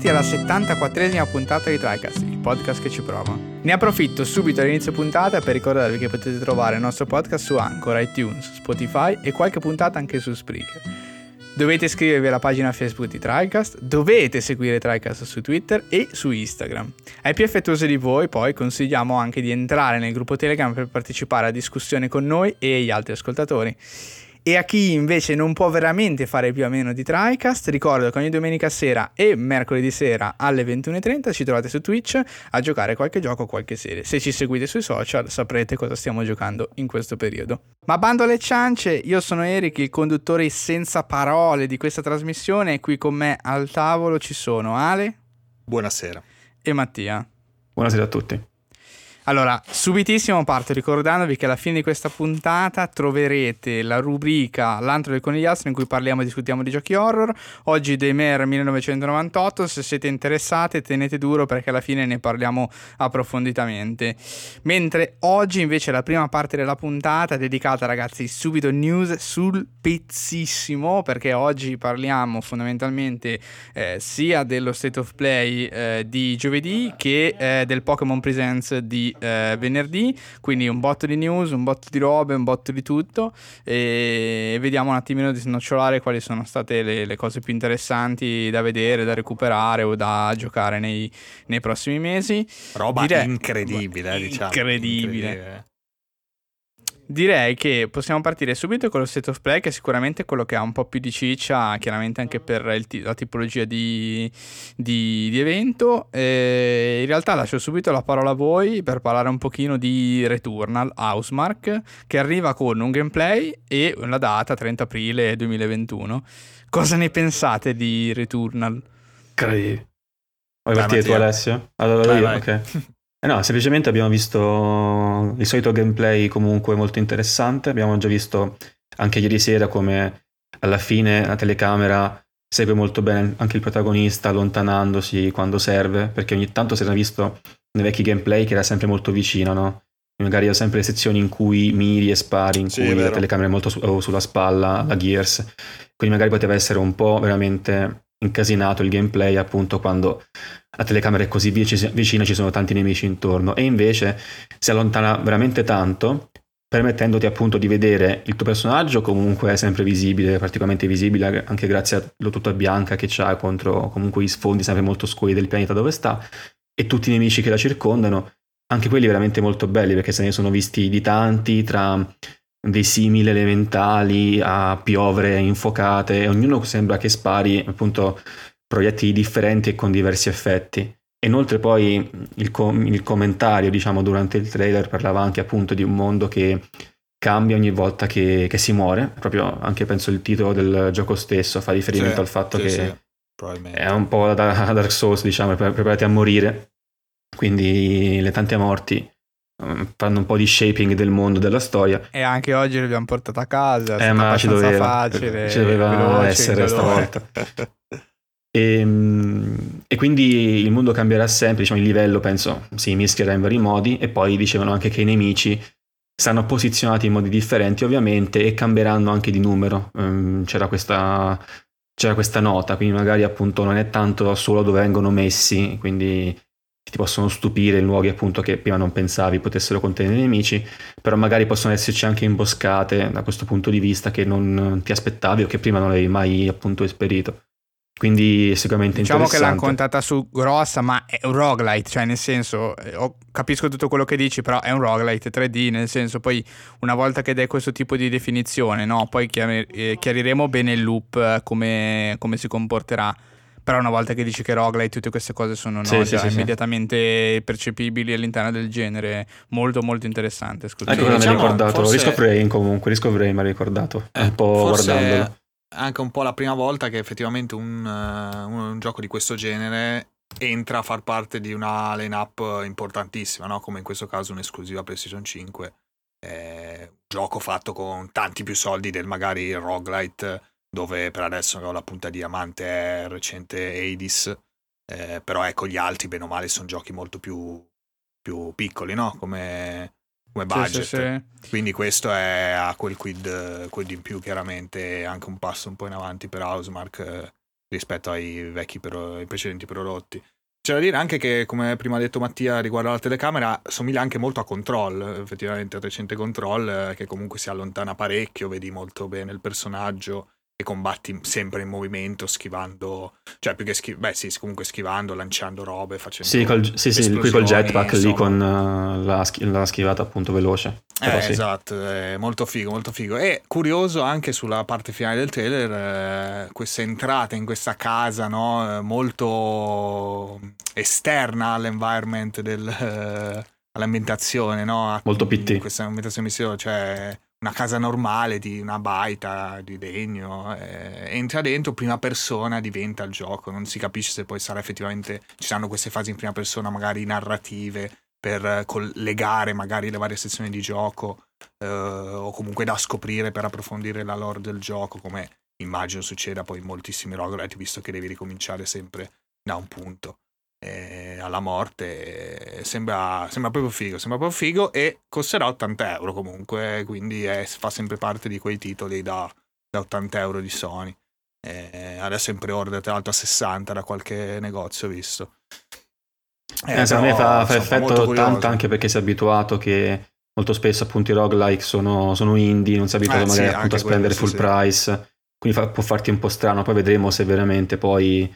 benvenuti alla 74esima puntata di TriCast, il podcast che ci prova. Ne approfitto subito all'inizio puntata per ricordarvi che potete trovare il nostro podcast su Anchor, iTunes, Spotify e qualche puntata anche su Spreaker. Dovete iscrivervi alla pagina Facebook di TriCast, dovete seguire TriCast su Twitter e su Instagram. Ai più affettuosi di voi poi consigliamo anche di entrare nel gruppo Telegram per partecipare a discussioni con noi e gli altri ascoltatori. E a chi invece non può veramente fare più a meno di TriCast, ricordo che ogni domenica sera e mercoledì sera alle 21.30 ci trovate su Twitch a giocare qualche gioco o qualche serie. Se ci seguite sui social saprete cosa stiamo giocando in questo periodo. Ma bando alle ciance, io sono Eric, il conduttore senza parole di questa trasmissione e qui con me al tavolo ci sono Ale. Buonasera. E Mattia. Buonasera a tutti. Allora, subitissimo parto ricordandovi che alla fine di questa puntata troverete la rubrica L'antro del conigliastro in cui parliamo e discutiamo di giochi horror. Oggi dei Mer 1998, se siete interessati tenete duro perché alla fine ne parliamo approfonditamente. Mentre oggi invece la prima parte della puntata è dedicata ragazzi subito news sul pezzissimo perché oggi parliamo fondamentalmente eh, sia dello State of Play eh, di giovedì che eh, del Pokémon Presents di eh, venerdì, quindi un botto di news, un botto di robe, un botto di tutto e vediamo un attimino di snocciolare quali sono state le, le cose più interessanti da vedere, da recuperare o da giocare nei, nei prossimi mesi. Roba Direi, incredibile, diciamo. Incredibile. incredibile. Direi che possiamo partire subito con lo State of Play, che è sicuramente quello che ha un po' più di ciccia, chiaramente anche per t- la tipologia di, di, di evento. E in realtà lascio subito la parola a voi per parlare un pochino di Returnal Housemark, che arriva con un gameplay e una data 30 aprile 2021. Cosa ne pensate di Returnal? Incredibile. Vuoi partire tu Alessio? Allora, vai, io, vai. ok. Eh no, semplicemente abbiamo visto il solito gameplay comunque molto interessante. Abbiamo già visto anche ieri sera come alla fine la telecamera segue molto bene anche il protagonista allontanandosi quando serve, perché ogni tanto si era visto nei vecchi gameplay che era sempre molto vicino, no? Magari ha sempre le sezioni in cui miri e spari, in sì, cui la telecamera è molto su- sulla spalla, la Gears. Quindi magari poteva essere un po' veramente incasinato il gameplay appunto quando la telecamera è così vicina ci sono tanti nemici intorno. E invece si allontana veramente tanto permettendoti appunto di vedere il tuo personaggio comunque sempre visibile, particolarmente visibile anche grazie alla tuta bianca che c'ha contro comunque gli sfondi sempre molto scuri del pianeta dove sta e tutti i nemici che la circondano, anche quelli veramente molto belli perché se ne sono visti di tanti tra dei simili elementali a piovere infuocate, ognuno sembra che spari appunto proiettili differenti e con diversi effetti. Inoltre poi il, com- il, commentario, diciamo, durante il trailer parlava anche appunto di un mondo che cambia ogni volta che, che si muore, proprio anche penso il titolo del gioco stesso fa riferimento sì, al fatto sì, che sì, è un po' da Dark Souls, diciamo, preparati a morire, quindi le tante morti fanno un po' di shaping del mondo, della storia. E anche oggi l'abbiamo portata a casa. Eh, ma ci doveva, facile, ci doveva veloce, essere stavolta. e, ehm, e, quindi il mondo cambierà sempre, diciamo, il livello penso si mischierà in vari modi e poi dicevano anche che i nemici saranno posizionati in modi differenti ovviamente e cambieranno anche di numero. Um, c'era questa c'era questa nota, quindi magari appunto non è tanto solo dove vengono messi, quindi ti possono stupire in luoghi appunto che prima non pensavi potessero contenere nemici, però magari possono esserci anche imboscate da questo punto di vista che non ti aspettavi o che prima non avevi mai appunto esperito. Quindi sicuramente diciamo interessante. che l'hanno contata su grossa, ma è un roguelite, cioè nel senso, eh, capisco tutto quello che dici, però è un roguelite 3D, nel senso poi una volta che dai questo tipo di definizione, no, poi eh, chiariremo bene il loop eh, come, come si comporterà però una volta che dici che roguelite tutte queste cose sono sì, no, sì, sì, immediatamente percepibili all'interno del genere. Molto molto interessante scusate ecco diciamo, mi ha ricordato forse... Rain comunque Risk of Rain mi ha ricordato. Eh, un po' guardandolo. anche un po' la prima volta che effettivamente un, uh, un, un gioco di questo genere entra a far parte di una line-up importantissima, no? come in questo caso un'esclusiva PlayStation 5. Eh, un gioco fatto con tanti più soldi del magari roguelite dove per adesso la punta diamante è recente Hades, eh, però ecco gli altri bene o male sono giochi molto più, più piccoli, no? Come, come budget. Sì, sì, sì. Quindi questo è, ha quel quid, quid, in più chiaramente, anche un passo un po' in avanti per Housemark rispetto ai vecchi ai precedenti prodotti. C'è da dire anche che, come prima ha detto Mattia, riguardo alla telecamera, somiglia anche molto a Control, effettivamente a recente Control, eh, che comunque si allontana parecchio, vedi molto bene il personaggio e combatti sempre in movimento, schivando, cioè più che schivando, beh sì, comunque schivando, lanciando robe, facendo Sì, col, sì, sì qui col jetpack insomma. lì con uh, la, la, schivata appunto veloce. Eh, sì. Esatto, è molto figo, molto figo. E curioso anche sulla parte finale del trailer, eh, questa entrata in questa casa, no, eh, molto esterna all'environment del... Eh, all'ambientazione, no? Molto PT. Questa ambientazione misteriosa, cioè una casa normale di una baita di legno, eh, entra dentro, prima persona diventa il gioco, non si capisce se poi sarà effettivamente, ci saranno queste fasi in prima persona magari narrative per collegare magari le varie sezioni di gioco eh, o comunque da scoprire per approfondire la lore del gioco come immagino succeda poi in moltissimi roguelite visto che devi ricominciare sempre da un punto eh, alla morte. Sembra, sembra, proprio figo, sembra proprio figo e costerà 80 euro comunque, quindi è, fa sempre parte di quei titoli da, da 80 euro di Sony. Eh, adesso è in pre-order tra l'altro a 60 da qualche negozio visto. Eh, eh, a me fa, fa effetto tanto anche perché si è abituato che molto spesso appunto i roguelike sono, sono indie, non si è abituato eh, magari sì, appunto a spendere quello, full sì, price, quindi fa, può farti un po' strano, poi vedremo se veramente poi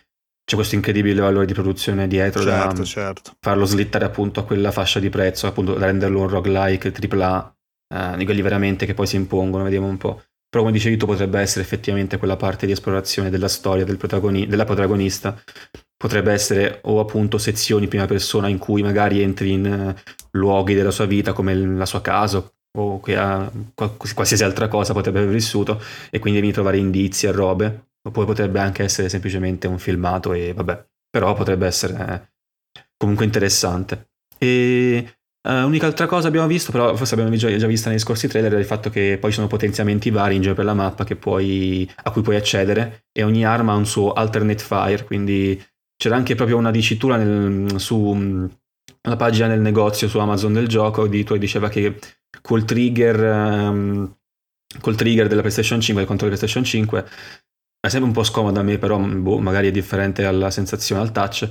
c'è questo incredibile valore di produzione dietro certo, da certo. farlo slittare appunto a quella fascia di prezzo, appunto da renderlo un roguelike AAA, eh, di quelli veramente che poi si impongono, vediamo un po'. Però come dicevi tu potrebbe essere effettivamente quella parte di esplorazione della storia del protagoni- della protagonista, potrebbe essere o appunto sezioni prima persona in cui magari entri in uh, luoghi della sua vita come la sua casa o qualsiasi altra cosa potrebbe aver vissuto e quindi devi trovare indizi e robe Oppure potrebbe anche essere semplicemente un filmato e vabbè, però potrebbe essere comunque interessante. E uh, unica altra cosa abbiamo visto, però forse abbiamo già, già vista nei scorsi trailer, è il fatto che poi ci sono potenziamenti vari in giro per la mappa puoi, a cui puoi accedere e ogni arma ha un suo alternate fire, quindi c'era anche proprio una dicitura nel, su la pagina del negozio su Amazon del gioco, addirittura diceva che col trigger, um, col trigger della PlayStation 5, del controllo PlayStation 5, è sempre un po' scomoda a me, però boh, magari è differente alla sensazione al touch.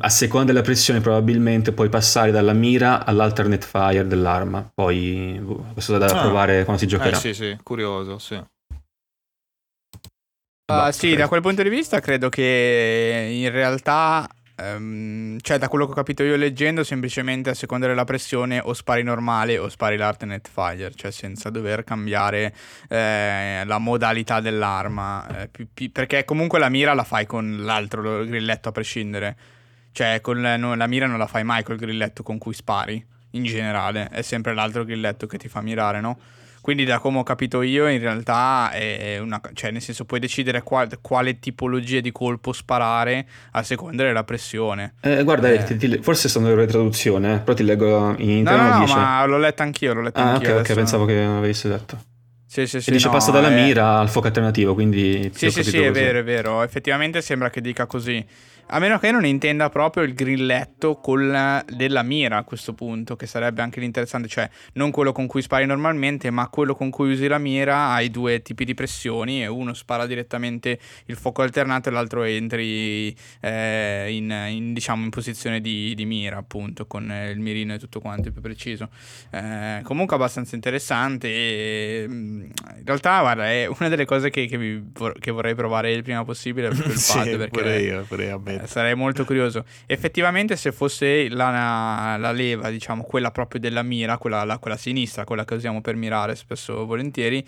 A seconda della pressione, probabilmente puoi passare dalla mira all'alternate fire dell'arma. Poi boh, questo è da ah, provare quando si giocherà. Eh, sì, sì, curioso, sì. Uh, sì, da quel punto di vista credo che in realtà Um, cioè, da quello che ho capito io leggendo, semplicemente a seconda della pressione o spari normale o spari l'Artenet Fire, cioè senza dover cambiare eh, la modalità dell'arma. Eh, più, più, perché comunque la mira la fai con l'altro grilletto a prescindere. Cioè, con la, no, la mira non la fai mai col grilletto con cui spari. In generale, è sempre l'altro grilletto che ti fa mirare, no? Quindi, da come ho capito io, in realtà è una. cioè, nel senso, puoi decidere qual, quale tipologia di colpo sparare a seconda della pressione. Eh, guarda, eh. Ti, ti, forse sono le traduzione, eh, però ti leggo in interno. No, no, no dice... ma l'ho letta anch'io. L'ho letta ah, anch'io ok, ok, pensavo che avessi detto. Sì, sì, sì. E dice no, passa dalla è... mira al fuoco alternativo, quindi... Sì, sì, sì, è vero, è vero. Effettivamente sembra che dica così. A meno che non intenda proprio il grilletto col, della mira a questo punto, che sarebbe anche l'interessante, cioè non quello con cui spari normalmente, ma quello con cui usi la mira hai due tipi di pressioni e uno spara direttamente il fuoco alternato e l'altro entri eh, in, in, diciamo, in posizione di, di, mira, appunto, con il mirino e tutto quanto più preciso. Eh, comunque abbastanza interessante e mm, in realtà guarda è una delle cose che, che, vi, che vorrei provare il prima possibile per il sì, perché pure io, pure io eh, sarei molto curioso. Effettivamente, se fosse la, la, leva, diciamo, quella proprio della mira, quella, la, quella sinistra, quella che usiamo per mirare spesso volentieri,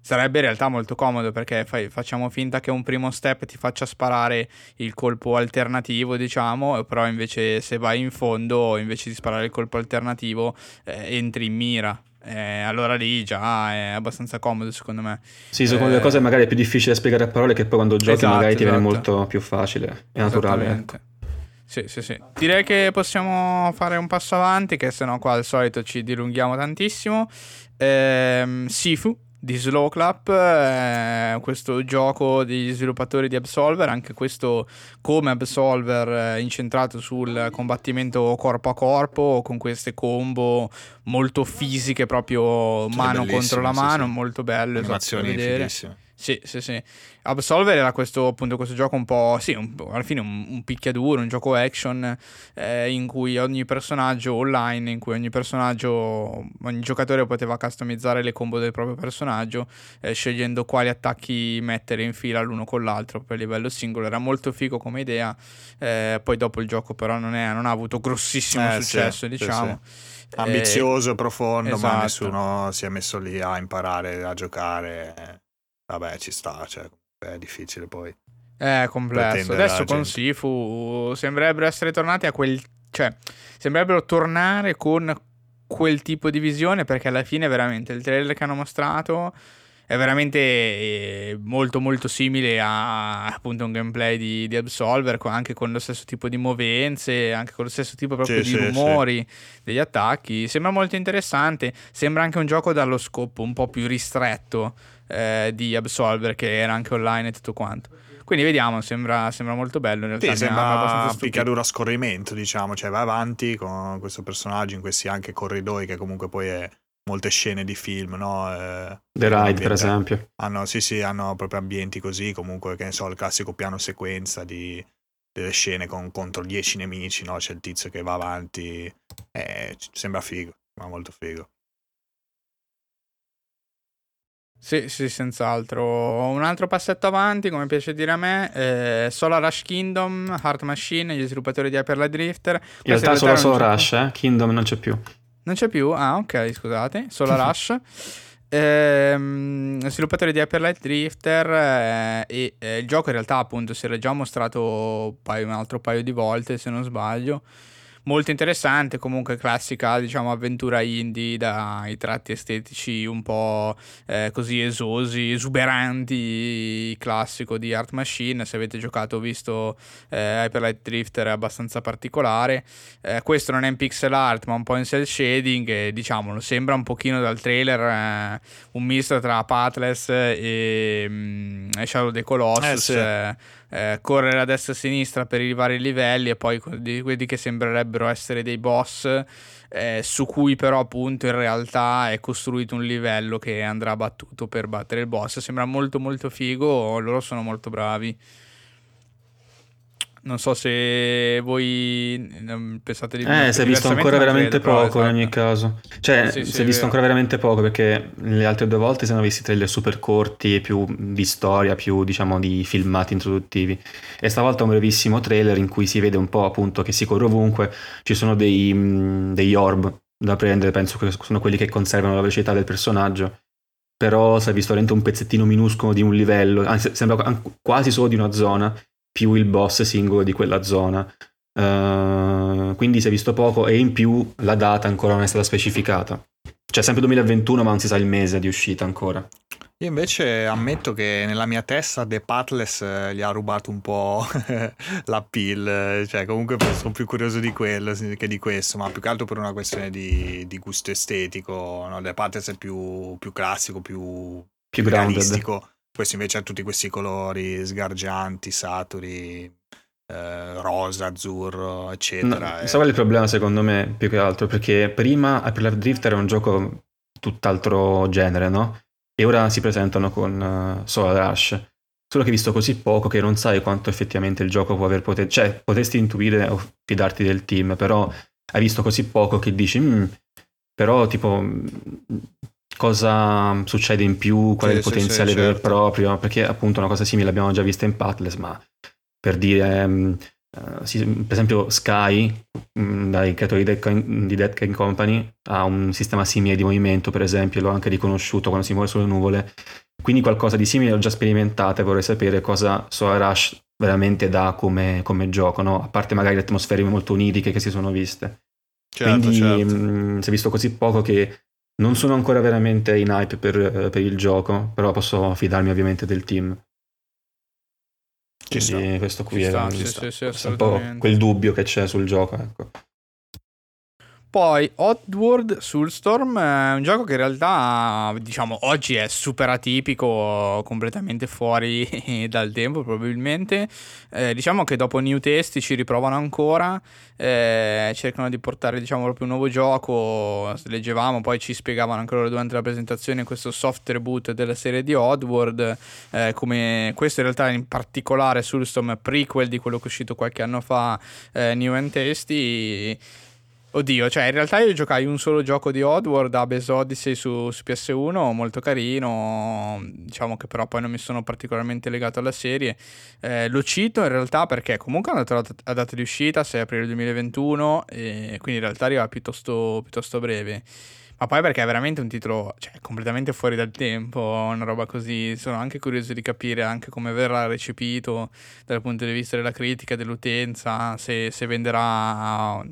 sarebbe in realtà molto comodo perché fai, facciamo finta che un primo step ti faccia sparare il colpo alternativo, diciamo, però invece se vai in fondo, invece di sparare il colpo alternativo, eh, entri in mira. Eh, allora lì già è abbastanza comodo secondo me. Sì, sono eh, le cose magari più difficili da spiegare a parole che poi quando giochi esatto, magari ti esatto. viene molto più facile e naturale. Ecco. Sì, sì, sì. Direi che possiamo fare un passo avanti, che sennò qua al solito ci dilunghiamo tantissimo. Ehm, Sifu di Slow Clap, eh, questo gioco degli sviluppatori di Absolver, anche questo come Absolver eh, incentrato sul combattimento corpo a corpo con queste combo molto fisiche proprio mano contro la mano, sì, sì. molto bello, animazioni esatto, Sì, sì, sì. Absolver era questo, appunto, questo gioco un po', sì, un, alla fine un, un, picchiaduro, un gioco action eh, in cui ogni personaggio online, in cui ogni personaggio, ogni giocatore poteva customizzare le combo del proprio personaggio, eh, scegliendo quali attacchi mettere in fila l'uno con l'altro per livello singolo. Era molto figo come idea, eh, poi dopo il gioco però non, è, non ha avuto grossissimo eh, successo, sì, diciamo. Sì, sì. Ambizioso e profondo, esatto. ma nessuno si è messo lì a imparare a giocare vabbè, ci sta, cioè, è difficile poi. È complesso. Adesso con. Sifu sembrerebbero essere tornati a quel... cioè, sembrerebbero tornare con quel tipo di visione perché alla fine veramente il trailer che hanno mostrato è veramente eh, molto molto simile a appunto un gameplay di, di, Absolver anche con lo stesso tipo di movenze anche con lo stesso tipo proprio sì, di sì, rumori sì. degli attacchi sembra molto interessante sembra anche un gioco dallo scopo un po' più ristretto eh, di Absolver che era anche online e tutto quanto. Quindi vediamo, sembra, sembra molto bello in realtà. Sì, sembra picchiaduro a scorrimento, diciamo, cioè va avanti con questo personaggio in questi anche corridoi che comunque poi è molte scene di film, no? Eh, The Ride, per esempio. Hanno, sì, sì, hanno proprio ambienti così, comunque, che ne so, il classico piano sequenza di delle scene con, contro 10 nemici, no? C'è il tizio che va avanti, eh, sembra figo, ma molto figo. Sì, sì, senz'altro. Un altro passetto avanti, come piace dire a me, è Solar Rush Kingdom, Heart Machine, gli sviluppatori di Hyperlight Drifter. In realtà solo Solar Rush, eh? Kingdom non c'è più. Non c'è più? Ah, ok, scusate. Solar Rush. Ehm, sviluppatore di Hyperlight Drifter eh, e eh, il gioco in realtà appunto si era già mostrato paio, un altro paio di volte se non sbaglio molto interessante, comunque classica, diciamo, avventura indie dai tratti estetici un po' eh, così esosi, esuberanti, classico di Art Machine. Se avete giocato o visto eh, Hyperlight Drifter è abbastanza particolare. Eh, questo non è in pixel art, ma un po' in cell shading e diciamolo, sembra un pochino dal trailer eh, un misto tra Pathless e, mm, Shadow of the Colossus. Eh, sì eh, correre a destra e a sinistra per i vari livelli e poi di quelli che sembrerebbero essere dei boss eh, su cui però appunto in realtà è costruito un livello che andrà battuto per battere il boss. Sembra molto molto figo loro sono molto bravi non so se voi pensate di Eh, si è visto ancora veramente credo, poco in ogni esatto. caso. Cioè, sì, sì, si è visto ancora veramente poco perché le altre due volte si sono visti trailer super corti, più di storia, più diciamo di filmati introduttivi. E stavolta un brevissimo trailer in cui si vede un po' appunto che si corre ovunque, ci sono dei, mm, degli orb da prendere, penso che sono quelli che conservano la velocità del personaggio. Però si è visto veramente un pezzettino minuscolo di un livello, anzi sembra quasi solo di una zona più il boss singolo di quella zona. Uh, quindi si è visto poco e in più la data ancora non è stata specificata. Cioè sempre 2021 ma non si sa il mese di uscita ancora. Io invece ammetto che nella mia testa The Pathless eh, gli ha rubato un po' la pill, cioè comunque sono più curioso di quello che di questo, ma più che altro per una questione di, di gusto estetico, no? The Pathless è più, più classico, più, più realistico. Grounded. Questo invece ha tutti questi colori sgargianti, saturi, eh, rosa, azzurro, eccetera. No, e... qual è il problema secondo me più che altro? Perché prima Hyper Drifter era un gioco tutt'altro genere, no? E ora si presentano con uh, Solar Rush. Solo che hai visto così poco che non sai quanto effettivamente il gioco può aver potere. Cioè, potresti intuire o fidarti del team, però hai visto così poco che dici, mm, però tipo cosa succede in più, qual sì, è il potenziale sì, vero certo. e proprio, perché appunto una cosa simile l'abbiamo già vista in Pathless, ma per dire, um, uh, per esempio Sky, um, dai creatori di Dead, Can Company, ha un sistema simile di movimento, per esempio, l'ho anche riconosciuto quando si muove sulle nuvole, quindi qualcosa di simile l'ho già sperimentato e vorrei sapere cosa Solar Rush veramente dà come, come gioco, no? a parte magari le atmosfere molto oniriche che si sono viste. Certo, Quindi certo. Mh, si è visto così poco che non sono ancora veramente in hype per, eh, per il gioco, però posso fidarmi ovviamente del team. Ci Quindi sta. questo qui ci è, sta, sì, sì, sì, un po' quel dubbio che c'è sul gioco. Ecco. Poi Oddworld Soulstorm è un gioco che in realtà diciamo oggi è super atipico, completamente fuori dal tempo probabilmente. Eh, diciamo che dopo New Testi ci riprovano ancora, eh, cercano di portare diciamo proprio un nuovo gioco, leggevamo, poi ci spiegavano anche loro durante la presentazione questo soft reboot della serie di Oddworld, eh, come questo in realtà in particolare Soulstorm prequel di quello che è uscito qualche anno fa, eh, New and Tasty Oddio, cioè in realtà io giocai un solo gioco di Oddworld, Abyss Odyssey su, su, PS1, molto carino, diciamo che però poi non mi sono particolarmente legato alla serie. Eh, lo cito in realtà perché comunque hanno dato la data di uscita, 6 aprile 2021, e quindi in realtà arriva piuttosto, piuttosto breve. Ma poi perché è veramente un titolo cioè, completamente fuori dal tempo, una roba così. Sono anche curioso di capire anche come verrà recepito dal punto di vista della critica, dell'utenza, se, se venderà...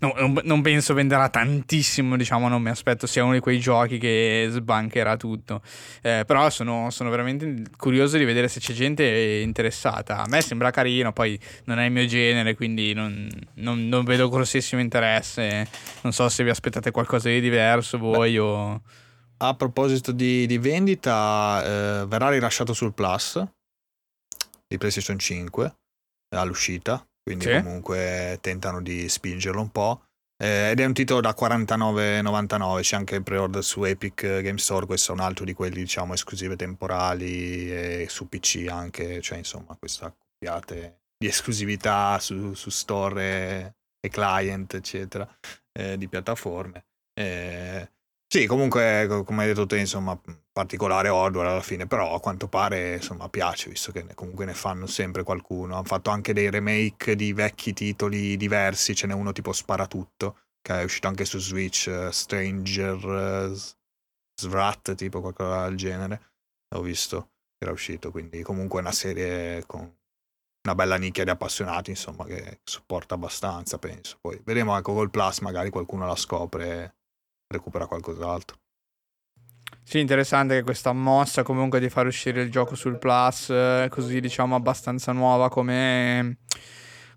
No, non, non, penso venderà tantissimo, diciamo, non mi aspetto sia uno di quei giochi che sbancherà tutto. Eh, però sono, sono, veramente curioso di vedere se c'è gente interessata. A me sembra carino, poi non è il mio genere, quindi non, non, non vedo grossissimo interesse. Non so se vi aspettate qualcosa di diverso verso voi o... A proposito di, di vendita, eh, verrà rilasciato sul Plus di PlayStation 5 all'uscita, quindi sì. comunque tentano di spingerlo un po'. Eh, ed è un titolo da 49,99, c'è anche il pre-order su Epic Game Store, questo è un altro di quelli diciamo esclusive temporali e su PC anche, cioè insomma questa accoppiate di esclusività su, su store e client eccetera eh, di piattaforme. Eh, sì, comunque, come hai detto te, insomma, particolare hardware alla fine, però a quanto pare, insomma, piace, visto che comunque ne fanno sempre qualcuno. Hanno fatto anche dei remake di vecchi titoli diversi, ce n'è uno tipo Sparatutto, che è uscito anche su Switch, uh, Stranger uh, Svrat, tipo qualcosa del genere. Ho visto era uscito, quindi comunque una serie con una bella nicchia di appassionati, insomma, che supporta abbastanza, penso. Poi vedremo, ecco, col Plus magari qualcuno la scopre recupera qualcos'altro. Sì, interessante che questa mossa comunque di far uscire il gioco sul Plus, eh, così diciamo abbastanza nuova come,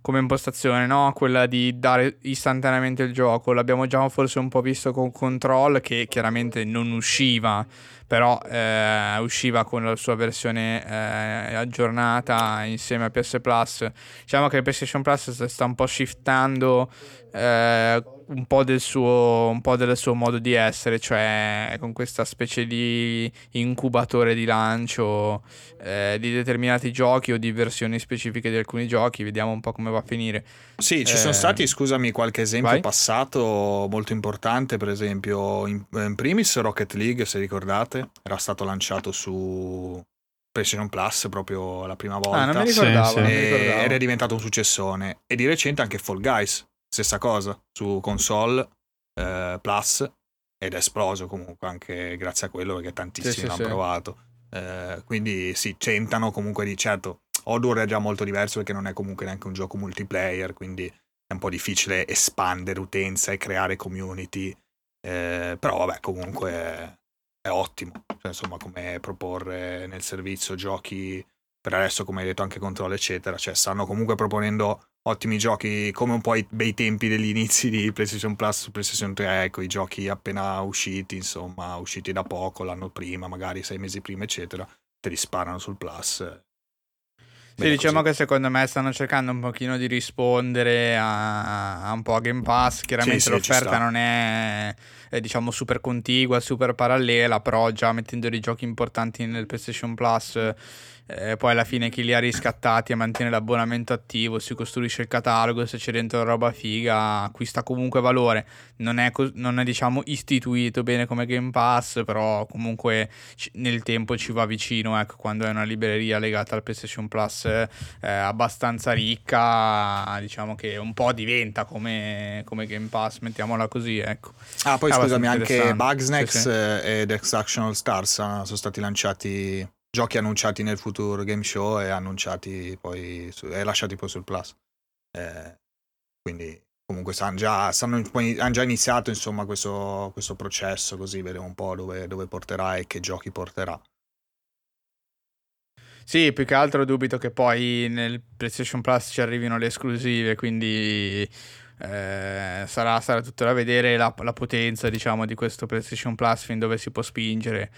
come impostazione, no? Quella di dare istantaneamente il gioco. L'abbiamo già forse un po' visto con Control, che chiaramente non usciva, però eh, usciva con la sua versione eh, aggiornata insieme a PS Plus. Diciamo che il PlayStation Plus sta un po' shiftando eh, un, po del suo, un po' del suo modo di essere, cioè con questa specie di incubatore di lancio eh, di determinati giochi o di versioni specifiche di alcuni giochi, vediamo un po' come va a finire. Sì, ci sono eh, stati, scusami, qualche esempio vai? passato molto importante, per esempio in, in primis Rocket League, se ricordate, era stato lanciato su PlayStation Plus proprio la prima volta. Ah, non mi ricordavo, sì, sì. È diventato un successone. E di recente anche Fall Guys, stessa cosa, su console eh, Plus ed è esploso comunque anche grazie a quello perché tantissimi sì, l'hanno sì, provato. Eh, quindi si tentano comunque di certo. Odor è già molto diverso perché non è comunque neanche un gioco multiplayer, quindi è un po' difficile espandere utenza e creare community. Eh, però vabbè, comunque è, è ottimo. Cioè, insomma, come proporre nel servizio giochi per adesso, come hai detto, anche controllo, eccetera. Cioè, stanno comunque proponendo ottimi giochi come un po' i bei tempi degli inizi di PlayStation Plus su PlayStation 3, ecco, i giochi appena usciti, insomma, usciti da poco, l'anno prima, magari sei mesi prima, eccetera, te li sparano sul Plus. Sì, diciamo così. che secondo me stanno cercando un pochino di rispondere a, a un po' a Game Pass. Chiaramente sì, sì, l'offerta non è, è, diciamo super contigua, super parallela, però già mettendo dei giochi importanti nel PlayStation Plus eh, poi alla fine chi li ha riscattati e mantiene l'abbonamento attivo, si costruisce il catalogo, se c'è dentro roba figa acquista comunque valore, non è, non è diciamo istituito bene come Game Pass, però comunque c- nel tempo ci va vicino, ecco, quando è una libreria legata al PlayStation Plus eh, abbastanza ricca, diciamo che un po' diventa come, come Game Pass, mettiamola così, ecco. Ah, poi scusami, anche Bugsnax sì, sì. ed Extraction All Stars sono stati lanciati giochi annunciati nel futuro game show e annunciati poi su, e lasciati poi sul plus. Eh, quindi comunque hanno già, han già, iniziato insomma questo, questo, processo così vedremo un po' dove, dove porterà e che giochi porterà. Sì, più che altro dubito che poi nel PlayStation Plus ci arrivino le esclusive, quindi eh, sarà, sarà, tutto da vedere la, la potenza diciamo di questo PlayStation Plus fin dove si può spingere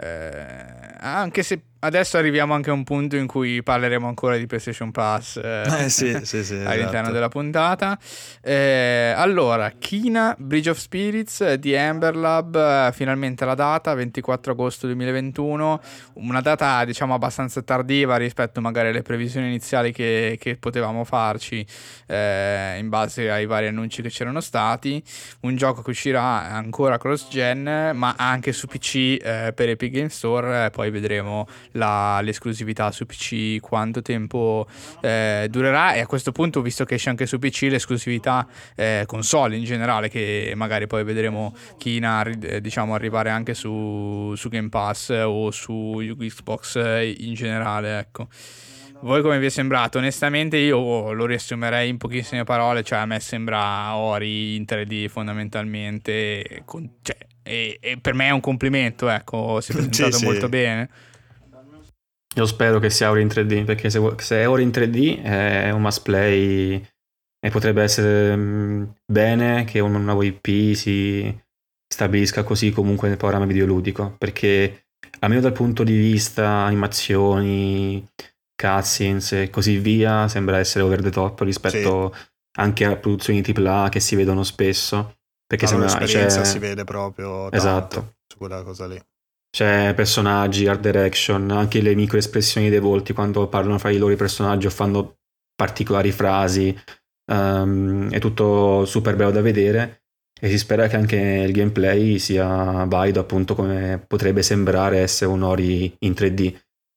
eh, anche se adesso arriviamo anche a un punto in cui parleremo ancora di PlayStation Plus eh, eh sì, sì, sì, all'interno esatto. della puntata. Eh, allora, Kina Bridge of Spirits di Amber Lab, eh, finalmente la data, 24 agosto 2021, una data diciamo abbastanza tardiva rispetto magari alle previsioni iniziali che, che potevamo farci eh, in base ai vari annunci che c'erano stati. Un gioco che uscirà ancora cross-gen, ma anche su PC eh, per Epic Game Store, poi vedremo la, l'esclusività su PC, quanto tempo eh, durerà e a questo punto, visto che esce anche su PC, l'esclusività eh, console in generale, che magari poi vedremo Kina eh, diciamo, arrivare anche su, su Game Pass o su Xbox in generale, ecco. Voi come vi è sembrato? Onestamente io lo riassumerei in pochissime parole, cioè a me sembra Ori in 3D fondamentalmente, con, cioè, e, e, per me è un complimento, ecco, si è presentato sì, molto sì. bene. Io spero che sia ora in 3D, perché se, se è ora in 3D è un must play e potrebbe essere mm, bene che una nuova IP si stabilisca così comunque nel programma videoludico, perché almeno dal punto di vista animazioni, cutscenes e così via, sembra essere over the top rispetto sì. anche a produzioni AAA che si vedono spesso. Perché allora, sembra, l'esperienza cioè... si vede proprio esatto. su quella cosa lì. C'è personaggi, art direction, anche le micro espressioni dei volti quando parlano fra i loro personaggi o fanno particolari frasi. Um, è tutto super bello da vedere e si spera che anche il gameplay sia valido appunto come potrebbe sembrare essere un Ori in 3D.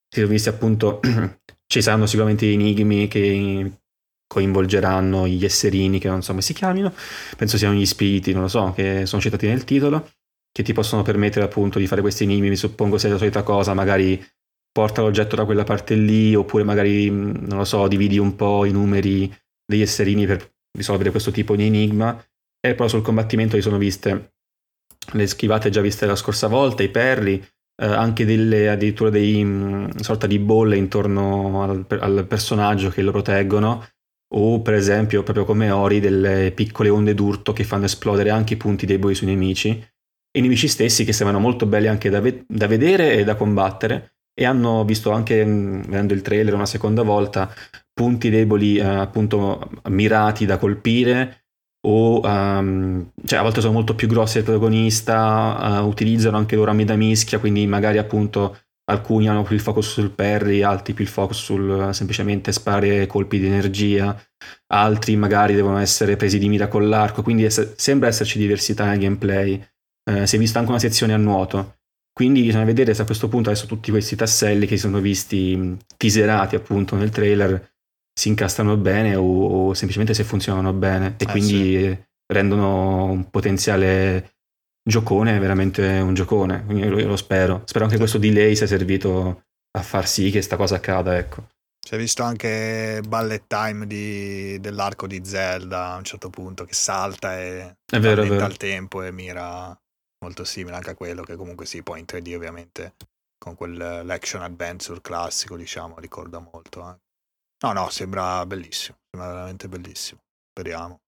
Si sono visti appunto, ci saranno sicuramente enigmi che coinvolgeranno gli esserini che non so come si chiamino, penso siano gli spiriti, non lo so, che sono citati nel titolo che ti possono permettere appunto di fare questi enigmi, mi suppongo sia la solita cosa, magari porta l'oggetto da quella parte lì, oppure magari, mm, non lo so, dividi un po' i numeri degli esserini per risolvere questo tipo di enigma. E però sul combattimento si sono viste le schivate già viste la scorsa volta, i perri, eh, anche delle, addirittura dei mh, mm, sorta di bolle intorno al, al, personaggio che lo proteggono, o per esempio, proprio come Ori, delle piccole onde d'urto che fanno esplodere anche i punti deboli sui nemici i nemici stessi che sembrano molto belli anche da, ve- da vedere e da combattere e hanno visto anche, mm, vedendo il trailer una seconda volta, punti deboli eh, appunto mirati da colpire o um, cioè a volte sono molto più grossi del protagonista, uh, utilizzano anche loro armi da mischia, quindi magari appunto alcuni hanno più il focus sul parry, altri più il focus sul uh, semplicemente sparare colpi di energia, altri magari devono essere presi di mira con l'arco, quindi es- sembra esserci diversità nel gameplay eh, si è vista anche una sezione a nuoto. Quindi bisogna vedere se a questo punto adesso tutti questi tasselli che si sono visti teaserati appunto nel trailer si incastrano bene o, o semplicemente se funzionano bene e eh, quindi sì. rendono un potenziale giocone veramente un giocone. Quindi io lo spero. Spero anche questo delay sia servito a far sì che questa cosa accada, ecco. Si è visto anche ballet time di, dell'arco di Zelda a un certo punto che salta e è vero, è vero. al tempo e mira molto simile anche a quello che comunque si sì, poi in 3D ovviamente con quell'action adventure classico diciamo ricorda molto eh. no no sembra bellissimo sembra veramente bellissimo speriamo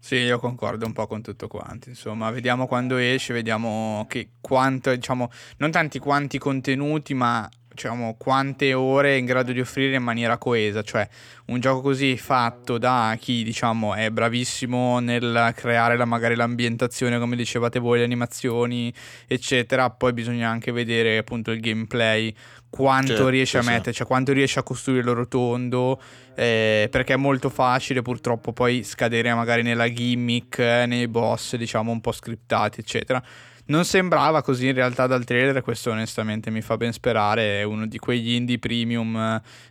sì, io concordo un po' con tutto quanto. Insomma, vediamo quando esce, vediamo che quanto, diciamo, non tanti quanti contenuti, ma diciamo, quante ore è in grado di offrire in maniera coesa, cioè un gioco così fatto da chi diciamo è bravissimo nel creare la, magari l'ambientazione, come dicevate voi, le animazioni, eccetera, poi bisogna anche vedere appunto il gameplay, quanto certo, riesce a mettere, cioè quanto riesce a costruirlo rotondo, eh, perché è molto facile purtroppo poi scadere magari nella gimmick, eh, nei boss diciamo un po' scriptati, eccetera non sembrava così in realtà dal trailer, questo onestamente mi fa ben sperare, è uno di quegli indie premium.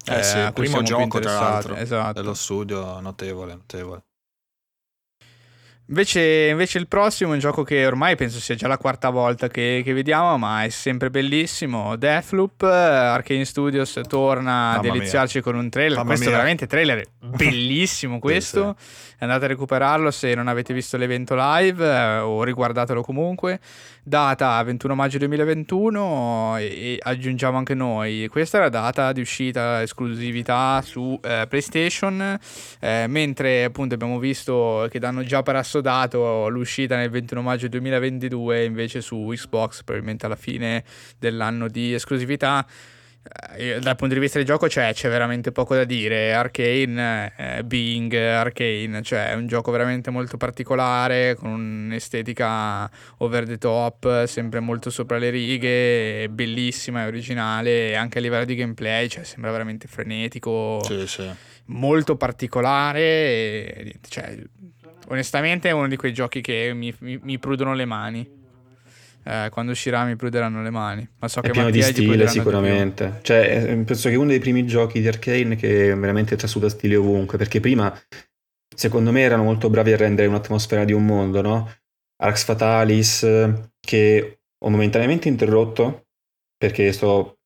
Eh, eh sì, primo gioco tra l'altro esatto. dello studio, notevole, notevole. Invece, invece, il prossimo è un gioco che ormai penso sia già la quarta volta che, che vediamo, ma è sempre bellissimo. Deathloop, Arcane Studios torna Mamma a deliziarci mia. con un trailer. Mamma questo mia. è veramente trailer bellissimo questo. Sì, sì. Andate a recuperarlo se non avete visto l'evento live eh, o riguardatelo comunque. Data 21 maggio 2021 e, e, aggiungiamo anche noi. Questa è la data di uscita esclusività su eh, PlayStation, eh, mentre appunto abbiamo visto che danno già per assodato l'uscita nel 21 maggio 2022 invece su Xbox probabilmente alla fine dell'anno di esclusività. Eh, dal punto di vista del gioco c'è, c'è veramente poco da dire. Arcane, eh, Being Arcane, cioè è un gioco veramente molto particolare, con un'estetica over the top, sempre molto sopra le righe, bellissima e originale, anche a livello di gameplay, cioè sembra veramente frenetico, sì, sì. molto particolare. E, cioè, onestamente è uno di quei giochi che mi, mi, mi prudono le mani eh, quando uscirà mi pruderanno le mani. Ma so è che pieno di stile sicuramente. Di cioè, penso che uno dei primi giochi di Arcane che veramente trasuda stile ovunque, perché prima secondo me erano molto bravi a rendere un'atmosfera di un mondo, no? Arx Fatalis che ho momentaneamente interrotto perché sto,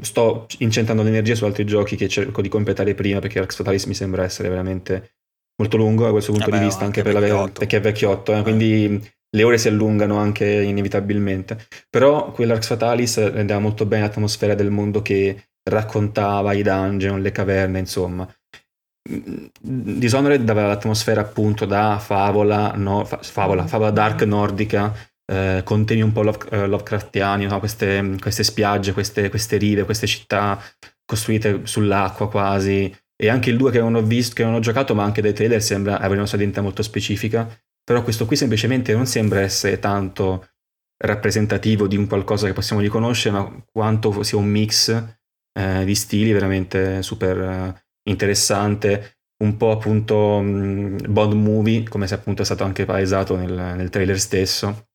sto incentrando l'energia su altri giochi che cerco di completare prima perché Arx Fatalis mi sembra essere veramente molto lungo da questo punto Vabbè, di vista anche, anche per la, perché è vecchiotto eh, quindi le ore si allungano anche inevitabilmente, però quell'Arx Fatalis rendeva molto bene l'atmosfera del mondo che raccontava i dungeon, le caverne, insomma. Dishonored dava l'atmosfera appunto da favola, no, fa, favola, favola dark nordica, eh, con temi un po' love, uh, Lovecraftiani, no? queste, queste, spiagge, queste, queste rive, queste città costruite sull'acqua quasi. E anche il 2 che non ho visto, che non ho giocato, ma anche dai trailer sembra avere una sua identità molto specifica però questo qui semplicemente non sembra essere tanto rappresentativo di un qualcosa che possiamo riconoscere, ma quanto sia un mix eh, di stili veramente super eh, interessante, un po' appunto mh, Bond movie, come se appunto è stato anche paesato nel, nel trailer stesso,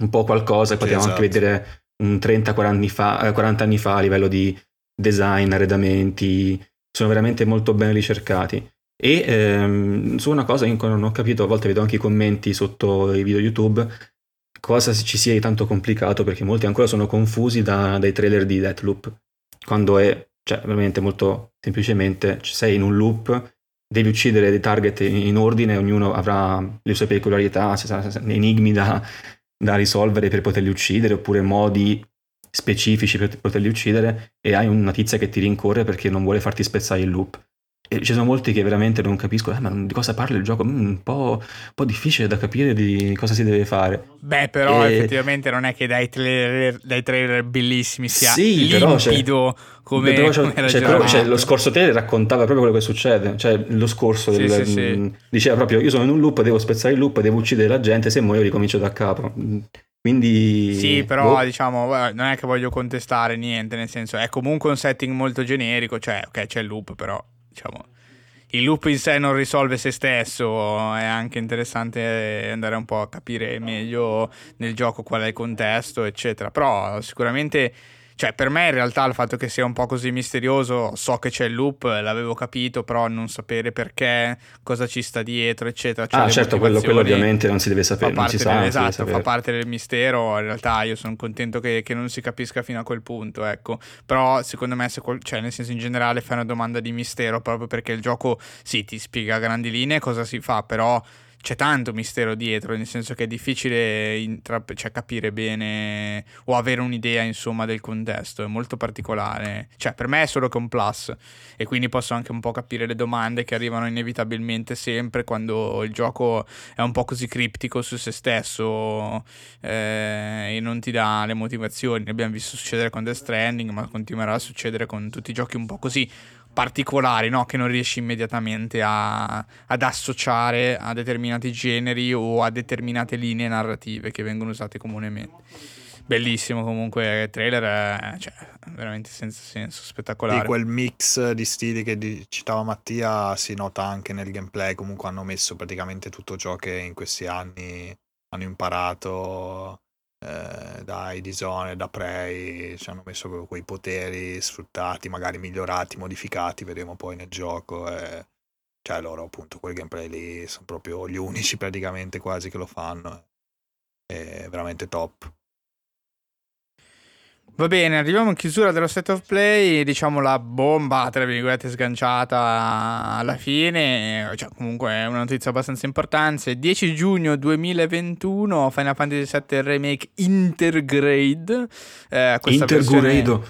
un po' qualcosa che potevamo esatto. anche vedere un 30-40 anni, fa, eh, 40 anni fa a livello di design, arredamenti, sono veramente molto ben ricercati. E ehm, su una cosa che non ho capito, a volte vedo anche i commenti sotto i video YouTube, cosa ci sia di tanto complicato, perché molti ancora sono confusi da, dai trailer di Deathloop, quando è, cioè, veramente molto semplicemente, sei in un loop, devi uccidere dei target in ordine, ognuno avrà le sue peculiarità, enigmi da, da risolvere per poterli uccidere, oppure modi specifici per poterli uccidere, e hai una tizia che ti rincorre perché non vuole farti spezzare il loop. E ci sono molti che veramente non capiscono, eh, ma di cosa parla il gioco? Mm, un, po', un, po', difficile da capire di cosa si deve fare. Beh, però e... effettivamente non è che dai trailer, dai trailer bellissimi sia sì, limpido come, però c'è, come c'è, però, c'è, lo scorso trailer raccontava proprio quello che succede. Cioè, lo scorso sì, del, sì, mh, mm, diceva proprio: Io sono in un loop, devo spezzare il loop, devo uccidere la gente. Se muoio, ricomincio da capo. Quindi. Sì, però boh. diciamo, non è che voglio contestare niente, nel senso, è comunque un setting molto generico. Cioè, ok, c'è il loop, però diciamo, il loop in sé non risolve se stesso, è anche interessante andare un po' a capire meglio nel gioco qual è il contesto, eccetera. Però sicuramente cioè, per me in realtà il fatto che sia un po' così misterioso, so che c'è il loop, l'avevo capito, però non sapere perché, cosa ci sta dietro, eccetera. Cioè, ah, certo, quello, quello, ovviamente non si deve sapere, non si sa, del, Esatto, fa parte del mistero, in realtà io sono contento che, che, non si capisca fino a quel punto, ecco. Però secondo me, se, cioè, nel senso in generale fai una domanda di mistero, proprio perché il gioco, sì, ti spiega a grandi linee cosa si fa, però c'è tanto mistero dietro, nel senso che è difficile intra- cioè, capire bene o avere un'idea insomma del contesto, è molto particolare. Cioè, per me è solo che un plus e quindi posso anche un po' capire le domande che arrivano inevitabilmente sempre quando il gioco è un po' così criptico su se stesso eh, e non ti dà le motivazioni. L'abbiamo visto succedere con Death Stranding, ma continuerà a succedere con tutti i giochi un po' così particolari no? che non riesci immediatamente a, ad associare a determinati generi o a determinate linee narrative che vengono usate comunemente. Bellissimo comunque, trailer cioè, veramente senza senso, spettacolare. Di quel mix di stili che citava Mattia si nota anche nel gameplay, comunque hanno messo praticamente tutto ciò che in questi anni hanno imparato eh, dai Dishonored, da Prey, ci hanno messo quei poteri sfruttati, magari migliorati, modificati, vedremo poi nel gioco. Eh. cioè loro appunto quel gameplay lì sono proprio gli unici praticamente quasi che lo fanno. È veramente top. Va bene, arriviamo in chiusura dello set of play, diciamo la bomba, tra virgolette, sganciata alla fine, cioè comunque è una notizia abbastanza importante. 10 giugno 2021, Final Fantasy VII Remake Intergrade. Eh, Intergrade.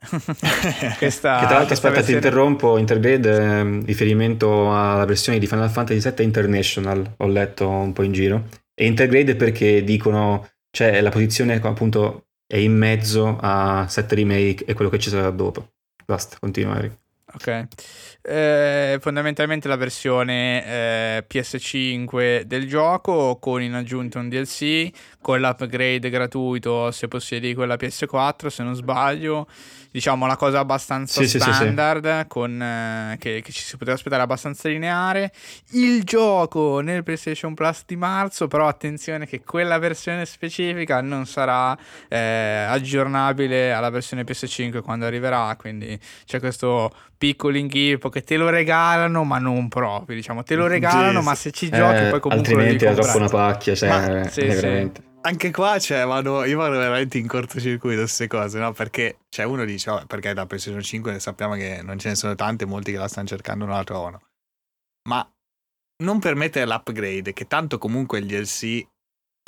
questa, che tra l'altro, aspetta, versione... ti interrompo. Intergrade è riferimento alla versione di Final Fantasy VII International, ho letto un po' in giro. E Intergrade perché dicono, cioè la posizione appunto è in mezzo a 7 remake e quello che ci sarà dopo. Basta, continua Eric. Ok. Eh, fondamentalmente la versione eh, PS5 del gioco con in aggiunta un DLC con l'upgrade gratuito se possiedi quella PS4 se non sbaglio. Diciamo la cosa abbastanza sì, standard sì, sì, con, eh, che, che, ci si poteva aspettare abbastanza lineare. Il gioco nel PlayStation Plus di marzo però attenzione che quella versione specifica non sarà eh, aggiornabile alla versione PS5 quando arriverà quindi c'è questo piccolo inghippo che te lo regalano ma non proprio diciamo. Te lo regalano ma se ci giochi eh, poi comunque altrimenti è troppo una pacchia cioè, ma, sì, veramente. Anche qua cioè, vado, io vado veramente in cortocircuito queste cose, no? Perché cioè, uno dice, oh, perché da PlayStation 5 sappiamo che non ce ne sono tante, molti che la stanno cercando non la trovano. Ma non permettere l'upgrade, che tanto comunque il DLC,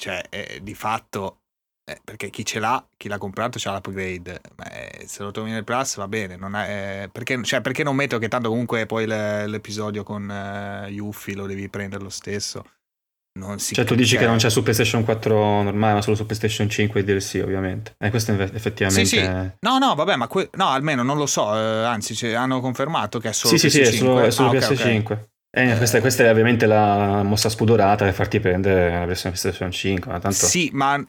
cioè, è, di fatto, eh, perché chi ce l'ha, chi l'ha comprato c'ha l'upgrade, eh, se lo trovi nel Plus va bene, non è, eh, perché, cioè, perché, non metto che tanto comunque poi le, l'episodio con uh, Yuffie lo devi prendere lo stesso? Non si cioè tu dici che non c'è su PlayStation 4 normale ma solo su PlayStation 5 il DLC ovviamente. E questo effettivamente sì, sì. no no vabbè ma que... no almeno non lo so eh, anzi cioè, hanno confermato che è solo sì PS5 sì sì è solo, è solo ah, PS5 okay, Eh, eh, questa, questa, è ovviamente la mossa spudorata per farti prendere la versione PlayStation 5 ma tanto... sì ma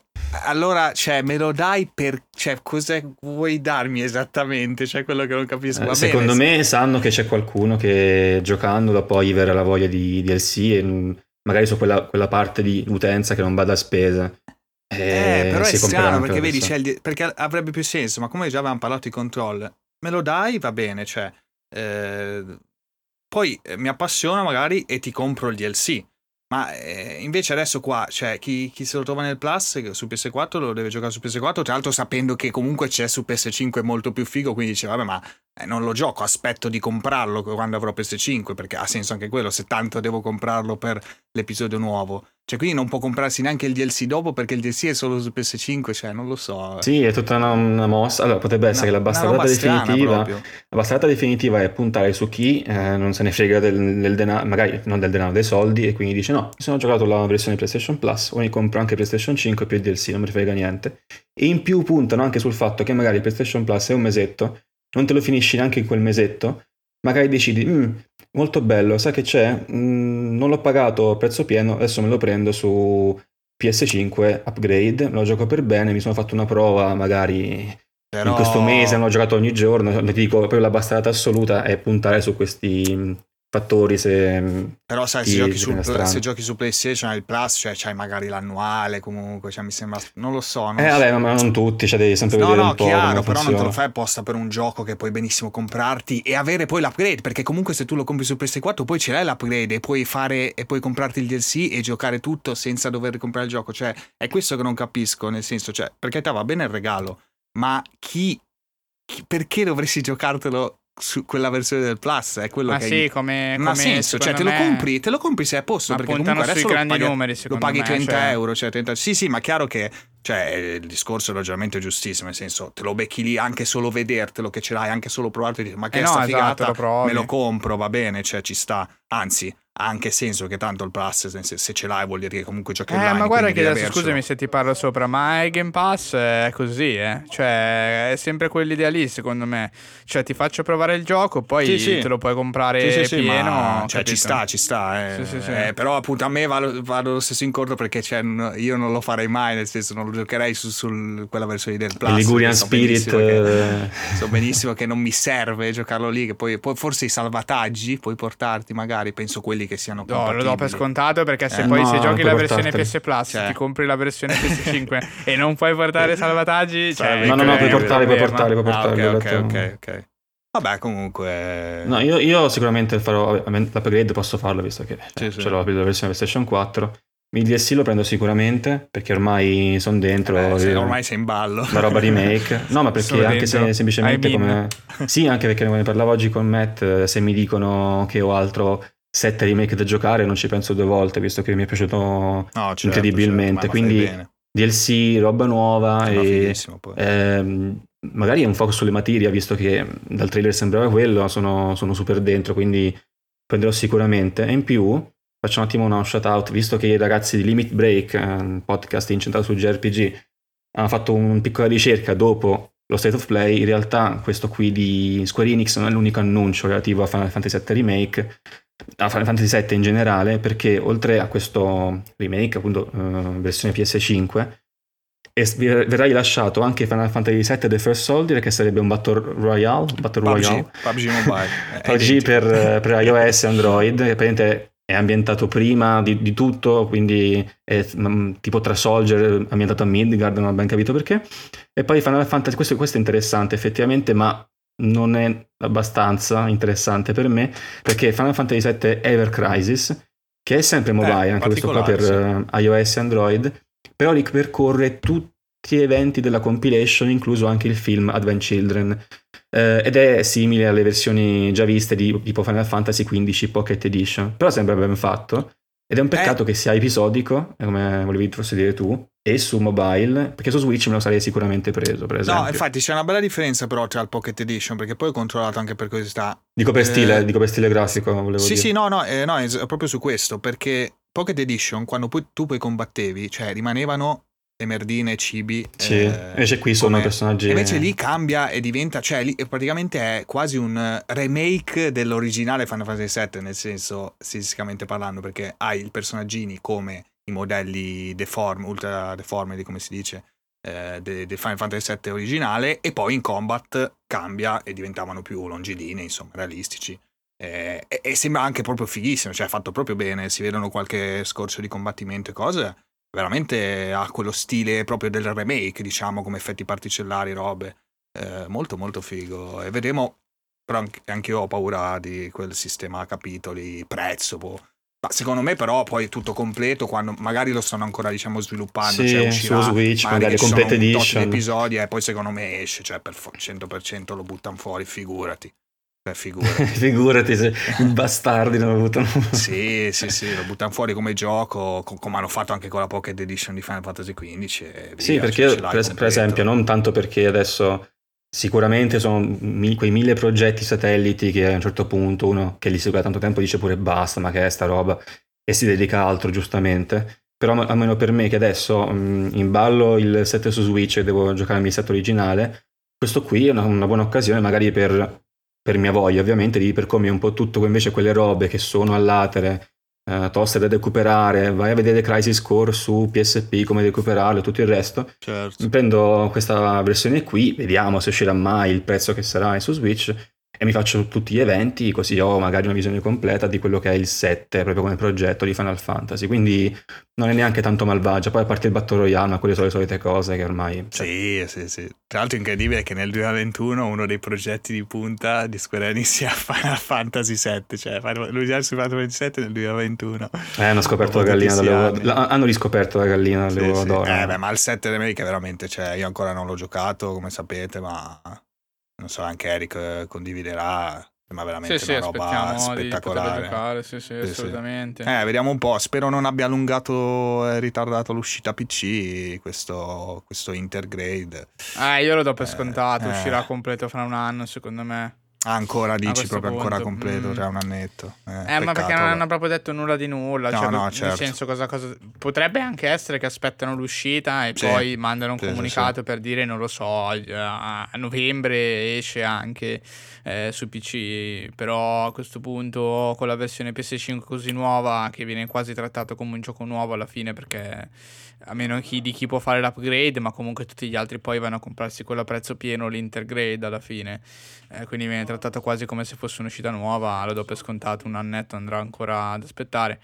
allora cioè me lo dai per cioè cosa vuoi darmi esattamente? Cioè quello che non capisco. Eh, secondo bene, me sanno che c'è qualcuno che giocandolo poi verrà la voglia di DLC e magari su quella, quella parte di utenza che non va da spese. Eh, però è strano perché vedi, il, perché avrebbe più senso, ma come già avevamo parlato di control, me lo dai, va bene, cioè, eh, poi eh, mi appassiona magari e ti compro il DLC. Ma eh, invece adesso qua, cioè, chi, chi, se lo trova nel Plus su PS4 lo deve giocare su PS4, tra l'altro sapendo che comunque c'è su PS5 molto più figo, quindi dice, vabbè, ma eh, non lo gioco, aspetto di comprarlo quando avrò PS5, perché ha senso anche quello, se tanto devo comprarlo per l'episodio nuovo. Cioè, quindi non può comprarsi neanche il DLC dopo perché il DLC è solo su PS5, cioè, non lo so. Sì, è tutta una, una mossa. Allora, potrebbe essere una, che la bastardata definitiva, la bastardata definitiva è puntare su chi eh, non se ne frega del, del denaro, magari non del denaro, dei soldi, e quindi dice no, mi sono giocato la versione PlayStation Plus, o mi compro anche PlayStation 5 più il DLC, non mi frega niente. E in più puntano anche sul fatto che magari il PlayStation Plus è un mesetto, non te lo finisci neanche in quel mesetto, magari decidi, mm, molto bello, sai che c'è? Mm, non l'ho pagato a prezzo pieno, adesso me lo prendo su PS5 upgrade, lo gioco per bene, mi sono fatto una prova magari Però... in questo mese, l'ho giocato ogni giorno, ti dico proprio la bastata assoluta è puntare su questi fattori se però sai se giochi, su, se giochi, su, PlayStation hai il Plus cioè c'hai magari l'annuale comunque cioè mi sembra non lo so non eh so. vabbè ma non tutti cioè devi sempre no, vedere no, un po' chiaro però non te lo fai apposta per un gioco che puoi benissimo comprarti e avere poi l'upgrade perché comunque se tu lo compri su PS4 poi ce l'hai l'upgrade e puoi fare e puoi comprarti il DLC e giocare tutto senza dover comprare il gioco. Cioè è questo che non capisco nel senso cioè perché te va bene il regalo ma chi perché dovresti giocartelo su quella versione del Plus è quello ma che sì, come, non ha senso cioè te lo compri te lo compri se è a posto ma perché comunque adesso grandi lo paghi, numeri, lo paghi me, 30 cioè... euro cioè 30, sì sì ma chiaro che cioè il discorso è ragionamento giustissimo nel senso te lo becchi lì anche solo vedertelo che ce l'hai anche solo provarti ma che eh è no, sta esatto, figata? me lo compro va bene cioè ci sta. Anzi ha anche senso che tanto il Plus se, se ce l'hai vuol dire che comunque giochi eh, online ma guarda che adesso scusami se ti parlo sopra ma il Game Pass è così eh. Cioè è sempre quell'idea lì secondo me. Cioè ti faccio provare il gioco poi sì, sì. te lo puoi comprare sì, pieno ma, cioè ci sta ci sta eh. Eh, però appunto a me vado, vado lo stesso incontro perché cioè, io non lo farei mai nel senso non lo giocherei su, su quella versione del Plus Ligurian so Spirit che, so benissimo che non mi serve giocarlo lì che poi, poi forse i salvataggi puoi portarti magari penso quelli che siano no, lo do per scontato perché se eh, poi no, se giochi la versione PS Plus cioè. ti compri la versione PS5 e non puoi portare salvataggi cioè, no no no puoi portare puoi portare puoi portare ah, ok ok ok. Vabbè, comunque. No, io, io sicuramente farò. L'upgrade posso farlo visto che sì, sì. ce l'ho la versione PlayStation 4. Il DLC lo prendo sicuramente perché ormai sono dentro. Eh, sei, ormai sei in ballo. La roba remake. No, ma perché sono anche se semplicemente come. Sì, anche perché come parlavo oggi con Matt, se mi dicono che ho altro set remake da giocare, non ci penso due volte, visto che mi è piaciuto no, certo, incredibilmente. Certo, Quindi DLC, roba nuova. e, ehm, magari è un focus sulle materie, visto che dal trailer sembrava quello, sono, sono super dentro, quindi prenderò sicuramente. E in più, faccio un attimo una shout out, visto che i ragazzi di Limit Break, un podcast incentrato su JRPG, hanno fatto una piccola ricerca dopo lo State of Play, in realtà questo qui di Square Enix non è l'unico annuncio relativo a Final Fantasy VII Remake, a Final Fantasy VII in generale, perché oltre a questo remake, appunto, uh, versione PS5, e verrà rilasciato anche Final Fantasy VII The First Soldier che sarebbe un Battle Royale, Battle PUBG, Royale. PUBG Mobile PUBG per, per, iOS e Android che praticamente è ambientato prima di, di tutto quindi è mm, tipo tra Soldier ambientato a Midgard non ho ben capito perché e poi Final Fantasy questo, questo è interessante effettivamente ma non è abbastanza interessante per me perché Final Fantasy VII Ever Crisis che è sempre mobile eh, anche questo qua per sì. uh, iOS e Android però ripercorre tutti gli eventi della compilation, incluso anche il film Advent Children, eh, ed è simile alle versioni già viste di tipo Final Fantasy XV Pocket Edition, però sembra ben fatto. Ed è un peccato eh. che sia episodico, come volevi forse dire tu, e su mobile, perché su Switch me lo sarei sicuramente preso, per esempio. No, infatti c'è una bella differenza però tra il Pocket Edition, perché poi ho controllato anche per curiosità. Dico per stile, eh, dico per stile grafico, volevo sì, dire. Sì, sì, no, no, eh, no, è proprio su questo, perché Pocket Edition, quando poi, tu poi combattevi, cioè rimanevano le merdine, cibi. Sì, eh, invece qui sono come... personaggi. Invece lì cambia e diventa, cioè lì praticamente è quasi un remake dell'originale Final Fantasy VII, nel senso fisicamente parlando, perché hai i personaggini come i modelli deform, ultra deformed, come si dice, eh, del de Final Fantasy VII originale, e poi in combat cambia e diventavano più longilini, insomma, realistici. Eh, e, e, sembra anche proprio fighissimo, cioè fatto proprio bene, si vedono qualche scorcio di combattimento e cose, veramente ha quello stile proprio del remake, diciamo, come effetti particellari, robe, eh, molto molto figo, e vedremo, però anche, io ho paura di quel sistema capitoli, prezzo, boh. Ma secondo me però poi tutto completo quando magari lo stanno ancora diciamo sviluppando sì, cioè uscirà, su Switch magari, magari complete edition episodi e poi secondo me esce cioè per 100% lo buttano fuori figurati Beh, figurati. figurati se i bastardi lo buttano fuori. sì, sì, sì, lo buttano fuori come gioco, come hanno fatto anche con la Pocket Edition di Final Fantasy XV. sì, perché per, per, esempio, non tanto perché adesso sicuramente sono quei mille progetti satelliti che a un certo punto uno che li segue da tanto tempo dice pure basta, ma che è sta roba, e si dedica a altro giustamente. Però almeno per me che adesso mh, in ballo il set su Switch e devo giocare il set originale, questo qui è una, una buona occasione magari per per mia voglia ovviamente, di per un po' tutto invece quelle robe che sono all'atere, eh, toste da recuperare, vai a vedere Crisis Core su PSP, come recuperarlo e tutto il resto. Certo. Prendo questa versione qui, vediamo se uscirà mai il prezzo che sarà su Switch e mi faccio tutti gli eventi così ho magari una visione completa di quello che è il 7 proprio come progetto di Final Fantasy. Quindi non è neanche tanto malvagia. Poi a parte il Battle Royale ma quelle sono le solite cose che ormai cioè... sì sì sì. Tra l'altro incredibile che nel 2021 uno dei progetti di punta di Square Enix sia Final Fantasy 7 cioè l'originale su Final Fantasy 7 nel 2021 eh hanno scoperto la gallina dalle uova hanno riscoperto la gallina dalle sì, uova sì. d'oro eh beh ma il 7 remake veramente cioè io ancora non l'ho giocato come sapete ma non so, anche Eric eh, condividerà. Ma veramente sì, una sì, roba spettacolare. Giocare, sì, sì, sì, assolutamente. Eh, vediamo un po'. Spero non abbia allungato e ritardato l'uscita PC questo, questo Intergrade. Eh, io lo do per eh, scontato. Eh, uscirà completo fra un anno, secondo me. Ancora dici proprio punto. ancora completo, mm. tra un annetto. Eh, eh peccato, ma perché non hanno proprio detto nulla di nulla. No, cioè, no, certo. Senso, cosa, cosa... Potrebbe anche essere che aspettano l'uscita e sì. poi mandano un sì, comunicato sì, per dire, non lo so, a novembre esce anche eh, su PC. Però a questo punto, con la versione PS5 così nuova, che viene quasi trattato come un gioco nuovo alla fine, perché a meno chi, di chi può fare l'upgrade, ma comunque tutti gli altri poi vanno a comprarsi quello a prezzo pieno, l'intergrade alla fine. Eh, quindi viene trattato quasi come se fosse un'uscita nuova, lo do per scontato, un annetto andrà ancora ad aspettare.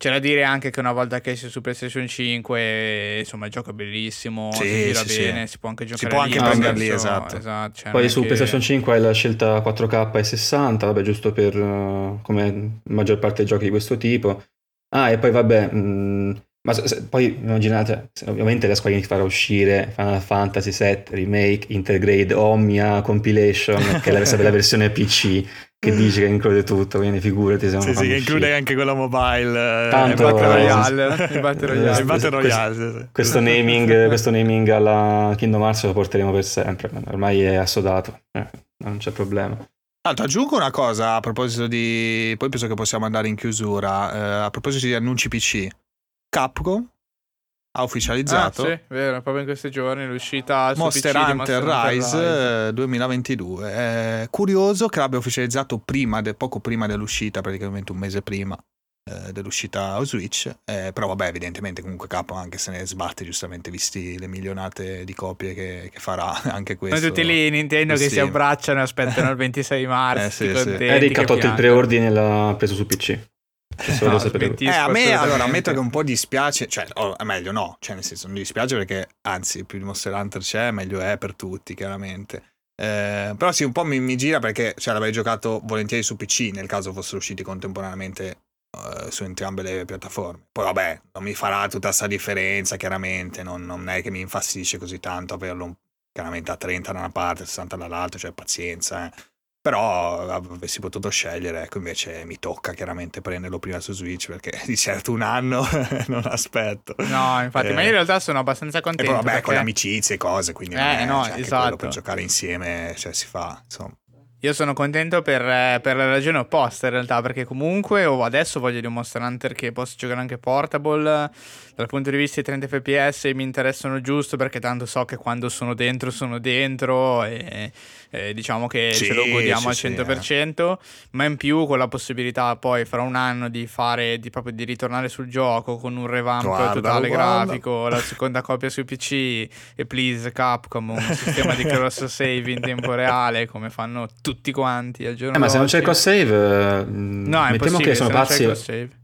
C'è da dire anche che una volta che sei su PlayStation 5, insomma, il gioco è bellissimo, sì, si gira sì, bene, sì. si può anche giocare Si può anche lì, prendere lì, esatto. esatto cioè Poi su che... PlayStation 5 hai la scelta 4K e 60, vabbè, giusto per uh, come maggior parte dei giochi di questo tipo. Ah, e poi vabbè, mh, mm, ma se, se, poi immaginate, ovviamente la Square Enix farà uscire Final Fantasy VII Remake, Intergrade, Omnia, Compilation, che è la, la versione PC, che dice che include tutto, quindi figurati se non Sì, sì, che include anche quella mobile. Eh, Tanto, il Battle Royale. il Battle Royale. il Battle Royale questo, sì. questo, naming, questo naming alla Kingdom Hearts lo porteremo per sempre, ormai è assodato, eh, non c'è problema. Tanto aggiungo una cosa a proposito di... Poi penso che possiamo andare in chiusura. Eh, a proposito di annunci PC. Capcom ha ufficializzato. Ah, sì, vero, proprio in questi giorni l'uscita Monster PC Hunter Monster Rise, Rise 2022. È curioso che l'abbia ufficializzato prima de, poco prima dell'uscita, praticamente un mese prima eh, dell'uscita Switch. Eh, però vabbè, evidentemente comunque Capcom anche se ne sbatte giustamente visti le milionate di copie che, che farà anche questo. Noi tutti lì Nintendo che si abbracciano e aspettano il 26 marzo. eh, sì, sì. Eric ha tolto il preordine e l'ha preso su PC. No, eh, a me allora ammetto che un po' dispiace, cioè, o, meglio no, cioè nel senso non dispiace perché anzi più di Monster Hunter c'è meglio è per tutti chiaramente. Eh, però sì, un po' mi, mi gira perché cioè, l'avrei giocato volentieri su PC nel caso fossero usciti contemporaneamente uh, su entrambe le piattaforme. Poi vabbè, non mi farà tutta questa differenza chiaramente, non, non è che mi infastidisce così tanto averlo chiaramente a 30 da una parte, 60 dall'altra, cioè pazienza. Eh. Però avessi potuto scegliere, ecco invece mi tocca chiaramente prenderlo prima su Switch perché di certo un anno non aspetto. No, infatti, eh, ma io in realtà sono abbastanza contento. E poi vabbè, perché... con le amicizie e cose, quindi eh, è, no, cioè, esatto. per giocare insieme cioè, si fa, insomma. Io sono contento per, per, la ragione opposta in realtà, perché comunque adesso voglio di un Monster Hunter che possa giocare anche portable, dal punto di vista di 30 fps mi interessano giusto perché tanto so che quando sono dentro sono dentro e, e diciamo che sì, ce lo godiamo sì, al 100%, sì, eh. ma in più con la possibilità poi fra un anno di fare, di, proprio di ritornare sul gioco con un revamp guarda, totale guarda. grafico, la seconda copia su PC e please Capcom, un sistema di cross save in tempo reale come fanno tutti tutti quanti al giorno eh, ma se non c'è il cross save no, mettiamo che sono pazzi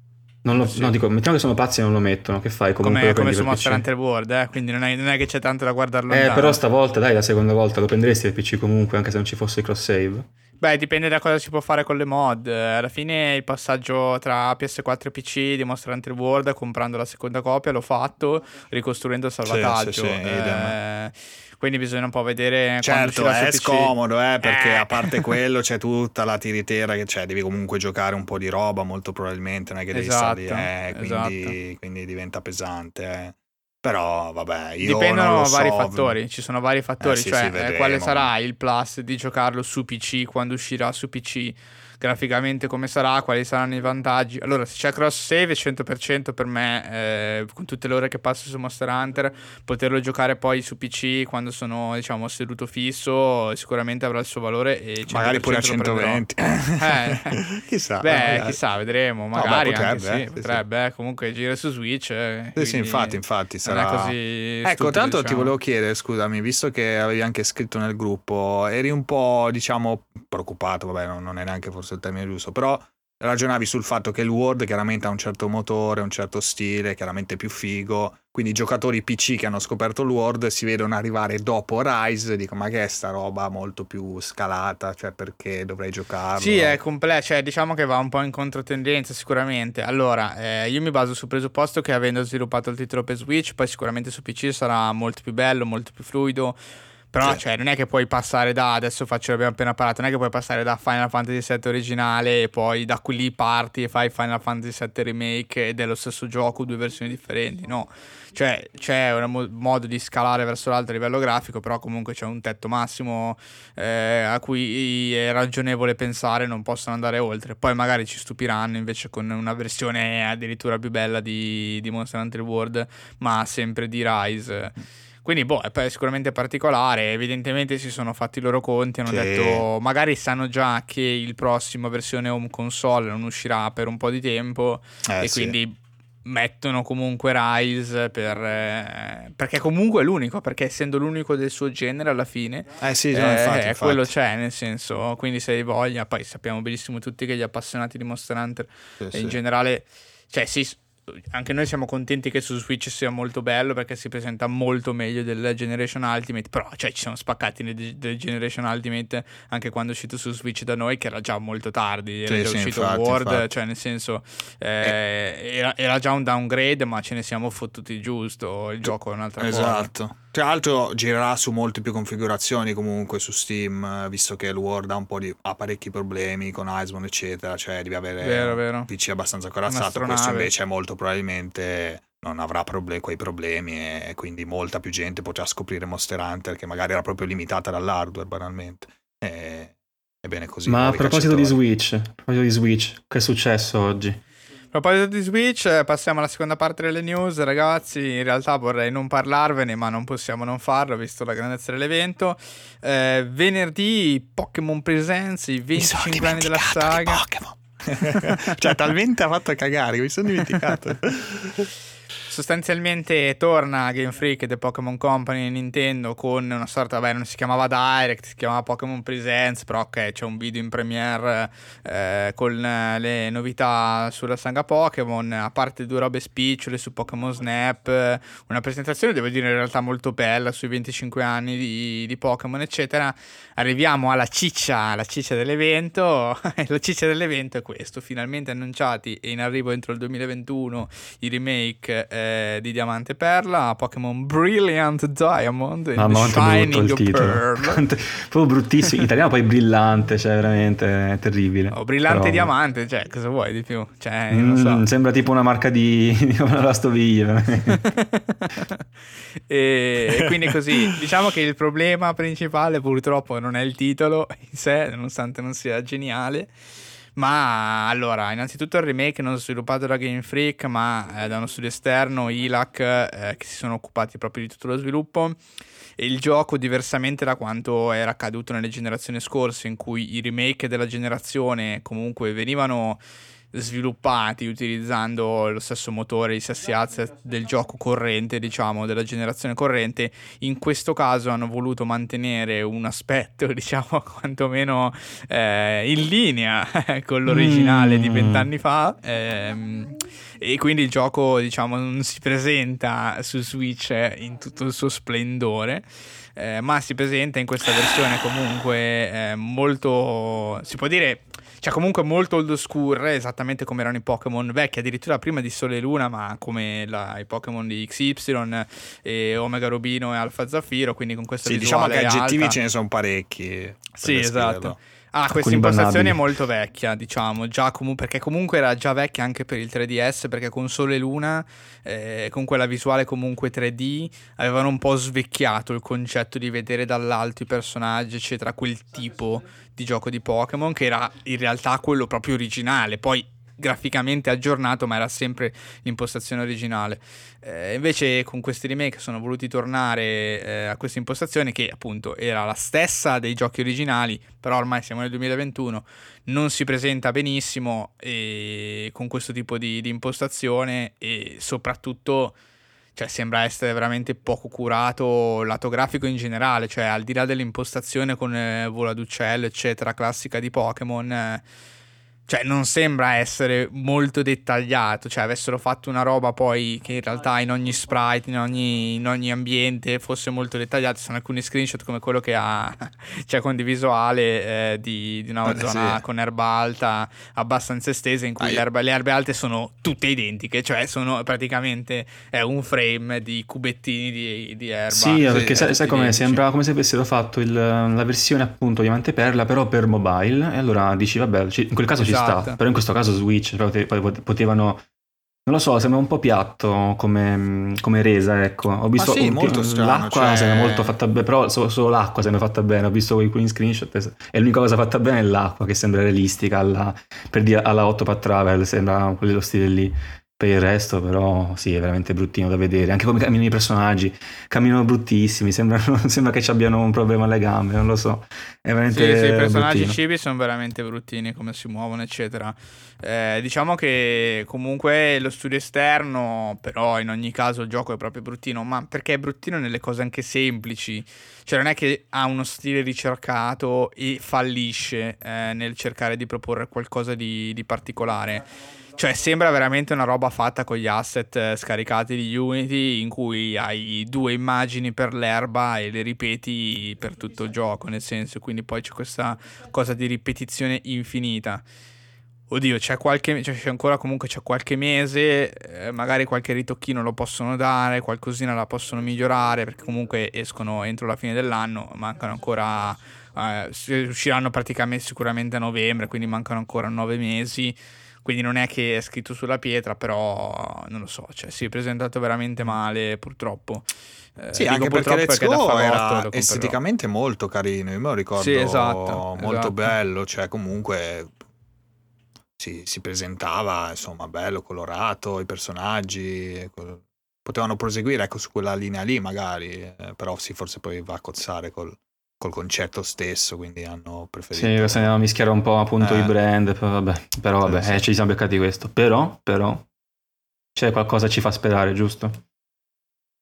non lo, no, dico, mettiamo che sono pazzi e non lo mettono. Che fai? Comunque come, come su Monster Hunter World, eh? quindi non è, non è, che c'è tanto da guardarlo. Eh, però stavolta, dai, la seconda volta lo prenderesti il PC comunque, anche se non ci fosse il cross save. Beh, dipende da cosa si può fare con le mod. Alla fine il passaggio tra PS4 e PC di Monster Hunter World, comprando la seconda copia, l'ho fatto ricostruendo il salvataggio. Sì, sì, sì, eh, quindi bisogna un po' vedere certo è scomodo eh, perché eh. a parte quello c'è tutta la tiritera che c'è devi comunque giocare un po' di roba molto probabilmente non è che devi esatto, stare eh, quindi, esatto. quindi, diventa pesante eh. però vabbè io dipendono so. vari fattori ci sono vari fattori eh, sì, cioè sì, quale sarà il plus di giocarlo su PC quando uscirà su PC graficamente come sarà, quali saranno i vantaggi. Allora, se c'è cross save 100% per me, eh, con tutte le ore che passo su Monster Hunter, poterlo giocare poi su PC quando sono, diciamo, seduto fisso, sicuramente avrà il suo valore e magari pure a 120. eh, chissà. Beh, chissà, vedremo, magari no, beh, potrebbe, anche, sì, sì, potrebbe, sì. Eh, comunque gira su Switch. Eh, sì, infatti, infatti sarà così Ecco, stupido, tanto diciamo. ti volevo chiedere, scusami, visto che avevi anche scritto nel gruppo, eri un po', diciamo, preoccupato, vabbè, non, non è neanche forse il termine giusto, però ragionavi sul fatto che il World chiaramente ha un certo motore, un certo stile, chiaramente più figo, quindi i giocatori PC che hanno scoperto il World si vedono arrivare dopo Rise dicono ma che è sta roba molto più scalata, cioè perché dovrei giocarlo? Sì, è complesso, cioè diciamo che va un po' in controtendenza sicuramente. Allora, eh, io mi baso sul presupposto che avendo sviluppato il titolo per Switch, poi sicuramente su PC sarà molto più bello, molto più fluido però, sì. cioè, non è che puoi passare da. Adesso faccio, l'abbiamo appena parlato. Non è che puoi passare da Final Fantasy VII originale e poi da qui lì parti e fai Final Fantasy VII Remake ed è lo stesso gioco, due versioni differenti. No, cioè, c'è un mo- modo di scalare verso l'alto a livello grafico, però comunque c'è un tetto massimo eh, a cui è ragionevole pensare, non possono andare oltre. Poi magari ci stupiranno invece con una versione addirittura più bella di, di Monster Hunter World, ma sempre di Rise. Quindi, boh, è sicuramente particolare. Evidentemente si sono fatti i loro conti. Hanno sì. detto, magari sanno già che il prossimo versione home console non uscirà per un po' di tempo. Eh, e sì. quindi mettono comunque Rise per, eh, perché comunque è l'unico perché essendo l'unico del suo genere alla fine eh sì, no, eh, infatti, eh, infatti. quello c'è nel senso quindi se hai voglia poi sappiamo benissimo tutti che gli appassionati di Monster Hunter sì, in sì. generale cioè sì anche noi siamo contenti che su Switch sia molto bello perché si presenta molto meglio del Generation Ultimate, però cioè, ci siamo spaccati nel, Generation Ultimate anche quando è uscito su Switch da noi che era già molto tardi, era sì, già sì, uscito infatti, World, infatti. cioè nel senso eh, era, era, già un downgrade ma ce ne siamo fottuti giusto, il gioco è un'altra esatto. cosa. Esatto. Tra l'altro girerà su molte più configurazioni comunque su Steam, visto che il World ha un po' di ha parecchi problemi con Iceborne eccetera, cioè devi avere vero, vero. un PC abbastanza corazzato, questo invece molto probabilmente non avrà problem- quei problemi e quindi molta più gente potrà scoprire Monster Hunter che magari era proprio limitata dall'hardware banalmente. E... Ebbene così. Ma a proposito di Switch, a proposito di Switch, che è successo oggi? A proposito di Switch, passiamo alla seconda parte delle news, ragazzi. In realtà vorrei non parlarvene, ma non possiamo non farlo, visto la grandezza dell'evento. Eh, venerdì Pokémon Presents, i 25 anni della saga. cioè, talmente ha fatto cagare, mi sono dimenticato. sostanzialmente torna Game Freak e The Pokémon Company Nintendo con una sorta, beh non si chiamava Direct, si chiamava Pokémon Presents, però ok c'è un video in premiere eh, con le novità sulla saga Pokémon, a parte due robe spicciole su Pokémon Snap, una presentazione devo dire in realtà molto bella sui 25 anni di, di Pokémon eccetera, arriviamo alla ciccia, la ciccia dell'evento, la ciccia dell'evento è questo, finalmente annunciati e in arrivo entro il 2021 i remake eh, di Diamante e Perla, Pokémon Brilliant Diamond e The Shining Pearl. Proprio bruttissimo, italiano poi brillante, cioè veramente terribile. Oh, brillante Però... Diamante, cioè cosa vuoi di più? Cioè, mm, so. Sembra tipo una marca di, di una lavastoviglie. e, e quindi così, diciamo che il problema principale purtroppo non è il titolo in sé, nonostante non sia geniale. Ma allora, innanzitutto il remake non sviluppato da Game Freak, ma eh, da uno studio esterno, ILAC, eh, che si sono occupati proprio di tutto lo sviluppo. E il gioco, diversamente da quanto era accaduto nelle generazioni scorse, in cui i remake della generazione comunque venivano sviluppati utilizzando lo stesso motore, i sessi asset del gioco corrente, diciamo, della generazione corrente, in questo caso hanno voluto mantenere un aspetto, diciamo, quantomeno eh, in linea con l'originale mm. di vent'anni fa. Ehm, e quindi il gioco, diciamo, non si presenta su Switch in tutto il suo splendore. Eh, ma si presenta in questa versione comunque eh, molto, si può dire, cioè comunque molto old school, esattamente come erano i Pokémon vecchi, addirittura prima di Sole e Luna, ma come la, i Pokémon di XY, e Omega Rubino e Alfa Zaffiro, quindi con questa sì, diciamo che aggettivi alta. ce ne sono parecchi. Sì, esatto. Ah, questa impostazione è molto vecchia, diciamo, già comu- perché comunque era già vecchia anche per il 3DS, perché con Sole e Luna, eh, con quella visuale comunque 3D, avevano un po' svecchiato il concetto di vedere dall'alto i personaggi, eccetera, quel tipo di gioco di Pokémon, che era in realtà quello proprio originale. Poi graficamente aggiornato, ma era sempre l'impostazione originale. Eh, invece con questi remake sono voluti tornare eh, a questa impostazione che appunto era la stessa dei giochi originali, però ormai siamo nel 2021, non si presenta benissimo e con questo tipo di, di impostazione e soprattutto cioè sembra essere veramente poco curato lato grafico in generale, cioè al di là dell'impostazione con eh, volo ad uccello, eccetera, classica di Pokémon, eh, cioè non sembra essere molto dettagliato, cioè avessero fatto una roba poi che in realtà in ogni sprite, in ogni, in ogni ambiente fosse molto dettagliato, ci sono alcuni screenshot come quello che ha cioè condiviso Ale eh, di, di, una Eh, zona sì. con erba alta abbastanza estesa in cui Ah, io- l'erba- le erbe alte sono tutte identiche, cioè sono praticamente è un frame di cubettini di, di erba. Sì, perché sai, sai come identici. sembra come se avessero fatto il- la versione appunto Diamante Perla, però per mobile. E allora dici, vabbè, ci- in quel caso ci Esatto. sta. Però in questo caso Switch, potevano. Non lo so, sembra un po' piatto come, come resa, ecco. Ho visto sì, un- molto strano, l'acqua cioè- sembra molto fatta bene, però so- solo l'acqua sembra fatta bene. Ho visto alcuni screenshot e l'unica cosa fatta bene è l'acqua che sembra realistica alla, per dire alla Otto Path Travel, sembra quello stile lì. Per il resto, però, sì, è veramente bruttino da vedere. Anche come camminano i personaggi, camminano bruttissimi. Sembrano, sembra che ci abbiano un problema alle gambe, non lo so. È Sì, veramente. sì, i personaggi bruttino. cibi sono veramente bruttini, come si muovono, eccetera. Eh, diciamo che comunque lo studio esterno, però in ogni caso il gioco è proprio bruttino, ma perché è bruttino nelle cose anche semplici. Cioè non è che ha uno stile ricercato e fallisce eh, nel cercare di proporre qualcosa di, di particolare. Cioè, sembra veramente una roba fatta con gli asset eh, scaricati di Unity in cui hai due immagini per l'erba e le ripeti per tutto il gioco, nel senso, quindi poi c'è questa cosa di ripetizione infinita. Oddio, c'è, qualche, cioè c'è ancora comunque c'è qualche mese, eh, magari qualche ritocchino lo possono dare, qualcosina la possono migliorare, perché comunque escono entro la fine dell'anno, mancano ancora, eh, usciranno praticamente sicuramente a novembre, quindi mancano ancora nove mesi, quindi non è che è scritto sulla pietra, però non lo so, cioè si è presentato veramente male purtroppo. Eh, sì, anche perché Let's perché Go era esteticamente molto carino, io me lo ricordo sì, esatto, molto esatto. bello, cioè comunque si, si, presentava insomma bello, colorato, i personaggi, potevano proseguire ecco, su quella linea lì magari, eh, però sì, forse poi va a cozzare col, col concetto stesso, quindi hanno preferito... Sì, se ne mischiare un po' appunto eh. i brand, vabbè, però vabbè, sì, sì. Eh, ci siamo beccati questo, però, però, c'è qualcosa che ci fa sperare, giusto?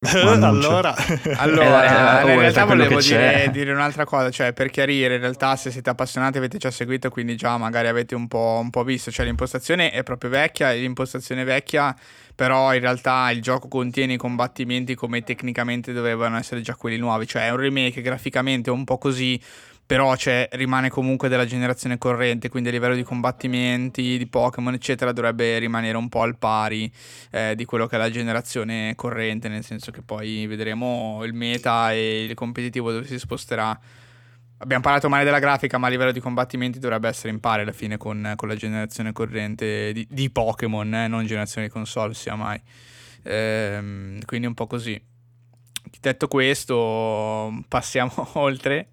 allora, allora eh, eh, in realtà volevo dire, dire, un'altra cosa, cioè per chiarire, in realtà se siete appassionati avete già seguito, quindi già magari avete un po', un po visto, cioè l'impostazione è proprio vecchia, l'impostazione vecchia, però in realtà il gioco contiene i combattimenti come tecnicamente dovevano essere già quelli nuovi, cioè è un remake graficamente un po' così, però cioè, rimane comunque della generazione corrente, quindi a livello di combattimenti, di Pokémon, eccetera, dovrebbe rimanere un po' al pari eh, di quello che è la generazione corrente, nel senso che poi vedremo il meta e il competitivo dove si sposterà. Abbiamo parlato male della grafica, ma a livello di combattimenti dovrebbe essere in pari alla fine con, con la generazione corrente di, di Pokémon, eh, non generazione di console, sia mai. Ehm, quindi un po' così. Detto questo, passiamo oltre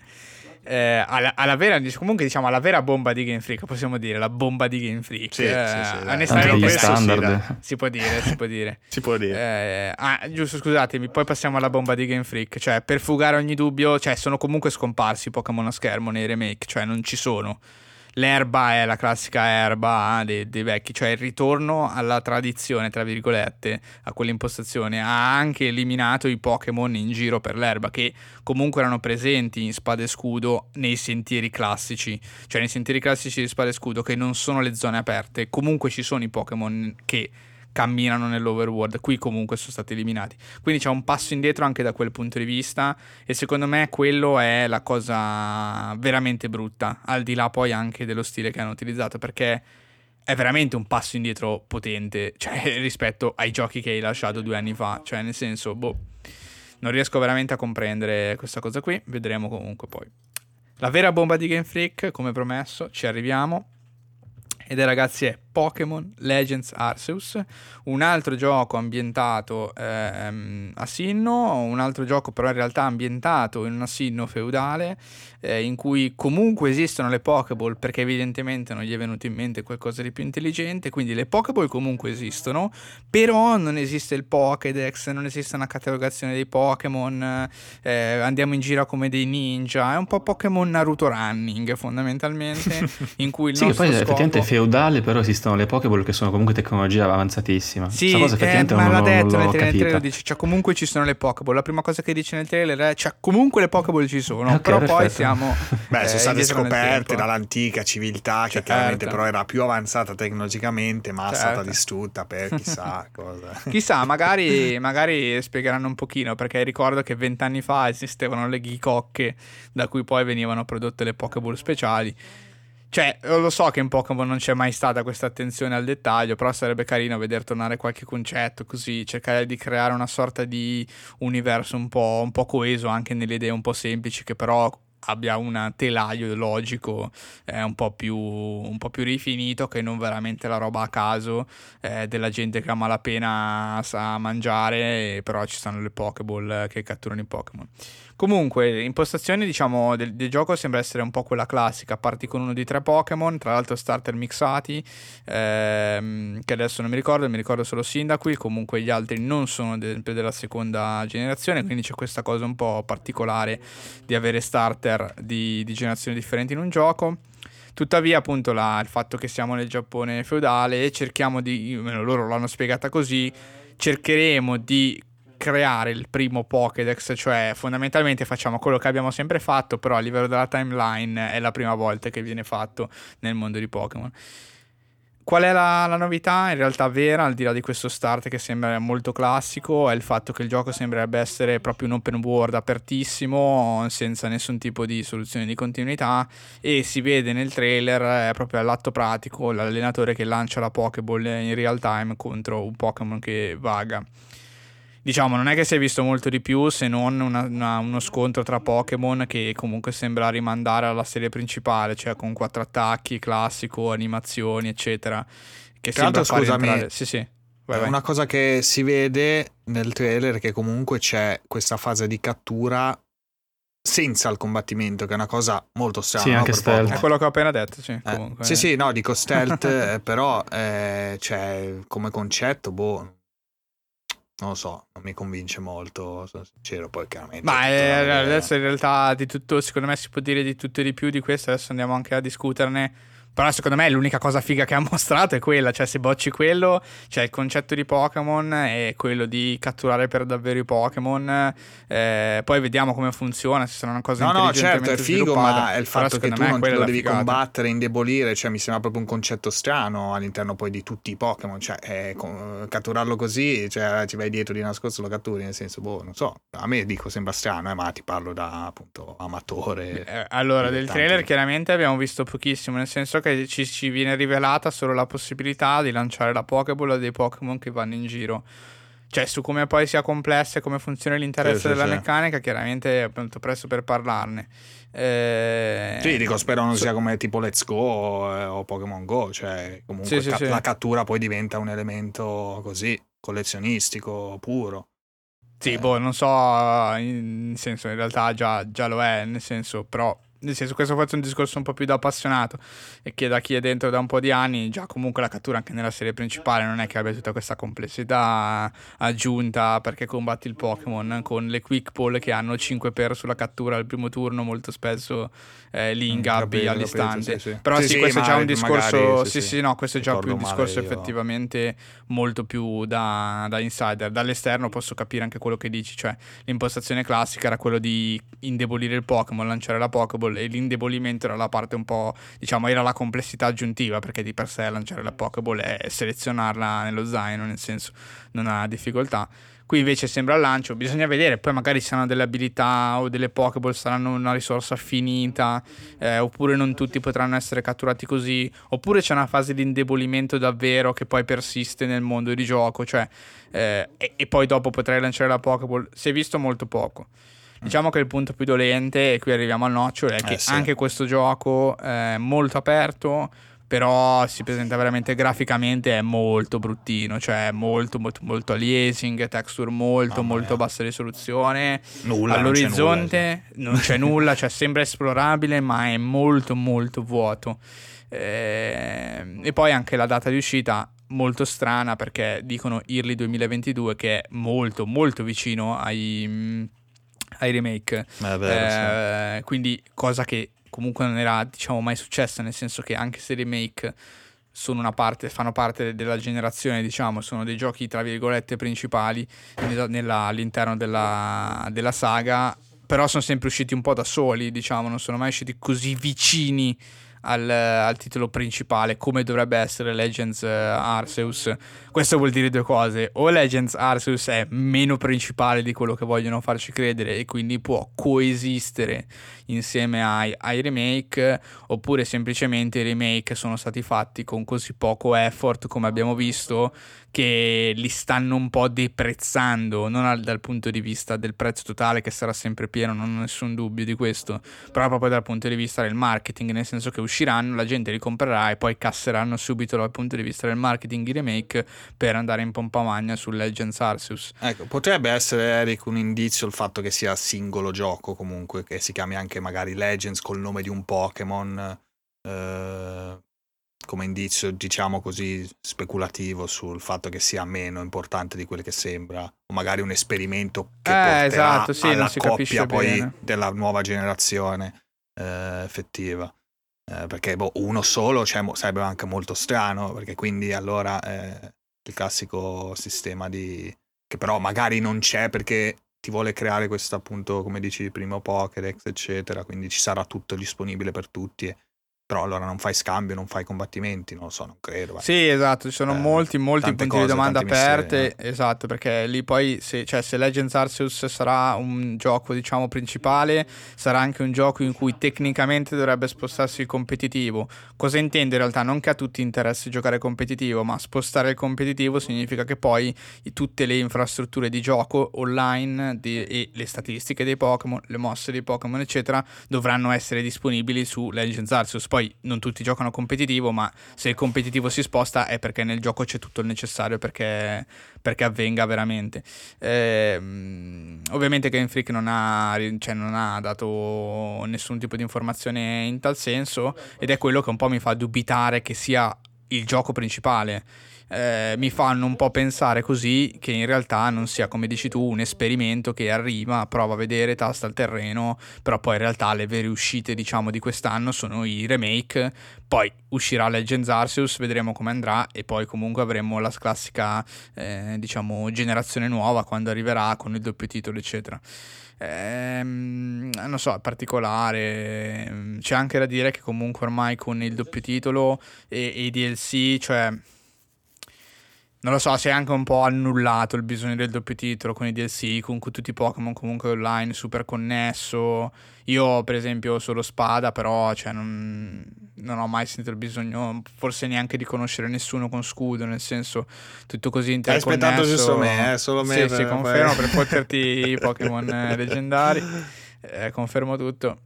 eh, alla, alla, vera, comunque diciamo alla vera bomba di Game Freak, possiamo dire la bomba di Game Freak. Sì, eh, sì, sì, onestamente standard. Sì, si può dire, si può dire. si può dire. Eh, ah, giusto, scusatemi, poi passiamo alla bomba di Game Freak, cioè per fugare ogni dubbio, cioè sono comunque scomparsi i Pokémon a schermo nei remake, cioè non ci sono l'erba è la classica erba ah, dei, dei, vecchi, cioè il ritorno alla tradizione, tra virgolette, a quell'impostazione. Ha anche eliminato i Pokémon in giro per l'erba, che comunque erano presenti in spada e scudo nei sentieri classici, cioè nei sentieri classici di spada e scudo, che non sono le zone aperte. Comunque ci sono i Pokémon che camminano nell'overworld. Qui comunque sono stati eliminati. Quindi c'è un passo indietro anche da quel punto di vista e secondo me quello è la cosa veramente brutta, al di là poi anche dello stile che hanno utilizzato, perché è veramente un passo indietro potente, cioè rispetto ai giochi che hai lasciato due anni fa, cioè nel senso, boh, non riesco veramente a comprendere questa cosa qui, vedremo comunque poi. La vera bomba di Game Freak, come promesso, ci arriviamo. Ed è ragazzi è Pokémon Legends Arceus, un altro gioco ambientato ehm, a Sinnoh, un altro gioco però in realtà ambientato in una Sinnoh feudale, eh, in cui comunque esistono le Pokéball perché evidentemente non gli è venuto in mente qualcosa di più intelligente, quindi le Pokéball comunque esistono, però non esiste il Pokédex, non esiste una catalogazione dei Pokémon, eh, andiamo in giro come dei ninja, è un po' Pokémon Naruto Running fondamentalmente, in cui il sì, nostro poi scopo... effettivamente feudale, però esiste esistono le Pokéball che sono comunque tecnologia avanzatissima. Sì, cosa effettivamente eh, non, ma l'ha detto nel, nel trailer, dice, cioè comunque ci sono le Pokéball. La prima cosa che dice nel trailer è, cioè comunque le Pokéball ci sono, okay, però perfetto. poi siamo... Beh, eh, sono state scoperte dall'antica civiltà che certo. chiaramente però era più avanzata tecnologicamente, ma certo. è stata certo. distrutta per chissà cosa. chissà, magari, magari spiegheranno un pochino, perché ricordo che vent'anni fa esistevano le ghicocche da cui poi venivano prodotte le Pokéball speciali cioè, lo so che in Pokémon non c'è mai stata questa attenzione al dettaglio, però sarebbe carino vedere tornare qualche concetto, così cercare di creare una sorta di universo un po', un po coeso anche nelle idee un po' semplici, che però abbia un telaio logico eh, un, po più, un, po più, rifinito che non veramente la roba a caso eh, della gente che a malapena sa mangiare, però ci stanno le Pokéball che catturano i Pokémon. Comunque, l'impostazione diciamo, del, del, gioco sembra essere un po' quella classica, parti con uno di tre Pokémon, tra l'altro starter mixati, ehm, che adesso non mi ricordo, mi ricordo solo Cyndaquil, comunque gli altri non sono de- della seconda generazione, quindi c'è questa cosa un po' particolare di avere starter di, di generazioni differenti in un gioco. Tuttavia, appunto, la, il fatto che siamo nel Giappone feudale, cerchiamo di, loro l'hanno spiegata così, cercheremo di creare il primo Pokédex, cioè fondamentalmente facciamo quello che abbiamo sempre fatto, però a livello della timeline è la prima volta che viene fatto nel mondo di Pokémon. Qual è la, la, novità? In realtà vera, al di là di questo start che sembra molto classico, è il fatto che il gioco sembrerebbe essere proprio un open world apertissimo, senza nessun tipo di soluzione di continuità e si vede nel trailer, è proprio all'atto pratico, l'allenatore che lancia la Pokéball in real time contro un Pokémon che vaga diciamo, non è che si è visto molto di più se non una, una, uno scontro tra Pokémon che comunque sembra rimandare alla serie principale, cioè con quattro attacchi, classico, animazioni, eccetera. Che Tra l'altro, scusami, entrare... sì, sì. Vai, vai. Una cosa che si vede nel trailer è che comunque c'è questa fase di cattura senza il combattimento, che è una cosa molto strana. Sì, anche stealth. È quello che ho appena detto, sì. Eh, sì, sì, no, dico stealth, eh, però eh, cioè, come concetto, boh, non lo so, non mi convince molto, sono sincero, poi chiaramente... Ma eh, adesso in realtà di tutto, secondo me si può dire di tutto e di più di questo, adesso andiamo anche a discuterne però secondo me l'unica cosa figa che ha mostrato è quella, cioè se bocci quello, cioè il concetto di Pokémon è quello di catturare per davvero i Pokémon, eh, poi vediamo come funziona, se sarà una cosa No, no, certo, è figo, ma è il fatto che tu non lo devi figata. combattere, indebolire, cioè mi sembra proprio un concetto strano all'interno poi di tutti i Pokémon, cioè eh, catturarlo così, cioè ci vai dietro di nascosto lo catturi, nel senso, boh, non so, a me dico sembra strano, eh, ma ti parlo da appunto amatore. Eh, allora, del trailer chiaramente abbiamo visto pochissimo, nel senso che ci, ci, viene rivelata solo la possibilità di lanciare la Pokéball dei Pokémon che vanno in giro. Cioè, su come poi sia complessa e come funziona l'interesse sì, della sì, meccanica, chiaramente è appunto presto per parlarne. Eh... Sì, dico, spero non so... sia come tipo Let's Go eh, o Pokémon Go, cioè comunque ca- la cattura poi diventa un elemento così collezionistico puro. Sì, eh. boh, non so, in senso, in realtà già, già lo è, nel senso, però nel senso, questo è un discorso un po' più da appassionato e che da chi è dentro da un po' di anni, già comunque la cattura anche nella serie principale non è che abbia tutta questa complessità aggiunta perché combatti il Pokémon con le quick pull che hanno 5 per sulla cattura al primo turno, molto spesso eh, li mm, ingabbi all'istante. Sì, sì. Però sì, sì questo è già un discorso, magari, sì, sì, no, questo è già più un discorso effettivamente molto più da, da insider. Dall'esterno posso capire anche quello che dici, cioè l'impostazione classica era quello di indebolire il Pokémon, lanciare la Pokéball E l'indebolimento era la parte un po', diciamo, era la complessità aggiuntiva perché di per sé lanciare la Pokéball è selezionarla nello zaino, nel senso non ha difficoltà. Qui invece sembra il lancio, bisogna vedere, poi magari saranno delle abilità o delle Pokéball saranno una risorsa finita, eh, oppure non tutti potranno essere catturati così, oppure c'è una fase di indebolimento davvero che poi persiste nel mondo di gioco, cioè, eh, e, e, poi dopo potrai lanciare la Pokéball. Si è visto molto poco. Diciamo che il punto più dolente, e qui arriviamo al nocciolo, è che eh, sì. anche questo gioco è molto aperto, però si presenta veramente graficamente è molto bruttino, cioè molto molto, molto aliasing, texture molto molto bassa risoluzione. Nulla, All'orizzonte non c'è nulla, non c'è nulla cioè sembra esplorabile, ma è molto molto vuoto. Eh, e poi anche la data di uscita molto strana perché dicono early 2022 che è molto molto vicino ai ai remake. Vero, eh, sì. Quindi cosa che comunque non era diciamo mai successa, nel senso che anche se i remake sono una parte, fanno parte della generazione, diciamo, sono dei giochi tra virgolette principali nella, all'interno della, della saga, però sono sempre usciti un po' da soli, diciamo, non sono mai usciti così vicini al, al, titolo principale come dovrebbe essere Legends eh, Arceus. Questo vuol dire due cose: o Legends Arceus è meno principale di quello che vogliono farci credere e quindi può coesistere insieme ai, ai remake, oppure semplicemente i remake sono stati fatti con così poco effort come abbiamo visto che li stanno un po' deprezzando, non al, dal punto di vista del prezzo totale che sarà sempre pieno, non ho nessun dubbio di questo, però proprio dal punto di vista del marketing, nel senso che usciranno, la gente li comprerà e poi casseranno subito dal punto di vista del marketing i remake per andare in pompa magna su Legends Arceus. Ecco, potrebbe essere Eric un indizio il fatto che sia singolo gioco comunque, che si chiami anche magari Legends col nome di un Pokémon. Eh, come indizio, diciamo così, speculativo sul fatto che sia meno importante di quello che sembra, o magari un esperimento che eh, esatto, sì, alla coppia poi bene. della nuova generazione eh, effettiva. Eh, perché boh, uno solo cioè, sarebbe anche molto strano, perché quindi allora eh, il classico sistema di... che però magari non c'è perché ti vuole creare questo appunto, come dici prima, Pokédex, eccetera, quindi ci sarà tutto disponibile per tutti però allora non fai scambio, non fai combattimenti, non lo so, non credo. Vai. Sì, esatto, ci sono eh, molti, molti punti cose, di domanda aperte, misteri, no? esatto, perché lì poi se, cioè, se Legends Arceus sarà un gioco, diciamo, principale, sarà anche un gioco in cui tecnicamente dovrebbe spostarsi il competitivo. Cosa intendo in realtà? Non che a tutti interessi giocare competitivo, ma spostare il competitivo significa che poi tutte le infrastrutture di gioco online di, e le statistiche dei Pokémon, le mosse dei Pokémon, eccetera, dovranno essere disponibili su Legends Arceus. Poi poi non tutti giocano competitivo, ma se il competitivo si sposta è perché nel gioco c'è tutto il necessario perché, perché avvenga veramente. Eh, ovviamente Game Freak non ha, cioè non ha dato nessun tipo di informazione in tal senso ed è quello che un po' mi fa dubitare che sia il gioco principale eh, mi fanno un po' pensare così che in realtà non sia, come dici tu, un esperimento che arriva, prova a vedere, tasta il terreno, però poi in realtà le vere uscite, diciamo, di quest'anno sono i remake, poi uscirà Legends Arceus, vedremo come andrà e poi comunque avremo la classica, eh, diciamo, generazione nuova quando arriverà con il doppio titolo, eccetera. Ehm, non so, è particolare. C'è anche da dire che comunque ormai con il doppio titolo e i DLC, cioè non lo so, si è anche un po' annullato il bisogno del doppio titolo con i DLC, con tutti i Pokémon comunque online, super connesso. Io, per esempio, ho solo spada, però cioè, non, non, ho mai sentito il bisogno, forse neanche di conoscere nessuno con scudo, nel senso, tutto così interconnesso. Hai aspettato giusto me, eh, solo me. Sì, per, sì, confermo, per poterti i Pokémon leggendari, eh, confermo tutto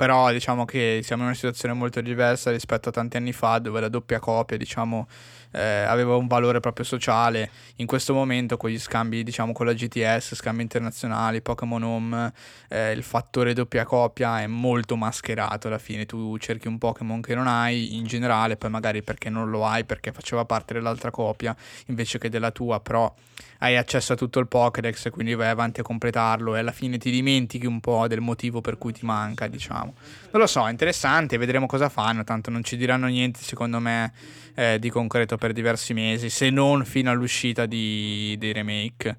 però diciamo che siamo in una situazione molto diversa rispetto a tanti anni fa dove la doppia copia diciamo eh, aveva un valore proprio sociale. In questo momento con gli scambi, diciamo con la GTS, scambi internazionali, Pokémon Home, eh, il fattore doppia copia è molto mascherato alla fine. Tu cerchi un Pokémon che non hai in generale, poi magari perché non lo hai, perché faceva parte dell'altra copia invece che della tua, però hai accesso a tutto il Pokédex, quindi vai avanti a completarlo e alla fine ti dimentichi un po' del motivo per cui ti manca, diciamo. Non lo so, è interessante, vedremo cosa fanno, tanto non ci diranno niente secondo me eh, di concreto per diversi mesi, se non fino all'uscita di, dei remake.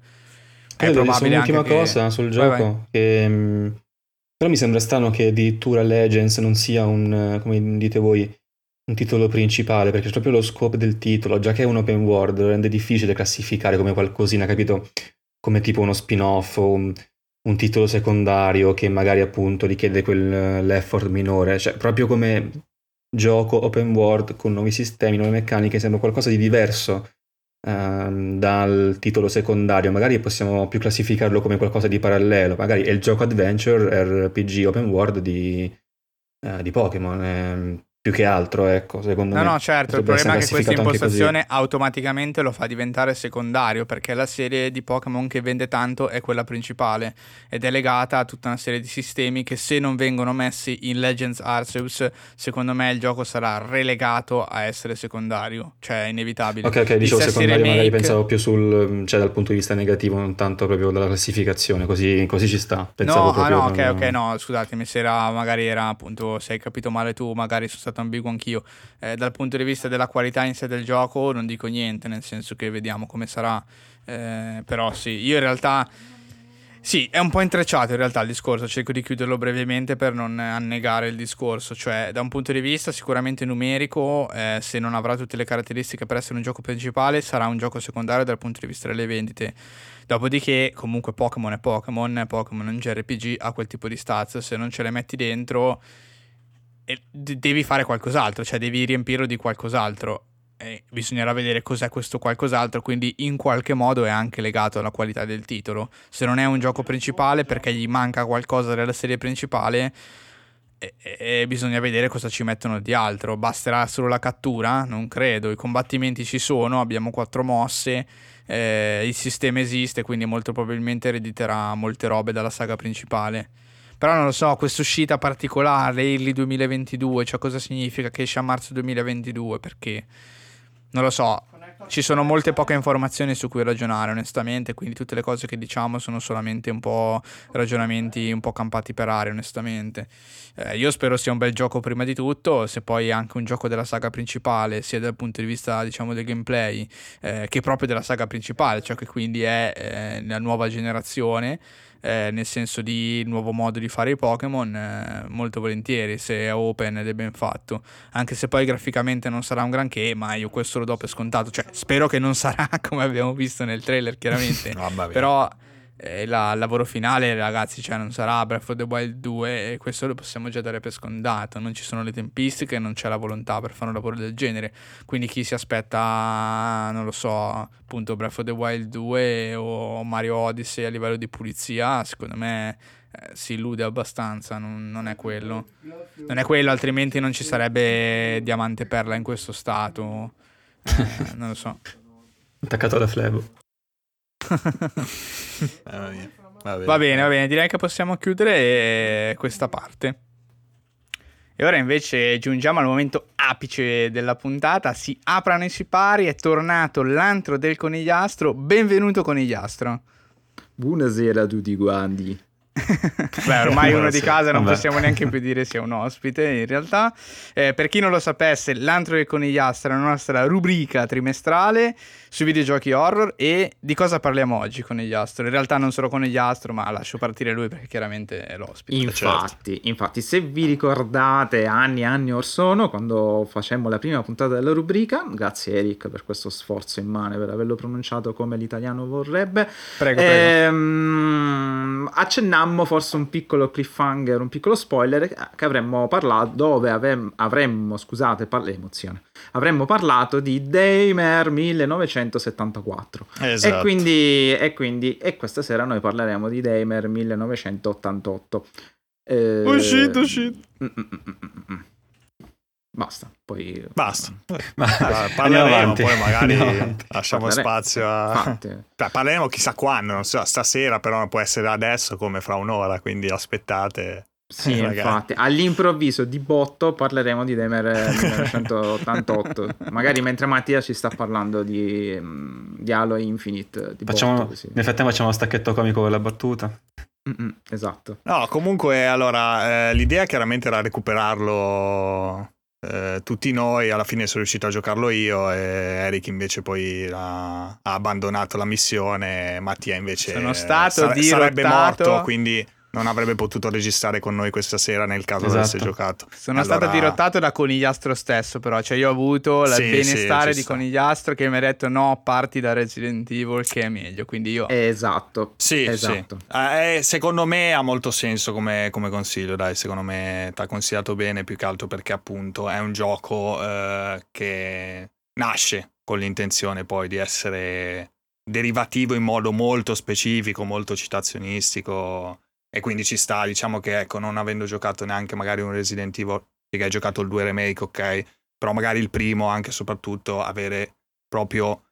È Io probabile un'ultima cosa che... sul gioco, vai, vai. Che, mm, però mi sembra strano che addirittura Legends non sia un, come dite voi, un titolo principale, perché proprio lo scopo del titolo, già che è un open world, lo rende difficile classificare come qualcosina, capito? Come tipo uno spin-off o un, un titolo secondario che magari appunto richiede quell'effort minore, cioè proprio come gioco open world con nuovi sistemi, nuove meccaniche, sembra qualcosa di diverso um, dal titolo secondario, magari possiamo più classificarlo come qualcosa di parallelo, magari è il gioco adventure RPG open world di, uh, di Pokémon. Eh, più che altro, ecco, secondo no, me. No, no, certo, il problema è che questa impostazione automaticamente lo fa diventare secondario, perché la serie di Pokémon che vende tanto è quella principale ed è legata a tutta una serie di sistemi che se non vengono messi in Legends Arceus, secondo me il gioco sarà relegato a essere secondario, cioè è inevitabile. Ok, ok, dicevo secondario, remake... magari pensavo più sul, cioè dal punto di vista negativo, non tanto proprio dalla classificazione, così, così ci sta. Pensavo no, ah, no, ok, ok, no, scusatemi, se era, magari era appunto, se hai capito male tu, magari sono stato stato ambiguo anch'io. Eh, dal punto di vista della qualità in sé del gioco non dico niente, nel senso che vediamo come sarà. Eh, però sì, io in realtà... Sì, è un po' intrecciato in realtà il discorso, cerco di chiuderlo brevemente per non annegare il discorso, cioè da un punto di vista sicuramente numerico, eh, se non avrà tutte le caratteristiche per essere un gioco principale, sarà un gioco secondario dal punto di vista delle vendite. Dopodiché comunque Pokémon è Pokémon, Pokémon è un JRPG, ha quel tipo di stats, se non ce le metti dentro devi fare qualcos'altro, cioè devi riempirlo di qualcos'altro. E bisognerà vedere cos'è questo qualcos'altro, quindi in qualche modo è anche legato alla qualità del titolo. Se non è un gioco principale perché gli manca qualcosa della serie principale, e, e bisogna vedere cosa ci mettono di altro. Basterà solo la cattura? Non credo. I combattimenti ci sono, abbiamo quattro mosse, eh, il sistema esiste, quindi molto probabilmente erediterà molte robe dalla saga principale. Però non lo so, questa uscita particolare, Early 2022, cioè cosa significa che esce a marzo 2022? Perché? Non lo so, ci sono molte poche informazioni su cui ragionare onestamente, quindi tutte le cose che diciamo sono solamente un po' ragionamenti un po' campati per aria onestamente. Eh, io spero sia un bel gioco prima di tutto, se poi è anche un gioco della saga principale, sia dal punto di vista diciamo del gameplay eh, che proprio della saga principale, cioè che quindi è eh, la nuova generazione eh, nel senso di nuovo modo di fare i Pokémon, eh, molto volentieri se è open ed è ben fatto. Anche se poi graficamente non sarà un granché, ma io questo lo do per scontato. Cioè, spero che non sarà come abbiamo visto nel trailer, chiaramente. no, Però eh, la, il lavoro finale, ragazzi, cioè non sarà Breath of the Wild 2 e questo lo possiamo già dare per scontato. Non ci sono le tempistiche, non c'è la volontà per fare un lavoro del genere. Quindi chi si aspetta, non lo so, appunto Breath of the Wild 2 o Mario Odyssey a livello di pulizia, secondo me eh, si illude abbastanza, non, non, è quello. Non è quello, altrimenti non ci sarebbe Diamante Perla in questo stato. Eh, non lo so. Attaccato alla flebo. Va, bene. va bene, va bene, direi che possiamo chiudere questa parte. E ora invece giungiamo al momento apice della puntata, si aprono i sipari, è tornato l'antro del conigliastro, benvenuto conigliastro. Buonasera a tutti quanti. Beh, ormai uno di casa non Vabbè. possiamo neanche più dire sia un ospite, in realtà. Eh, per chi non lo sapesse, l'antro del conigliastro è la nostra rubrica trimestrale sui videogiochi horror e di cosa parliamo oggi conigliastro? In realtà non solo conigliastro, ma lascio partire lui perché chiaramente è l'ospite. Infatti, certo. infatti se vi ricordate anni e anni or sono, quando facemmo la prima puntata della rubrica, grazie Eric per questo sforzo immane, per averlo pronunciato come l'italiano vorrebbe. Prego, prego. Ehm, accennavo accennammo forse un piccolo cliffhanger, un piccolo spoiler che avremmo parlato, dove avem, avremmo, scusate, parla, emozione, avremmo parlato di Damer 1974. Esatto. E quindi, e quindi, e questa sera noi parleremo di Damer 1988. Eh, uscito, uscito. Mm, mm, mm, Basta, poi... Basta. Allora, parleremo, poi magari lasciamo spazio a... Cioè, parleremo chissà quando, non so, stasera però può essere adesso come fra un'ora, quindi aspettate. Sì, eh, infatti, all'improvviso di botto parleremo di Demer 1988. magari mentre Mattia ci sta parlando di, mm, di Halo Infinite. Di facciamo, botto, nel frattempo facciamo uno stacchetto comico con la battuta. Mm-mm, esatto. No, comunque, allora, eh, l'idea chiaramente era recuperarlo eh, tutti noi, alla fine sono riuscito a giocarlo io e Eric invece poi ha, ha abbandonato la missione, Mattia invece sono stato sare- sarebbe morto, quindi non avrebbe potuto registrare con noi questa sera nel caso esatto. avesse giocato. Sono allora... stato dirottato da Conigliastro stesso, però, cioè io ho avuto il sì, benestare sì, di Conigliastro che mi ha detto no, parti da Resident Evil che è meglio, quindi io... Esatto. Sì, esatto. Sì. Eh, secondo me ha molto senso come, come consiglio, dai, secondo me ti ha consigliato bene più che altro perché appunto è un gioco eh, che nasce con l'intenzione poi di essere derivativo in modo molto specifico, molto citazionistico e quindi ci sta, diciamo che ecco, non avendo giocato neanche magari un Resident Evil, che hai giocato il 2 remake, ok, però magari il primo anche e soprattutto avere proprio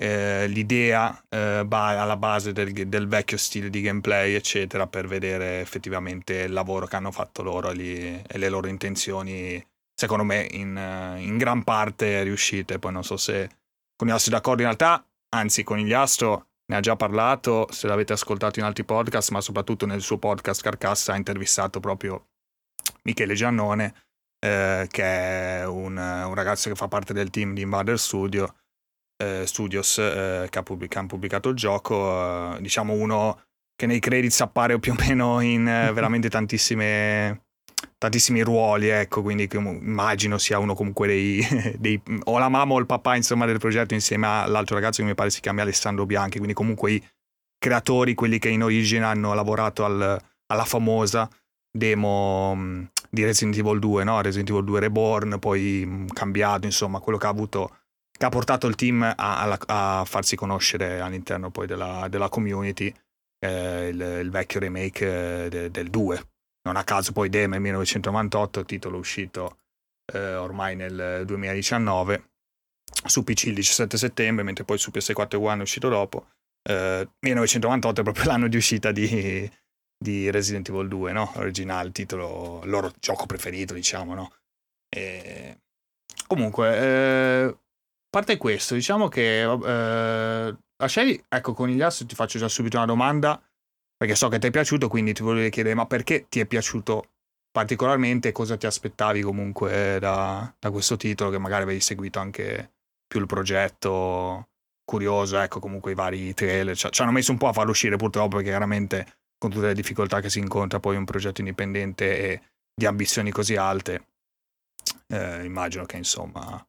eh, l'idea eh, ba- alla base del, del, vecchio stile di gameplay, eccetera, per vedere effettivamente il lavoro che hanno fatto loro lì, e le loro intenzioni, secondo me, in, in gran parte riuscite. Poi non so se con gli astri d'accordo in realtà, anzi con gli astro ne ha già parlato, se l'avete ascoltato in altri podcast, ma soprattutto nel suo podcast Carcassa ha intervistato proprio Michele Giannone, eh, che è un, un, ragazzo che fa parte del team di Invader Studio, eh, Studios, eh, che, ha pubblic- hanno pubblicato il gioco, eh, diciamo uno che nei credits appare più o meno in eh, veramente tantissime tantissimi ruoli, ecco, quindi immagino sia uno comunque dei, dei, o la mamma o il papà insomma del progetto insieme all'altro ragazzo che mi pare si chiami Alessandro Bianchi, quindi comunque i creatori, quelli che in origine hanno lavorato al, alla famosa demo mm, di Resident Evil 2, no? Resident Evil 2 Reborn, poi mm, cambiato, insomma, quello che ha avuto che ha portato il team a, a, a farsi conoscere all'interno poi della, della community eh, il, il, vecchio remake eh, de, del 2 non a caso poi Deme 1998, titolo uscito eh, ormai nel 2019 su PC il 17 settembre, mentre poi su PS4 e One è uscito dopo. Eh, 1998 è proprio l'anno di uscita di, di Resident Evil 2, no? Originale, titolo, il loro gioco preferito, diciamo, no? E... Comunque, eh, a parte questo, diciamo che eh, Ascei, ecco, con gli assi ti faccio già subito una domanda perché so che ti è piaciuto, quindi ti volevo chiedere, ma perché ti è piaciuto particolarmente? Cosa ti aspettavi comunque da, da questo titolo, che magari avevi seguito anche più il progetto? Curioso, ecco, comunque i vari trailer. Ci, ci hanno messo un po' a farlo uscire purtroppo, perché chiaramente con tutte le difficoltà che si incontra poi un progetto indipendente e di ambizioni così alte, eh, immagino che insomma...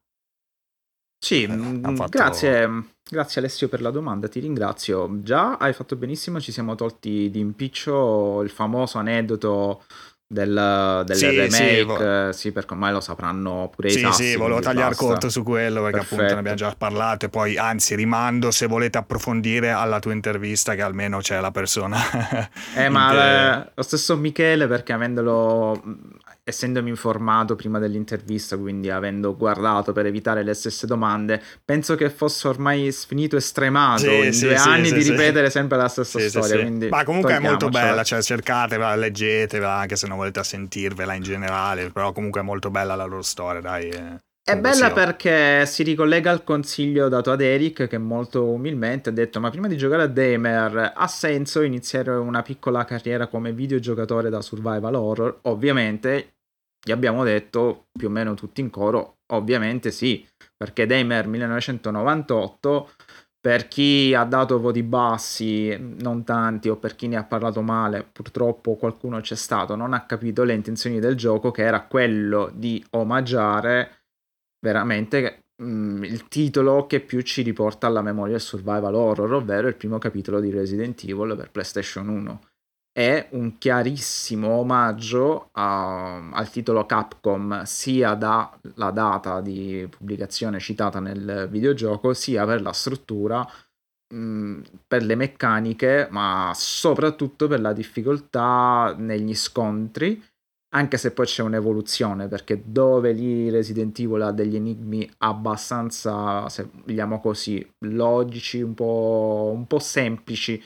Sì, eh, fatto... grazie, grazie Alessio per la domanda, ti ringrazio. Già hai fatto benissimo, ci siamo tolti di impiccio il famoso aneddoto del, del sì, remake, sì, sì, perché ormai lo sapranno pure sì, i sassi. Sì, volevo tagliare corto su quello perché Perfetto. appunto ne abbiamo già parlato e poi anzi rimando se volete approfondire alla tua intervista che almeno c'è la persona. eh ma le, lo stesso Michele perché avendolo essendomi informato prima dell'intervista, quindi avendo guardato per evitare le stesse domande, penso che fosse ormai sfinito e stremato sì, in sì, due sì, anni di ripetere sempre la stessa storia. Ma comunque è molto bella, cioè cercatevela, leggetevela, anche se non volete sentirvela in generale, però comunque è molto bella la loro storia, dai. Eh. È bella sia. perché si ricollega al consiglio dato ad Eric che molto umilmente ha detto ma prima di giocare a Damer ha senso iniziare una piccola carriera come videogiocatore da survival horror? Ovviamente gli abbiamo detto più o meno tutti in coro ovviamente sì perché Damer 1998 per chi ha dato voti bassi, non tanti, o per chi ne ha parlato male, purtroppo qualcuno c'è stato, non ha capito le intenzioni del gioco, che era quello di omaggiare veramente mh, mm, il titolo che più ci riporta alla memoria del survival horror, ovvero il primo capitolo di Resident Evil per PlayStation 1. È un chiarissimo omaggio a, al titolo Capcom sia dalla data di pubblicazione citata nel videogioco, sia per la struttura, mh, mm, per le meccaniche, ma soprattutto per la difficoltà negli scontri anche se poi c'è un'evoluzione, perché dove lì Resident Evil ha degli enigmi abbastanza, se vogliamo così, logici, un po', un po semplici,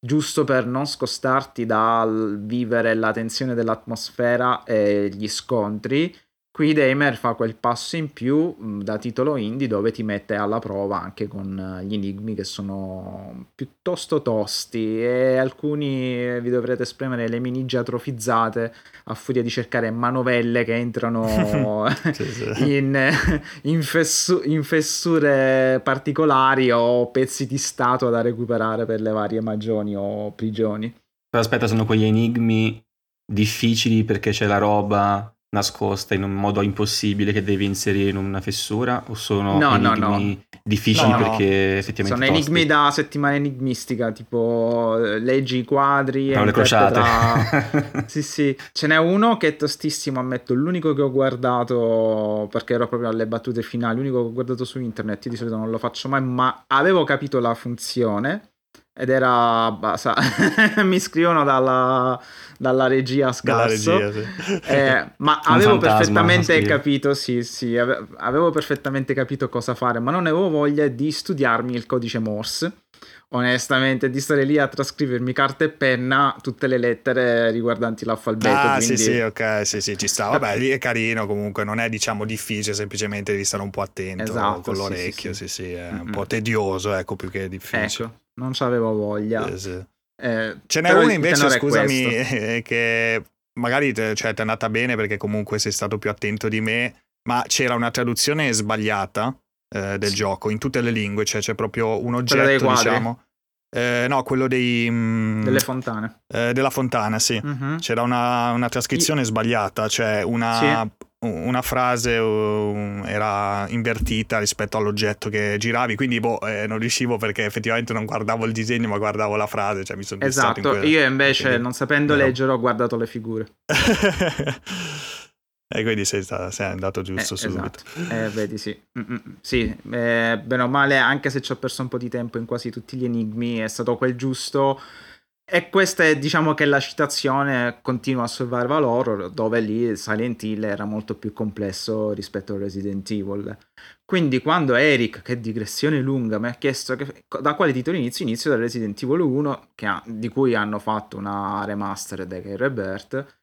giusto per non scostarti dal vivere la tensione dell'atmosfera e gli scontri, Qui Damer fa quel passo in più mm, da titolo indie dove ti mette alla prova anche con eh, gli enigmi che sono piuttosto tosti e alcuni vi dovrete spremere le minigie atrofizzate a furia di cercare manovelle che entrano sì, sì. In, in, fessu- in, fessure particolari o pezzi di statua da recuperare per le varie magioni o prigioni. Però aspetta, sono quegli enigmi difficili perché c'è la roba nascosta in un modo impossibile che devi inserire in una fessura o sono no, enigmi no, no. difficili perché effettivamente sono tosti? enigmi da settimana enigmistica tipo eh, leggi i quadri no, le crociate sì sì ce n'è uno che è tostissimo ammetto l'unico che ho guardato perché ero proprio alle battute finali l'unico che ho guardato su internet io di solito non lo faccio mai ma avevo capito la funzione ed era basta, mi scrivono dalla, dalla regia scarso dalla regia, sì. eh, ma avevo perfettamente capito sì sì avevo perfettamente capito cosa fare ma non avevo voglia di studiarmi il codice Morse. Onestamente di stare lì a trascrivermi carta e penna tutte le lettere riguardanti l'alfabeto ah quindi... sì sì ok sì sì ci sta. Vabbè lì è carino comunque non è diciamo difficile semplicemente devi stare un po' attento esatto, con l'orecchio sì sì, sì, sì è mm-hmm. un po' tedioso ecco più che difficile. Ecco non c'avevo voglia. Eh, sì. eh, Ce n'è una invece, scusami, che magari te, cioè, ti è andata bene perché comunque sei stato più attento di me, ma c'era una traduzione sbagliata eh, del sì. gioco in tutte le lingue, cioè c'è proprio un oggetto, diciamo. Eh, no, quello dei... Mm, Delle fontane. Eh, della fontana, sì. Uh-huh. C'era una, una trascrizione I... sbagliata, cioè una... Sì una frase uh, era invertita rispetto all'oggetto che giravi, quindi boh, eh, non riuscivo perché effettivamente non guardavo il disegno ma guardavo la frase, cioè mi sono Esatto, quella... io invece quindi, non sapendo no. leggere ho guardato le figure. e quindi sei, sei andato giusto eh, subito. Esatto. Eh, vedi, sì. Mm-mm. Sì, eh, bene o male, anche se ci ho perso un po' di tempo in quasi tutti gli enigmi, è stato quel giusto e questa è diciamo che la citazione continua a Survival Horror, dove lì Silent Hill era molto più complesso rispetto a Resident Evil. Quindi quando Eric, che digressione lunga, mi ha chiesto che, da quale titolo inizio, inizio da Resident Evil 1, ha, di cui hanno fatto una remastered che è Rebirth,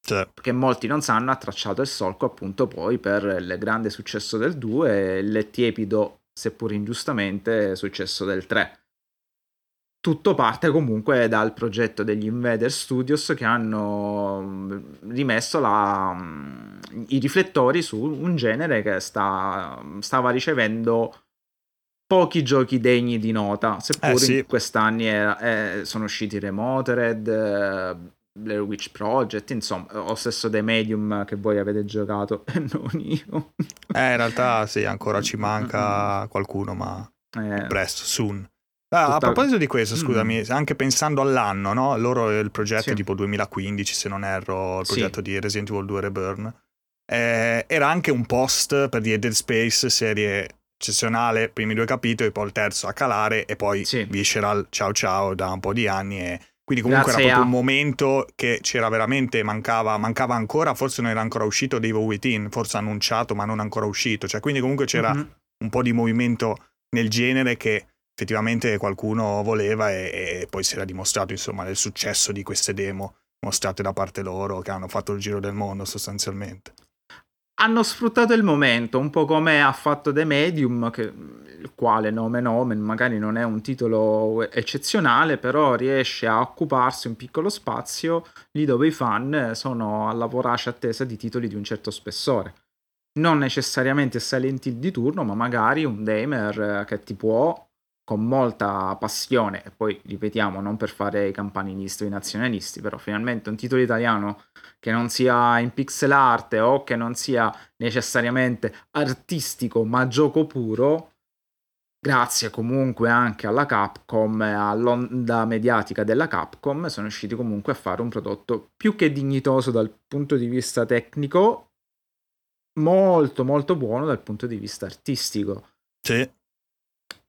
cioè. che molti non sanno, ha tracciato il solco appunto poi per il grande successo del 2 e il tiepido, seppur ingiustamente, successo del 3 tutto parte comunque dal progetto degli Invader Studios che hanno mm, rimesso la, mm, i riflettori su un genere che sta, stava ricevendo pochi giochi degni di nota, seppur eh, sì. in quest'anni era, eh, sono usciti Remotered, eh, Blair Witch Project, insomma, o stesso dei Medium che voi avete giocato e non io. eh, in realtà sì, ancora ci manca qualcuno, ma eh, presto, soon. Ah, Tutta... A proposito di questo, scusami, mm. anche pensando all'anno, no? Loro il progetto sì. tipo 2015, se non erro, il progetto sì. di Resident Evil 2 Reburn. Eh, era anche un post per dire Dead Space, serie eccezionale, primi due capitoli, poi il terzo a calare e poi sì. Visceral, ciao ciao, da un po' di anni e quindi comunque Grazie era proprio a... un momento che c'era veramente, mancava, mancava ancora, forse non era ancora uscito Devil Within, forse annunciato ma non ancora uscito, cioè quindi comunque c'era mm-hmm. un po' di movimento nel genere che effettivamente qualcuno voleva e, e, poi si era dimostrato insomma nel successo di queste demo mostrate da parte loro che hanno fatto il giro del mondo sostanzialmente hanno sfruttato il momento, un po' come ha fatto The Medium, che, il quale nome nomen magari non è un titolo eccezionale, però riesce a occuparsi un piccolo spazio lì dove i fan sono alla vorace attesa di titoli di un certo spessore. Non necessariamente Silent Hill di turno, ma magari un Damer che ti può con molta passione, e poi ripetiamo, non per fare i campanilisti o i nazionalisti, però finalmente un titolo italiano che non sia in pixel art o che non sia necessariamente artistico ma gioco puro, grazie comunque anche alla Capcom e all'onda mediatica della Capcom, sono riusciti comunque a fare un prodotto più che dignitoso dal punto di vista tecnico, molto molto buono dal punto di vista artistico. Sì.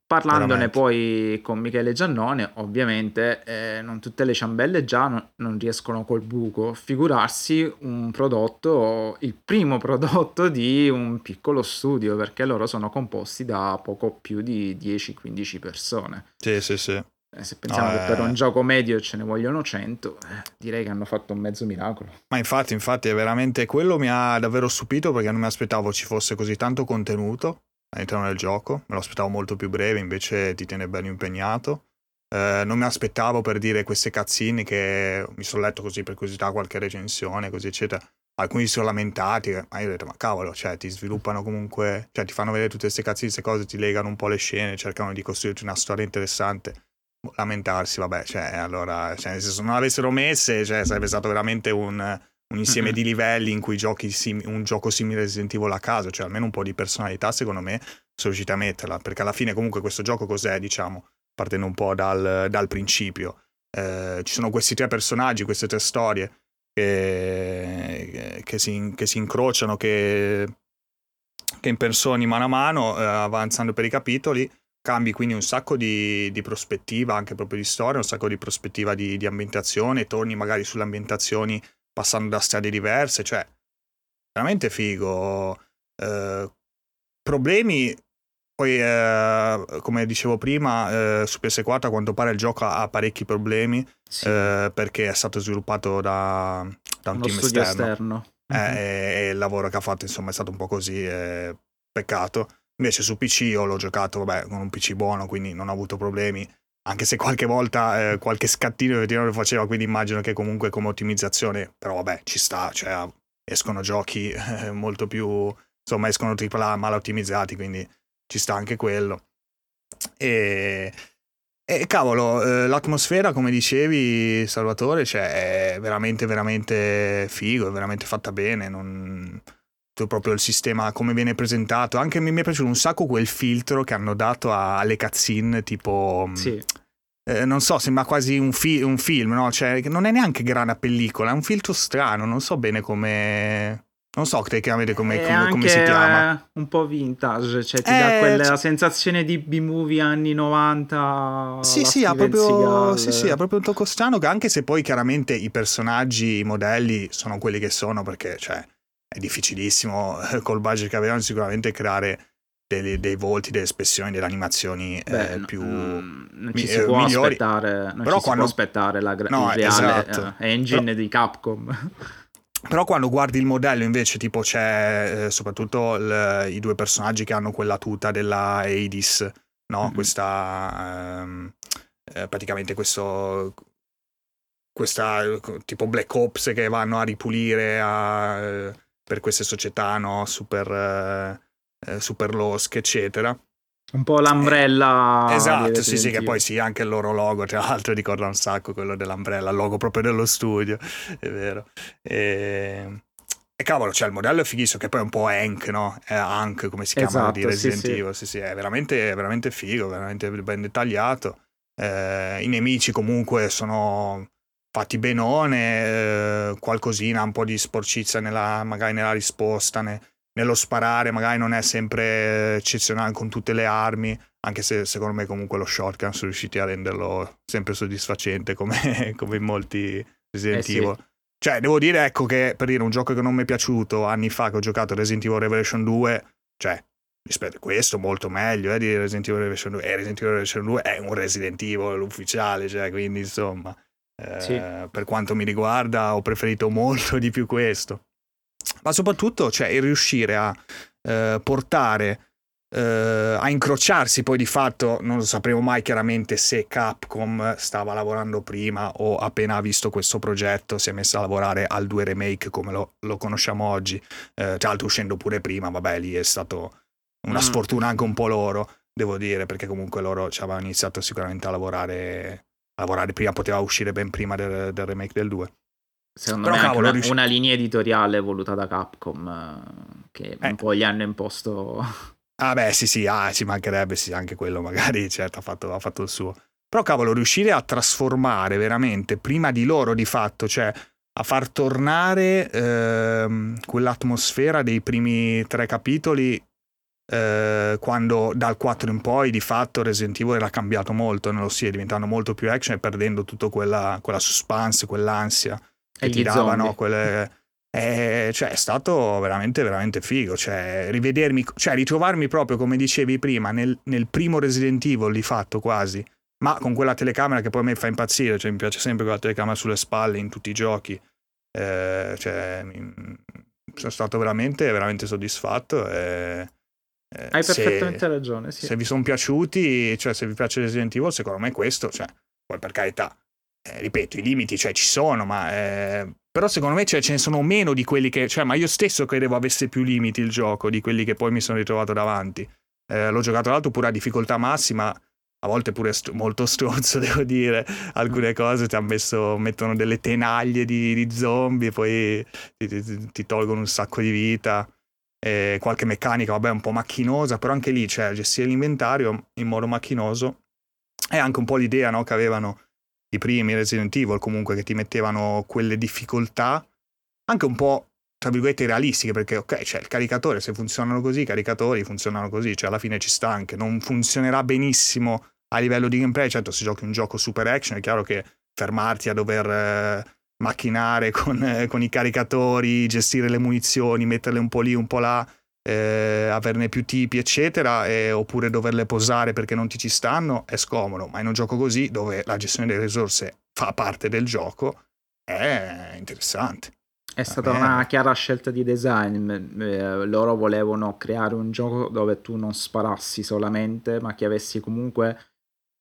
Parlandone Veramente. poi con Michele Giannone, ovviamente eh, non tutte le ciambelle già non, non, riescono col buco. Figurarsi un prodotto, il primo prodotto di un piccolo studio, perché loro sono composti da poco più di 10-15 persone. Sì, sì, sì. Eh, se pensiamo no, che per un gioco medio ce ne vogliono 100, eh, direi che hanno fatto un mezzo miracolo. Ma infatti, infatti, è veramente quello mi ha davvero stupito perché non mi aspettavo ci fosse così tanto contenuto all'interno del gioco. Me lo aspettavo molto più breve, invece ti tiene ben impegnato. Eh, non mi aspettavo per dire queste cazzine che mi sono letto così per curiosità qualche recensione, così eccetera. Alcuni si sono lamentati, ma io ho detto, ma cavolo, cioè ti sviluppano comunque, cioè ti fanno vedere tutte queste cazzine, queste cose, ti legano un po' le scene, cercano di costruirti una storia interessante. Lamentarsi, vabbè, cioè allora, cioè, se non l'avessero messe, cioè, sarebbe stato veramente un, un insieme mm-hmm. di livelli in cui giochi sim- un gioco simile a Resident Evil a caso, cioè almeno un po' di personalità secondo me sono riusciti a metterla, perché alla fine comunque questo gioco cos'è, diciamo, partendo un po' dal, dal principio. Eh, ci sono questi tre personaggi, queste tre storie che, che, si, che si, incrociano, che, che impersoni mano a mano, eh, avanzando per i capitoli, cambi quindi un sacco di, di, prospettiva, anche proprio di storia, un sacco di prospettiva di, di ambientazione, torni magari sulle ambientazioni passando da strade diverse, cioè veramente figo. Eh, problemi, poi eh, come dicevo prima, eh, su PS4 a quanto pare il gioco ha parecchi problemi sì. Eh, perché è stato sviluppato da, da un Uno team esterno. esterno. Mm-hmm. E, il lavoro che ha fatto insomma è stato un po' così, peccato. Invece su PC io l'ho giocato vabbè, con un PC buono, quindi non ho avuto problemi anche se qualche volta eh, qualche scattino lo faceva, quindi immagino che comunque come ottimizzazione, però vabbè, ci sta, cioè escono giochi eh, molto più, insomma, escono AAA mal ottimizzati, quindi ci sta anche quello. E, e cavolo, eh, l'atmosfera, come dicevi, Salvatore, cioè, è veramente, veramente figo, è veramente fatta bene, non proprio il sistema come viene presentato. Anche mi, mi è piaciuto un sacco quel filtro che hanno dato alle cutscene, tipo. Mm, sì. Eh, non so, sembra quasi un, fi- un, film, no? Cioè, non è neanche grana pellicola, è un filtro strano, non so bene come. Non so tecnicamente come, come, come, si chiama. un po' vintage, cioè ti eh, dà quella cioè... sensazione di B-movie anni 90. Sì, sì ha, proprio, sì, sì, ha proprio un tocco strano, che anche se poi chiaramente i personaggi, i modelli sono quelli che sono, perché cioè, è difficilissimo col budget che avevano sicuramente creare dei, dei volti, delle espressioni, delle animazioni Beh, eh, più non mi, ci si eh, può migliori. aspettare, non Però quando... si può aspettare la no, reale esatto. eh, engine Però... di Capcom. Però quando guardi il modello invece tipo c'è eh, soprattutto il, i due personaggi che hanno quella tuta della Hades, no? Mm-hmm. Questa ehm, eh, praticamente questo questa tipo Black Ops che vanno a ripulire a, eh, per queste società no? super, eh, eh super losche, eccetera. Un po' l'ambrella. Eh, esatto, sì, sì, che poi sì, anche il loro logo, tra l'altro ricorda un sacco quello dell'ambrella, il logo proprio dello studio, è vero. E, e cavolo, cioè il modello è fighissimo, che poi è un po' Hank, no? È Hank, come si chiama esatto, di Resident sì, Evil, sì. sì, sì, è veramente, veramente figo, veramente ben dettagliato. Eh, I nemici comunque sono fatti benone, eh, qualcosina, un po' di sporcizia nella, magari nella risposta, ne, nello sparare, magari non è sempre eccezionale con tutte le armi, anche se secondo me comunque lo shotgun sono riusciti a renderlo sempre soddisfacente come, come in molti Resident eh, Evil. Sì. Cioè, devo dire, ecco che per dire un gioco che non mi è piaciuto anni fa che ho giocato Resident Evil Revelation 2, cioè, rispetto a questo molto meglio eh, di Resident Evil Revelation 2 e Resident Evil Revelation 2 è un Resident Evil ufficiale cioè quindi insomma eh, sì. per quanto mi riguarda ho preferito molto di più questo ma soprattutto cioè il riuscire a eh, portare Uh, a incrociarsi poi di fatto non lo sapremo mai chiaramente se Capcom stava lavorando prima o appena ha visto questo progetto si è messa a lavorare al 2 remake come lo, lo conosciamo oggi uh, tra l'altro uscendo pure prima vabbè lì è stato una mm. sfortuna anche un po' loro, devo dire, perché comunque loro ci avevano iniziato sicuramente a lavorare, lavorare prima, poteva uscire ben prima del, del remake del 2. Secondo Però, me cavolo, una, riusci- una, linea editoriale voluta da Capcom eh, che eh. un po' gli hanno imposto. Ah beh sì sì, ah, ci mancherebbe sì, anche quello magari certo ha fatto, ha fatto il suo. Però cavolo, riuscire a trasformare veramente prima di loro di fatto, cioè a far tornare ehm, quell'atmosfera dei primi tre capitoli eh, quando dal 4 in poi di fatto Resident Evil era cambiato molto nello stile, diventando molto più action e perdendo tutta quella, quella suspense, quell'ansia che ti davano quelle... Eh, cioè, è stato veramente, veramente figo. Cioè, rivedermi, cioè, ritrovarmi proprio come dicevi prima nel, nel primo Resident Evil di fatto quasi, ma con quella telecamera che poi a me fa impazzire. Cioè, mi piace sempre quella telecamera sulle spalle in tutti i giochi. Eh, cioè, mi, sono stato veramente, veramente soddisfatto. E eh, Hai perfettamente se, ragione. Sì. Se vi sono piaciuti, cioè se vi piace Resident Evil, secondo me questo, cioè, poi per carità, eh, ripeto, i limiti cioè, ci sono, ma eh, però secondo me cioè, ce ne sono meno di quelli che, cioè, ma io stesso credevo avesse più limiti il gioco di quelli che poi mi sono ritrovato davanti. Eh, l'ho giocato tra l'altro pure a difficoltà massima, a volte pure st- molto stronzo, devo dire. Alcune cose ti hanno messo, mettono delle tenaglie di, di zombie poi ti, ti, ti, tolgono un sacco di vita eh, qualche meccanica, vabbè, un po' macchinosa, però anche lì, cioè, gestire l'inventario in modo macchinoso è anche un po' l'idea no, che avevano i primi Resident Evil, comunque, che ti mettevano quelle difficoltà, anche un po', tra virgolette, realistiche, perché, ok, cioè, il caricatore, se funzionano così, i caricatori funzionano così, cioè, alla fine ci sta anche, non funzionerà benissimo a livello di gameplay, certo, se giochi un gioco super action, è chiaro che fermarti a dover... Eh, macchinare con, eh, con, i caricatori, gestire le munizioni, metterle un po' lì, un po' là, eh, averne più tipi, eccetera, eh, oppure doverle posare perché non ti ci stanno, è scomodo. Ma in un gioco così, dove la gestione delle risorse fa parte del gioco, è interessante. È stata una chiara scelta di design. Eh, loro volevano creare un gioco dove tu non sparassi solamente, ma che avessi comunque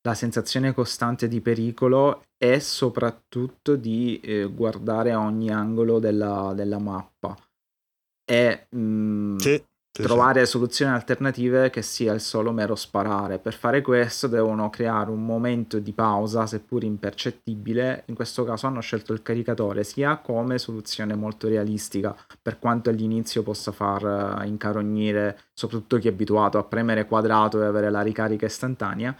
la sensazione costante di pericolo e soprattutto di eh, guardare a ogni angolo della, della mappa e mh, mm, sì, sì, trovare sì. soluzioni alternative che sia il solo mero sparare. Per fare questo devono creare un momento di pausa, seppur impercettibile. In questo caso hanno scelto il caricatore sia come soluzione molto realistica, per quanto all'inizio possa far uh, incarognire soprattutto chi è abituato a premere quadrato e avere la ricarica istantanea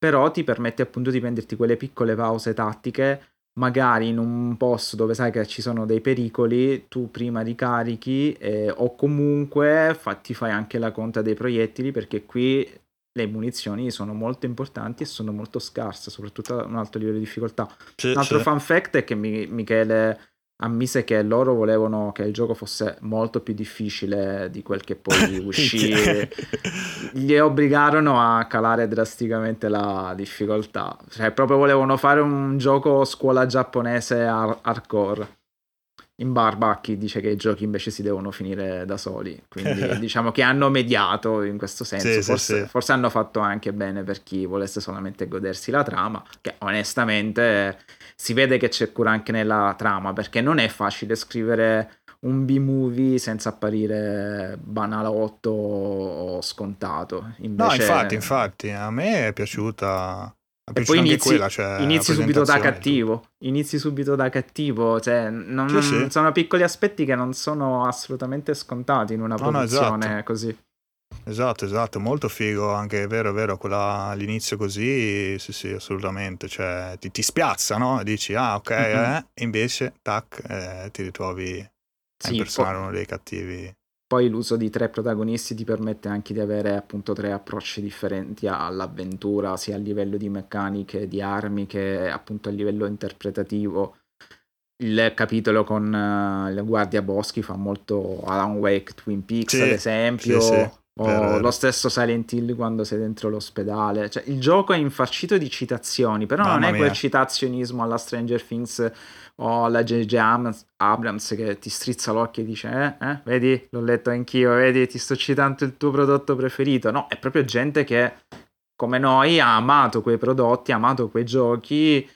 però ti permette appunto di prenderti quelle piccole pause tattiche, magari in un posto dove sai che ci sono dei pericoli, tu prima ricarichi eh, o comunque ti fai anche la conta dei proiettili perché qui le munizioni sono molto importanti e sono molto scarse, soprattutto a un alto livello di difficoltà. C'è, un altro c'è. fun fact è che Michele ammise che loro volevano che il gioco fosse molto più difficile di quel che poi uscì. Gli obbligarono a calare drasticamente la difficoltà. Cioè, proprio volevano fare un gioco scuola giapponese hardcore. In barba a chi dice che i giochi invece si devono finire da soli. Quindi diciamo che hanno mediato in questo senso. Sì, forse, sì, sì. forse, hanno fatto anche bene per chi volesse solamente godersi la trama, che onestamente si vede che c'è cura anche nella trama, perché non è facile scrivere un B-movie senza apparire banalotto o scontato. Invece... No, infatti, infatti, a me è piaciuta e poi inizi, quella, cioè inizi subito da cattivo. Inizi subito da cattivo. Cioè, non, sì, sì. sono piccoli aspetti che non sono assolutamente scontati in una no, produzione no, esatto. così. Esatto, esatto, molto figo, anche è vero, è vero, quella all'inizio così, sì, sì, assolutamente, cioè ti, ti spiazza, no? Dici, ah, ok, mm-hmm. eh, invece, tac, eh, ti ritrovi a sì, impersonare po- uno dei cattivi. Poi l'uso di tre protagonisti ti permette anche di avere appunto tre approcci differenti all'avventura, sia a livello di meccaniche, di armi, che appunto a livello interpretativo. Il capitolo con uh, la Guardia Boschi fa molto Alan Wake, Twin Peaks sì, ad esempio. Sì, sì. O lo stesso Silent Hill quando sei dentro l'ospedale. Cioè, il gioco è infarcito di citazioni, però Mamma non è mia. quel citazionismo alla Stranger Things o alla J.J. Abrams, Abrams che ti strizza l'occhio e dice eh, eh, vedi, l'ho letto anch'io, vedi, ti sto citando il tuo prodotto preferito. No, è proprio gente che come noi ha amato quei prodotti, ha amato quei giochi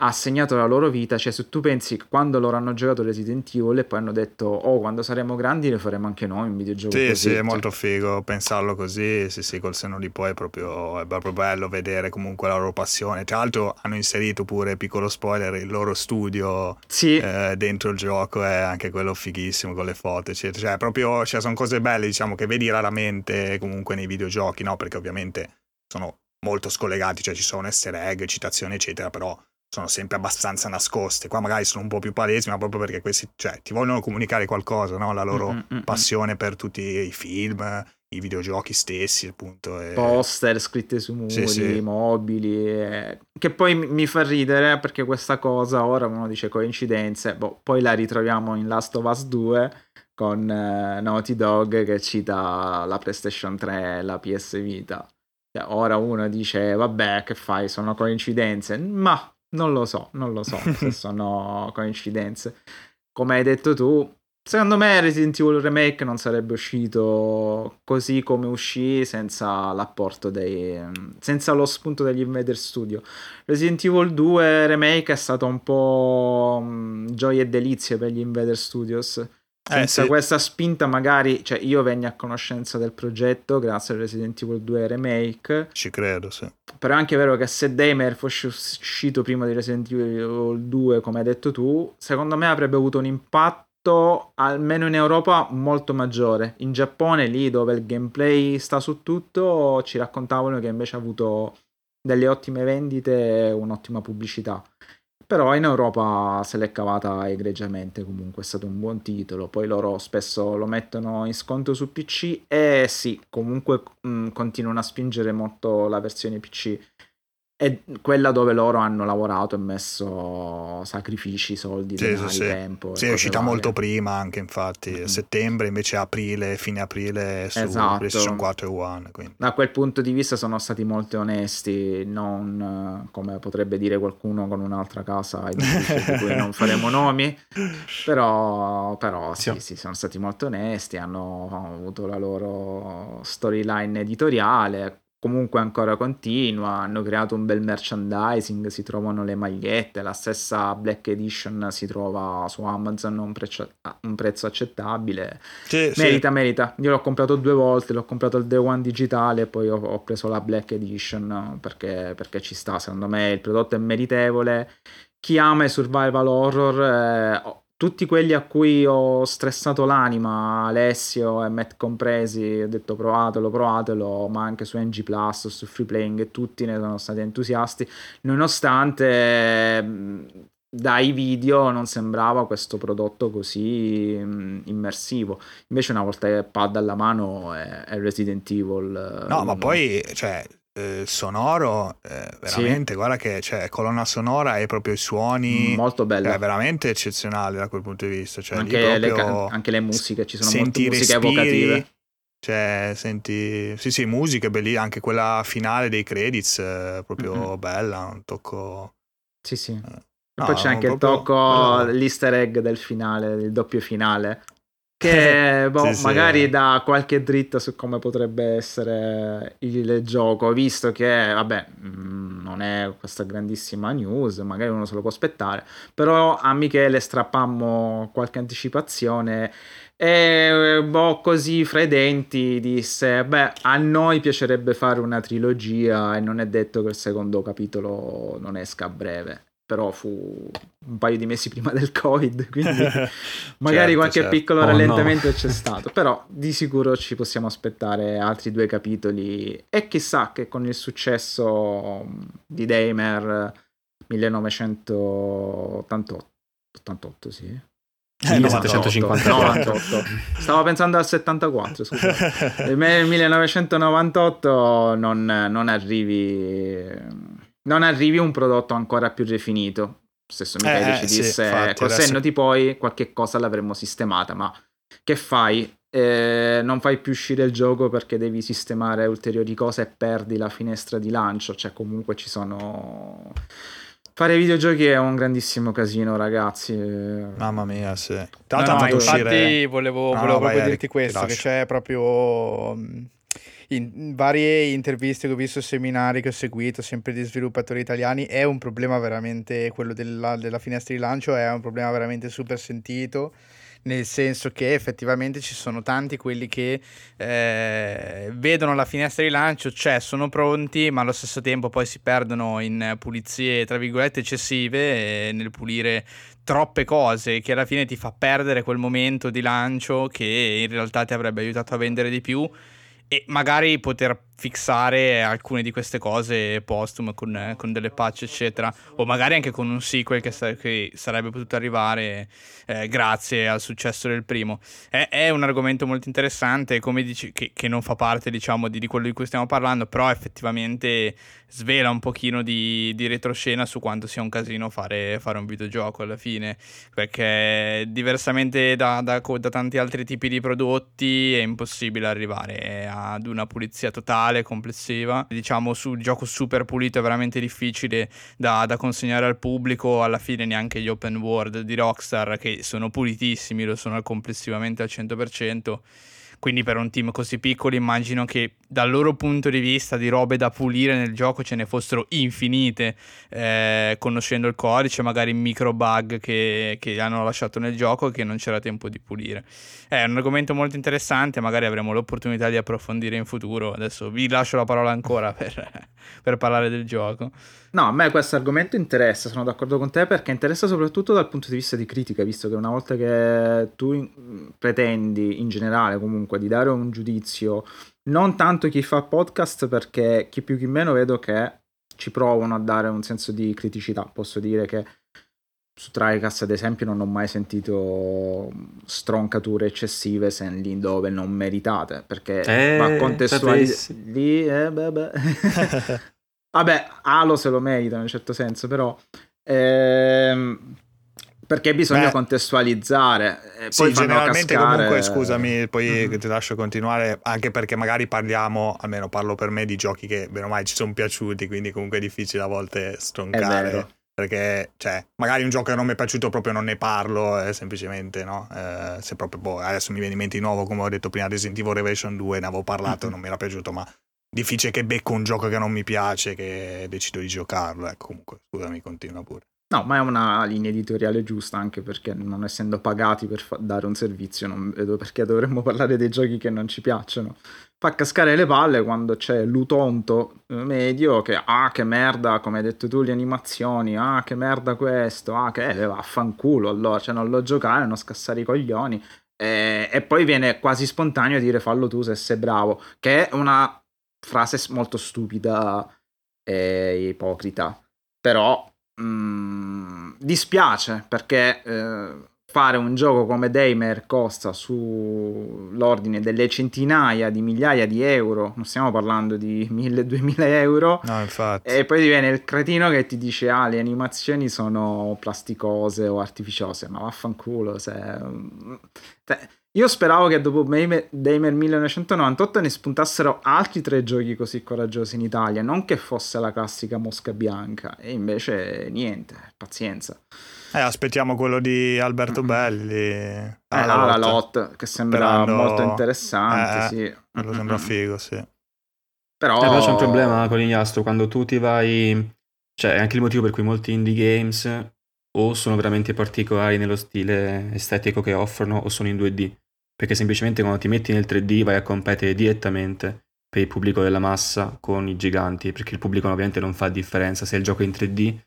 ha segnato la loro vita, cioè se tu pensi quando loro hanno giocato Resident Evil e poi hanno detto oh quando saremo grandi lo faremo anche noi un videogioco sì così. sì è molto figo pensarlo così sì sì col senno di poi è proprio, è proprio bello vedere comunque la loro passione tra l'altro hanno inserito pure piccolo spoiler il loro studio sì. eh, dentro il gioco è anche quello fighissimo con le foto eccetera cioè proprio cioè, sono cose belle diciamo che vedi raramente comunque nei videogiochi no perché ovviamente sono molto scollegati cioè ci sono easter egg citazioni eccetera però sono sempre abbastanza nascoste. Qua magari sono un po' più palesi, ma proprio perché questi cioè, ti vogliono comunicare qualcosa, no? la loro Mm-mm-mm. passione per tutti i film, i videogiochi stessi, appunto. E... Poster scritte su muri, sì, sì. mobili, e... che poi mi fa ridere perché questa cosa ora uno dice coincidenze, boh, poi la ritroviamo in Last of Us 2 con uh, Naughty Dog che cita la PlayStation 3 e la PS Vita. Cioè, ora uno dice, vabbè, che fai, sono coincidenze, ma non lo so, non lo so se sono coincidenze. Come hai detto tu, secondo me Resident Evil Remake non sarebbe uscito così come uscì senza l'apporto dei... senza lo spunto degli Invader Studio. Resident Evil 2 Remake è stato un po' mm, gioia e delizie per gli Invader Studios senza eh, sì. questa spinta magari, cioè io venni a conoscenza del progetto grazie a Resident Evil 2 Remake. Ci credo, sì. Però è anche vero che se Damer fosse uscito prima di Resident Evil 2, come hai detto tu, secondo me avrebbe avuto un impatto almeno in Europa molto maggiore. In Giappone, lì dove il gameplay sta su tutto, ci raccontavano che invece ha avuto delle ottime vendite e un'ottima pubblicità però in Europa se l'è cavata egregiamente comunque è stato un buon titolo. Poi loro spesso lo mettono in sconto su PC e sì comunque mh, continuano a spingere molto la versione PC è quella dove loro hanno lavorato e messo sacrifici, soldi, sì, denari, sì, tempo. Sì, è uscita varie. molto prima anche infatti, mm-hmm. settembre invece aprile, fine aprile su esatto. PlayStation 4 e One. Quindi. Da quel punto di vista sono stati molto onesti, non come potrebbe dire qualcuno con un'altra casa di cui non faremo nomi, però, però sì, sì, sono stati molto onesti, hanno avuto la loro storyline editoriale comunque ancora continua, hanno creato un bel merchandising, si trovano le magliette, la stessa Black Edition si trova su Amazon a un, prezzo, un prezzo accettabile. Sì, merita, sì. merita. Io l'ho comprato due volte, l'ho comprato il Day One digitale e poi ho, ho preso la Black Edition perché, perché, ci sta, secondo me il prodotto è meritevole. Chi ama i survival horror eh, tutti quelli a cui ho stressato l'anima, Alessio e Matt compresi, ho detto provatelo, provatelo, ma anche su NG Plus, su Free Playing, tutti ne sono stati entusiasti, nonostante dai video non sembrava questo prodotto così immersivo. Invece una volta che pad alla mano è, è Resident Evil. No, ma poi, cioè, eh, sonoro, eh, veramente, sì. guarda che cioè, colonna sonora e proprio i suoni. Molto bello. È veramente eccezionale da quel punto di vista. Cioè, anche, le, anche, le, musiche, ci sono molte musiche respiri, evocative. Cioè, senti, sì, sì, musiche belli, anche quella finale dei credits, eh, proprio mm-hmm. bella, un tocco. Sì, sì. Eh. E poi c'è anche il tocco, l'easter egg del finale, il doppio finale. Che boh, sì, magari sì. dà qualche dritta su come potrebbe essere il gioco, visto che, vabbè, mm, non è questa grandissima news, magari uno se lo può aspettare. Però a Michele strappammo qualche anticipazione e boh, così fra i denti disse: Beh, a noi piacerebbe fare una trilogia e non è detto che il secondo capitolo non esca a breve. Però fu un paio di mesi prima del Covid, quindi magari certo, qualche certo. piccolo oh, rallentamento no. c'è stato. Però di sicuro ci possiamo aspettare altri due capitoli. E chissà che con il successo di Damer 1988, 88, sì eh, 750 98. Stavo pensando al 74, scusa. Nel 1998 non, non, arrivi non arrivi un prodotto ancora più rifinito. Stesso Michele eh, ci disse, sì, infatti, col adesso... senno di poi qualche cosa l'avremmo sistemata, ma che fai? Eh, non fai più uscire il gioco perché devi sistemare ulteriori cose e perdi la finestra di lancio, cioè comunque ci sono Fare videogiochi è un grandissimo casino, ragazzi. Mamma mia, sì. Tanto no, no, infatti uscire... volevo, no, volevo proprio dirti questo, che c'è proprio mm, in varie interviste che ho visto, seminari che ho seguito, sempre di sviluppatori italiani, è un problema veramente, quello della, della finestra di lancio è un problema veramente super sentito nel senso che effettivamente ci sono tanti quelli che eh, vedono la finestra di lancio, cioè sono pronti, ma allo stesso tempo poi si perdono in pulizie, tra virgolette, eccessive nel pulire troppe cose che alla fine ti fa perdere quel momento di lancio che in realtà ti avrebbe aiutato a vendere di più e magari poter fissare alcune di queste cose postume con, con, delle patch eccetera. O magari anche con un sequel che, sa- che sarebbe potuto arrivare eh, grazie al successo del primo. È, è, un argomento molto interessante come dici che, che non fa parte diciamo di, di, quello di cui stiamo parlando però effettivamente svela un pochino di, di retroscena su quanto sia un casino fare, fare, un videogioco alla fine. Perché diversamente da, da, da tanti altri tipi di prodotti è impossibile arrivare ad una pulizia totale totale, complessiva. Diciamo sul gioco super pulito è veramente difficile da, da, consegnare al pubblico. Alla fine neanche gli open world di Rockstar, che sono pulitissimi, lo sono complessivamente al 100%. Quindi per un team così piccolo immagino che dal loro punto di vista di robe da pulire nel gioco ce ne fossero infinite, eh, conoscendo il codice, magari micro bug che, che, hanno lasciato nel gioco e che non c'era tempo di pulire. È un argomento molto interessante, magari avremo l'opportunità di approfondire in futuro. Adesso vi lascio la parola ancora per, per parlare del gioco. No, a me questo argomento interessa, sono d'accordo con te perché interessa soprattutto dal punto di vista di critica, visto che una volta che tu in, pretendi in generale comunque di dare un giudizio, non tanto chi fa podcast perché chi più chi meno vedo che ci provano a dare un senso di criticità, posso dire che su Tricast ad esempio non ho mai sentito stroncature eccessive se lì dove non meritate perché eh, va contestualizzare lì eh, beh, beh. Vabbè, Halo se lo merita in un certo senso, però... Ehm, perché bisogna Beh, contestualizzare. E sì, generalmente cascare... comunque, scusami, poi mm-hmm. ti lascio continuare, anche perché magari parliamo, almeno parlo per me, di giochi che bene o male ci sono piaciuti, quindi comunque è difficile a volte stroncare. Perché, cioè, magari un gioco che non mi è piaciuto proprio non ne parlo, eh, semplicemente, no? Eh, se proprio, boh, adesso mi viene in mente di nuovo, come ho detto prima, Resident Evil Revelation 2, ne avevo parlato, mm-hmm. non mi era piaciuto, ma difficile che becco un gioco che non mi piace che decido di giocarlo. Ecco, comunque, scusami, continua pure. No, ma è una linea editoriale giusta anche perché non essendo pagati per fa- dare un servizio non vedo perché dovremmo parlare dei giochi che non ci piacciono. Fa cascare le palle quando c'è l'utonto medio che ah che merda, come hai detto tu le animazioni, ah che merda questo, ah che eh, vaffanculo allora, cioè non lo giocare, non scassare i coglioni e, e poi viene quasi spontaneo dire fallo tu se sei bravo, che è una frase molto stupida e ipocrita, però mh, mm, dispiace perché eh, fare un gioco come Damer costa sull'ordine delle centinaia di migliaia di euro, non stiamo parlando di 1000-2000 euro, no, infatti. e poi ti viene il cretino che ti dice ah le animazioni sono plasticose o artificiose, ma vaffanculo, se... Cioè, io speravo che dopo Damer 1998 ne spuntassero altri tre giochi così coraggiosi in Italia, non che fosse la classica mosca bianca, e invece niente, pazienza. Eh, aspettiamo quello di Alberto Belli. Eh, ah, la, la Lot, che sembra Sperando... molto interessante, eh, sì. Quello sembra figo, sì. Però... Eh, però c'è un problema con l'Ignastro, quando tu ti vai... Cioè, è anche il motivo per cui molti indie games o sono veramente particolari nello stile estetico che offrono o sono in 2D. Perché semplicemente quando ti metti nel 3D vai a competere direttamente per il pubblico della massa con i giganti, perché il pubblico ovviamente non fa differenza se il gioco è in 3D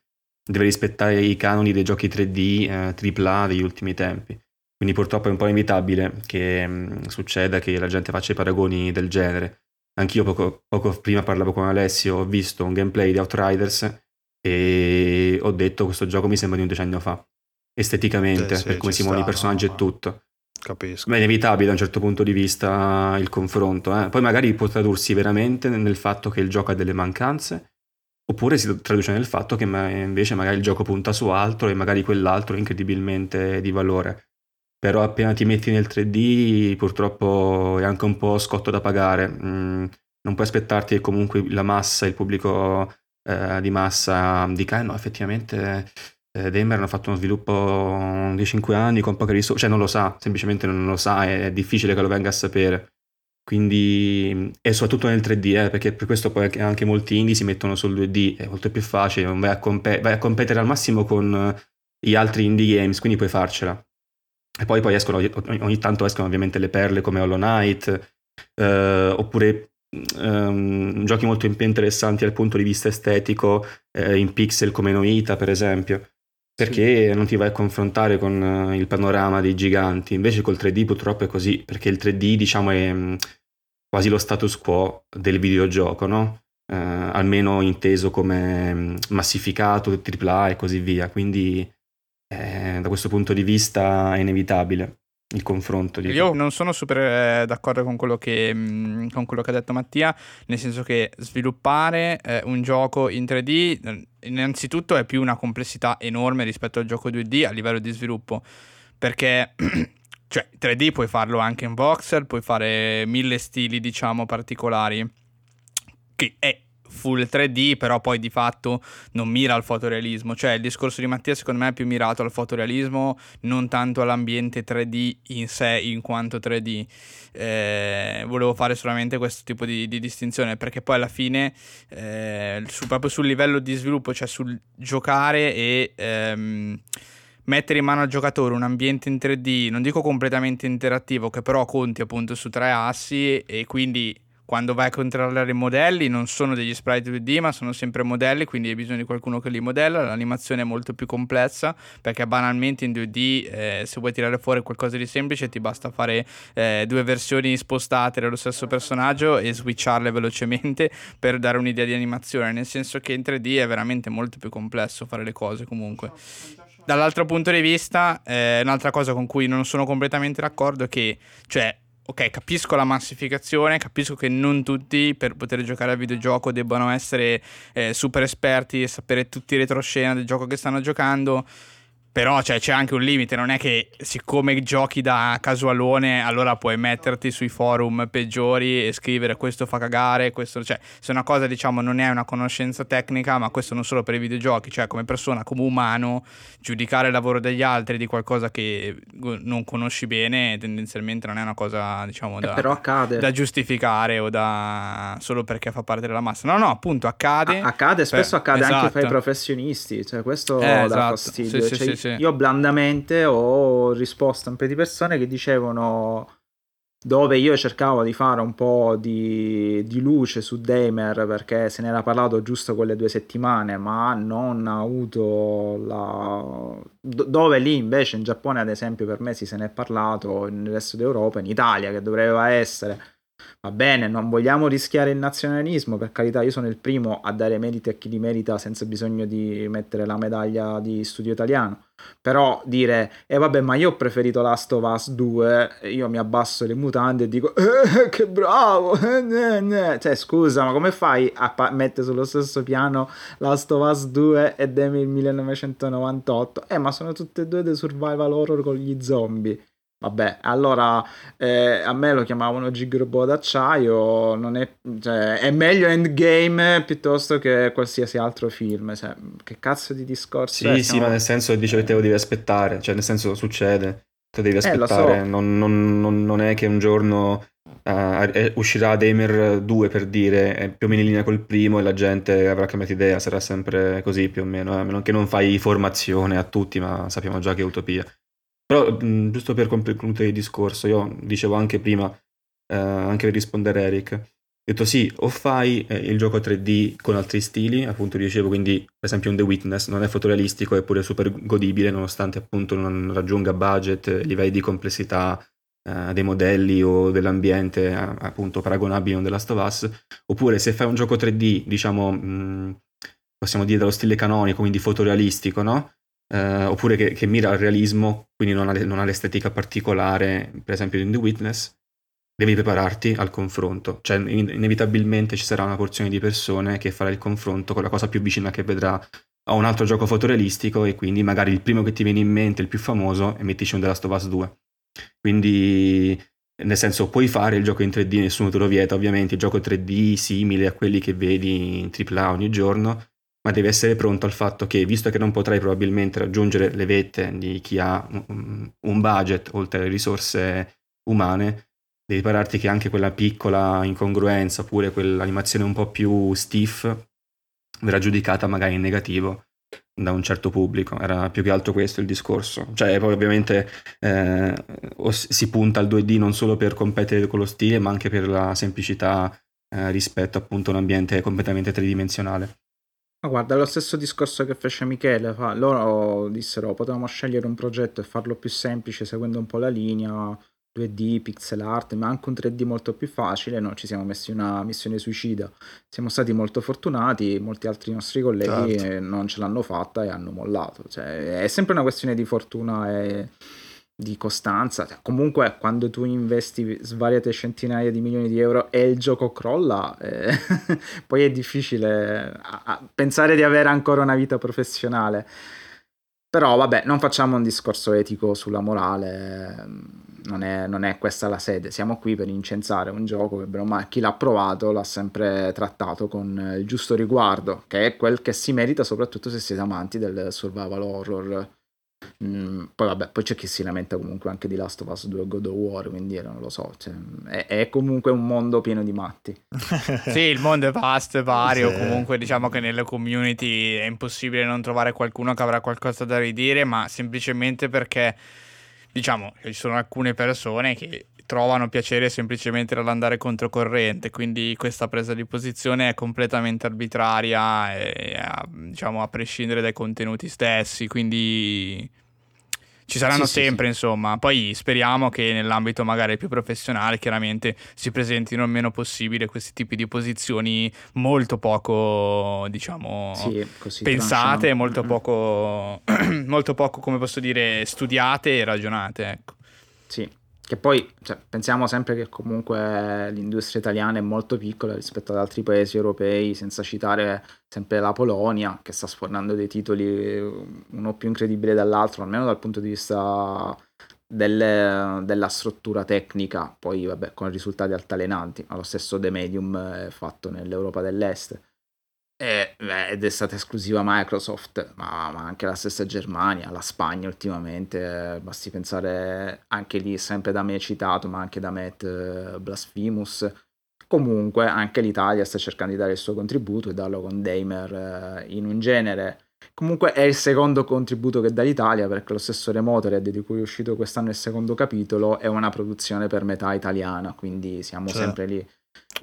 deve rispettare i canoni dei giochi 3D eh, AAA degli ultimi tempi. Quindi purtroppo è un po' inevitabile che mh, mm, succeda che la gente faccia i paragoni del genere. Anch'io poco, poco prima parlavo con Alessio, ho visto un gameplay di Outriders e ho detto questo gioco mi sembra di un decennio fa. Esteticamente, sì, per come si muovono i personaggi e tutto. Capisco. Ma è inevitabile da un certo punto di vista il confronto. Eh. Poi magari può tradursi veramente nel fatto che il gioco ha delle mancanze Oppure si traduce nel fatto che invece magari il gioco punta su altro e magari quell'altro è incredibilmente di valore. Però appena ti metti nel 3D purtroppo è anche un po' scotto da pagare. Mm, non puoi aspettarti che comunque la massa, il pubblico eh, di massa dica eh no, effettivamente eh, Damer hanno fatto uno sviluppo di 5 anni con poche risorse, cioè non lo sa, semplicemente non lo sa, è difficile che lo venga a sapere. Quindi, e soprattutto nel 3D, eh, perché per questo poi anche molti indie si mettono sul 2D, è molto più facile, vai a, comp- vai a competere al massimo con eh, gli altri indie games, quindi puoi farcela. E poi, poi escono, ogni tanto escono ovviamente le perle come Hollow Knight, eh, oppure um, giochi molto più interessanti dal punto di vista estetico, eh, in pixel come Noita per esempio perché non ti vai a confrontare con uh, il panorama dei giganti. Invece col 3D purtroppo è così, perché il 3D diciamo è mm, quasi lo status quo del videogioco, no? Uh, almeno inteso come mm, massificato, AAA e così via. Quindi eh, da questo punto di vista è inevitabile il confronto. Dico. Io non sono super eh, d'accordo con quello, che, mm, con quello, che, ha detto Mattia, nel senso che sviluppare eh, un gioco in 3D eh, innanzitutto è più una complessità enorme rispetto al gioco 2D a livello di sviluppo, perché cioè 3D puoi farlo anche in voxel, puoi fare mille stili diciamo particolari, che è full 3D, però poi di fatto non mira al fotorealismo. Cioè il discorso di Mattia secondo me è più mirato al fotorealismo, non tanto all'ambiente 3D in sé in quanto 3D. Eh, volevo fare solamente questo tipo di, di distinzione perché poi alla fine eh, su, proprio sul livello di sviluppo, cioè sul giocare e... Ehm, mettere in mano al giocatore un ambiente in 3D, non dico completamente interattivo, che però conti appunto su tre assi e quindi quando vai a controllare i modelli non sono degli sprite 2D ma sono sempre modelli quindi hai bisogno di qualcuno che li modella. L'animazione è molto più complessa perché banalmente in 2D eh, se vuoi tirare fuori qualcosa di semplice ti basta fare eh, due versioni spostate dello stesso personaggio e switcharle velocemente per dare un'idea di animazione. Nel senso che in 3D è veramente molto più complesso fare le cose comunque. Dall'altro punto di vista eh, un'altra cosa con cui non sono completamente d'accordo è che cioè ok, capisco la massificazione, capisco che non tutti per poter giocare al videogioco debbano essere eh, super esperti e sapere tutti i retroscena del gioco che stanno giocando. Però cioè, c'è anche un limite, non è che siccome giochi da casualone allora puoi metterti sui forum peggiori e scrivere questo fa cagare, questo, cioè se una cosa diciamo non è una conoscenza tecnica, ma questo non solo per i videogiochi, cioè come persona, come umano, giudicare il lavoro degli altri di qualcosa che non conosci bene tendenzialmente non è una cosa diciamo eh, da, da giustificare o da solo perché fa parte della massa. No, no, appunto accade. A- accade, spesso per... accade esatto. anche fra i professionisti, cioè questo eh, dà esatto. fastidio. Sì, cioè, sì, sì sì. Io blandamente ho risposto a un paio di persone che dicevano dove io cercavo di fare un po' di, di, luce su Damer perché se ne era parlato giusto quelle due settimane ma non ha avuto la... dove lì invece in Giappone ad esempio per mesi se ne è parlato nel resto d'Europa in Italia che doveva essere Va bene, non vogliamo rischiare il nazionalismo, per carità, io sono il primo a dare meriti a chi li merita senza bisogno di mettere la medaglia di studio italiano. Però dire, e eh vabbè, ma io ho preferito Last of Us 2, io mi abbasso le mutande e dico, eh, che bravo, eh, cioè scusa, ma come fai a pa- mettere sullo stesso piano Last of Us 2 e Demi 1998? Eh, ma sono tutte e due dei survival horror con gli zombie. Vabbè, allora eh, a me lo chiamavano Gigrobo d'acciaio, non è, cioè, è meglio Endgame piuttosto che qualsiasi altro film. Cioè, che cazzo di discorso? Sì, è? sì, Siamo... ma nel senso dicevo te lo devi aspettare, cioè nel senso succede, te devi aspettare, eh, so. non, non, non, non, è che un giorno uh, uscirà Damer 2 per dire, è più o meno in linea col primo e la gente avrà cambiato idea, sarà sempre così più o meno, eh, a meno che non fai formazione a tutti, ma sappiamo già che è utopia. Però, mh, giusto per concludere il discorso, io dicevo anche prima, eh, anche per rispondere a Eric, ho detto sì, o fai eh, il gioco 3D con altri stili, appunto dicevo, quindi per esempio un The Witness non è fotorealistico, eppure super godibile, nonostante appunto non raggiunga budget, livelli di complessità eh, dei modelli o dell'ambiente appunto paragonabili a un The Last of Us, oppure se fai un gioco 3D, diciamo, mh, possiamo dire dallo stile canonico, quindi fotorealistico, no? Eh, oppure che, che, mira al realismo, quindi non ha, non ha, l'estetica particolare, per esempio in The Witness, devi prepararti al confronto. Cioè, in, inevitabilmente ci sarà una porzione di persone che farà il confronto con la cosa più vicina che vedrà a un altro gioco fotorealistico e quindi magari il primo che ti viene in mente, il più famoso, e mettici un The Last of Us 2. Quindi, nel senso, puoi fare il gioco in 3D, nessuno te lo vieta, ovviamente, il gioco 3D simile a quelli che vedi in AAA ogni giorno, ma devi essere pronto al fatto che, visto che non potrai probabilmente raggiungere le vette di chi ha un budget oltre alle risorse umane, devi pararti che anche quella piccola incongruenza oppure quell'animazione un po' più stiff verrà giudicata magari in negativo da un certo pubblico. Era più che altro questo il discorso. Cioè, poi ovviamente eh, si punta al 2D non solo per competere con lo stile, ma anche per la semplicità eh, rispetto appunto a un ambiente completamente tridimensionale. Ma guarda, è lo stesso discorso che fece Michele, fa. loro dissero potevamo scegliere un progetto e farlo più semplice seguendo un po' la linea 2D, pixel art, ma anche un 3D molto più facile, noi ci siamo messi una missione suicida. Siamo stati molto fortunati, molti altri nostri colleghi certo. non ce l'hanno fatta e hanno mollato. Cioè, è sempre una questione di fortuna e di costanza. Cioè, comunque, quando tu investi svariate centinaia di milioni di euro e il gioco crolla, eh, poi è difficile a, a pensare di avere ancora una vita professionale. Però vabbè, non facciamo un discorso etico sulla morale, non è, non è, questa la sede, siamo qui per incensare un gioco che bene chi l'ha provato l'ha sempre trattato con il giusto riguardo, che è quel che si merita soprattutto se siete amanti del survival horror Mm, poi vabbè, poi c'è chi si lamenta comunque anche di Last of Us 2 God of War, quindi non lo so, cioè, è, è, comunque un mondo pieno di matti. sì, il mondo è vasto e vario, sì. comunque diciamo che nelle community è impossibile non trovare qualcuno che avrà qualcosa da ridire, ma semplicemente perché diciamo ci sono alcune persone che trovano piacere semplicemente dall'andare controcorrente, quindi questa presa di posizione è completamente arbitraria e a, diciamo a prescindere dai contenuti stessi, quindi ci saranno sì, sempre, sì, insomma. Poi speriamo che nell'ambito magari più professionale, chiaramente, si presentino il meno possibile questi tipi di posizioni molto poco, diciamo, sì, pensate, tranchano. molto poco, molto poco, come posso dire, studiate e ragionate, ecco. Sì, che poi cioè, pensiamo sempre che comunque l'industria italiana è molto piccola rispetto ad altri paesi europei, senza citare sempre la Polonia, che sta sfornando dei titoli uno più incredibile dall'altro, almeno dal punto di vista delle, della struttura tecnica, poi vabbè con risultati altalenanti, ma lo stesso The Medium è fatto nell'Europa dell'Est e, ed è stata esclusiva Microsoft, ma, ma, anche la stessa Germania, la Spagna ultimamente, basti pensare anche lì, sempre da me citato, ma anche da Matt uh, Blasphemous. Comunque anche l'Italia sta cercando di dare il suo contributo e darlo con Damer uh, in un genere. Comunque è il secondo contributo che dà l'Italia perché lo stesso Remotered di cui è uscito quest'anno il secondo capitolo è una produzione per metà italiana, quindi siamo cioè. sempre lì